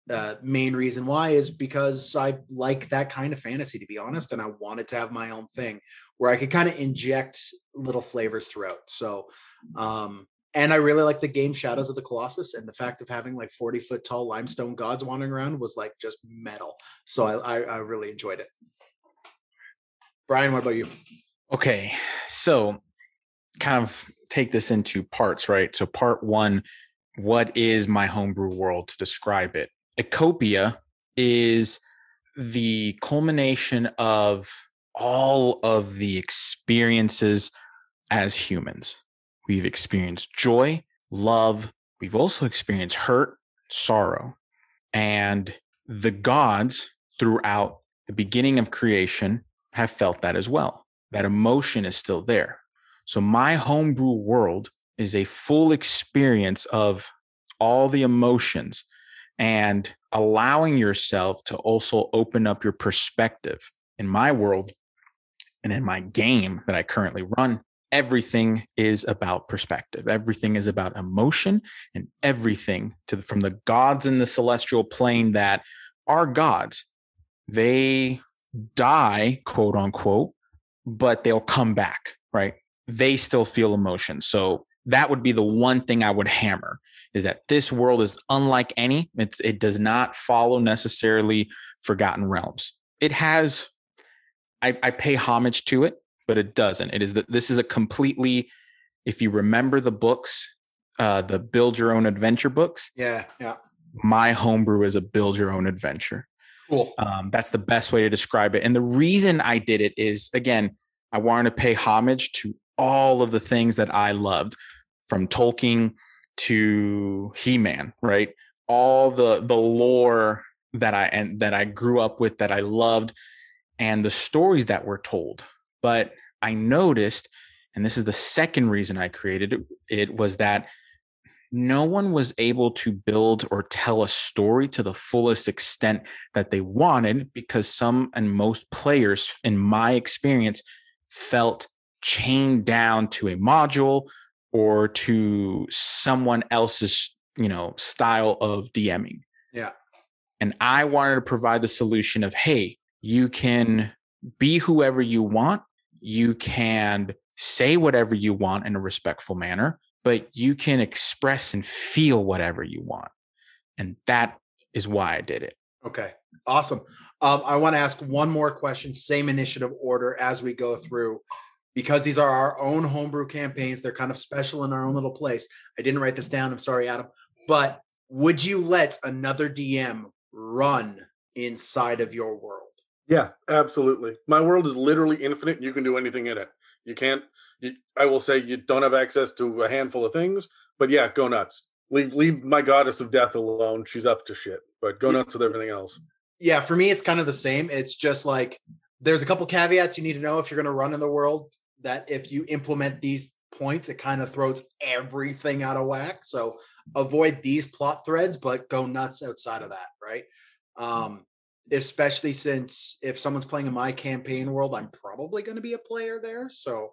uh, main reason why is because I like that kind of fantasy, to be honest, and I wanted to have my own thing where I could kind of inject little flavors throughout. So, um, and I really like the game Shadows of the Colossus, and the fact of having like forty foot tall limestone gods wandering around was like just metal. So I, I, I really enjoyed it. Brian, what about you? Okay, so kind of take this into parts, right? So, part one, what is my homebrew world to describe it? Ecopia is the culmination of all of the experiences as humans. We've experienced joy, love, we've also experienced hurt, sorrow. And the gods throughout the beginning of creation have felt that as well. That emotion is still there. So my homebrew world is a full experience of all the emotions and allowing yourself to also open up your perspective. In my world and in my game that I currently run, everything is about perspective. Everything is about emotion and everything to from the gods in the celestial plane that are gods. They die, quote unquote, but they'll come back, right? they still feel emotion. So that would be the one thing I would hammer is that this world is unlike any. It, it does not follow necessarily Forgotten Realms. It has, I, I pay homage to it, but it doesn't. It is that this is a completely, if you remember the books, uh, the build your own adventure books. Yeah, yeah. My homebrew is a build your own adventure. Cool. Um, that's the best way to describe it. And the reason I did it is again, I wanted to pay homage to all of the things that I loved from Tolkien to He-Man, right? All the the lore that I and that I grew up with that I loved and the stories that were told. But I noticed and this is the second reason I created it, it was that no one was able to build or tell a story to the fullest extent that they wanted because some and most players in my experience felt chained down to a module or to someone else's you know style of dming. Yeah. And i wanted to provide the solution of hey you can be whoever you want. You can say whatever you want in a respectful manner but you can express and feel whatever you want. And that is why i did it. Okay. Awesome. Um, i want to ask one more question same initiative order as we go through because these are our own homebrew campaigns, they're kind of special in our own little place. I didn't write this down. I'm sorry, Adam. But would you let another DM run inside of your world? Yeah, absolutely. My world is literally infinite. You can do anything in it. You can't. You, I will say you don't have access to a handful of things, but yeah, go nuts. Leave leave my goddess of death alone. She's up to shit. But go nuts with everything else. Yeah, for me, it's kind of the same. It's just like there's a couple caveats you need to know if you're going to run in the world that if you implement these points, it kind of throws everything out of whack. So avoid these plot threads, but go nuts outside of that, right? Um, especially since if someone's playing in my campaign world, I'm probably going to be a player there. So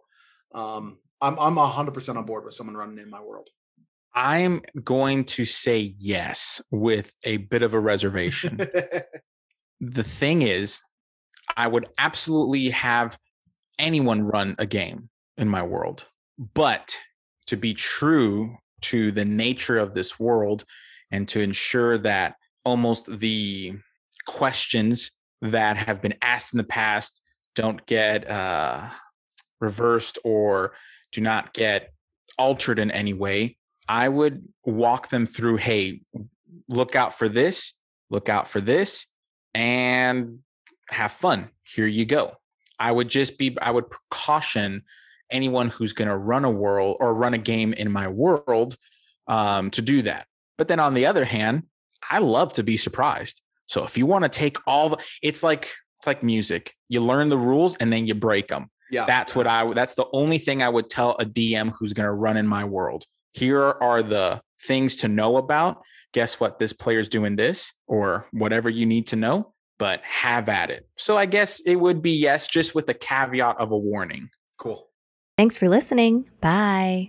um, I'm I'm hundred percent on board with someone running in my world. I'm going to say yes with a bit of a reservation. the thing is, I would absolutely have anyone run a game in my world. But to be true to the nature of this world and to ensure that almost the questions that have been asked in the past don't get uh, reversed or do not get altered in any way, I would walk them through hey, look out for this, look out for this, and have fun. Here you go. I would just be, I would caution anyone who's going to run a world or run a game in my world um, to do that. But then on the other hand, I love to be surprised. So if you want to take all the, it's like, it's like music. You learn the rules and then you break them. Yeah. That's what I that's the only thing I would tell a DM who's going to run in my world. Here are the things to know about. Guess what? This player's doing this or whatever you need to know, but have at it. So I guess it would be yes, just with the caveat of a warning. Cool. Thanks for listening. Bye.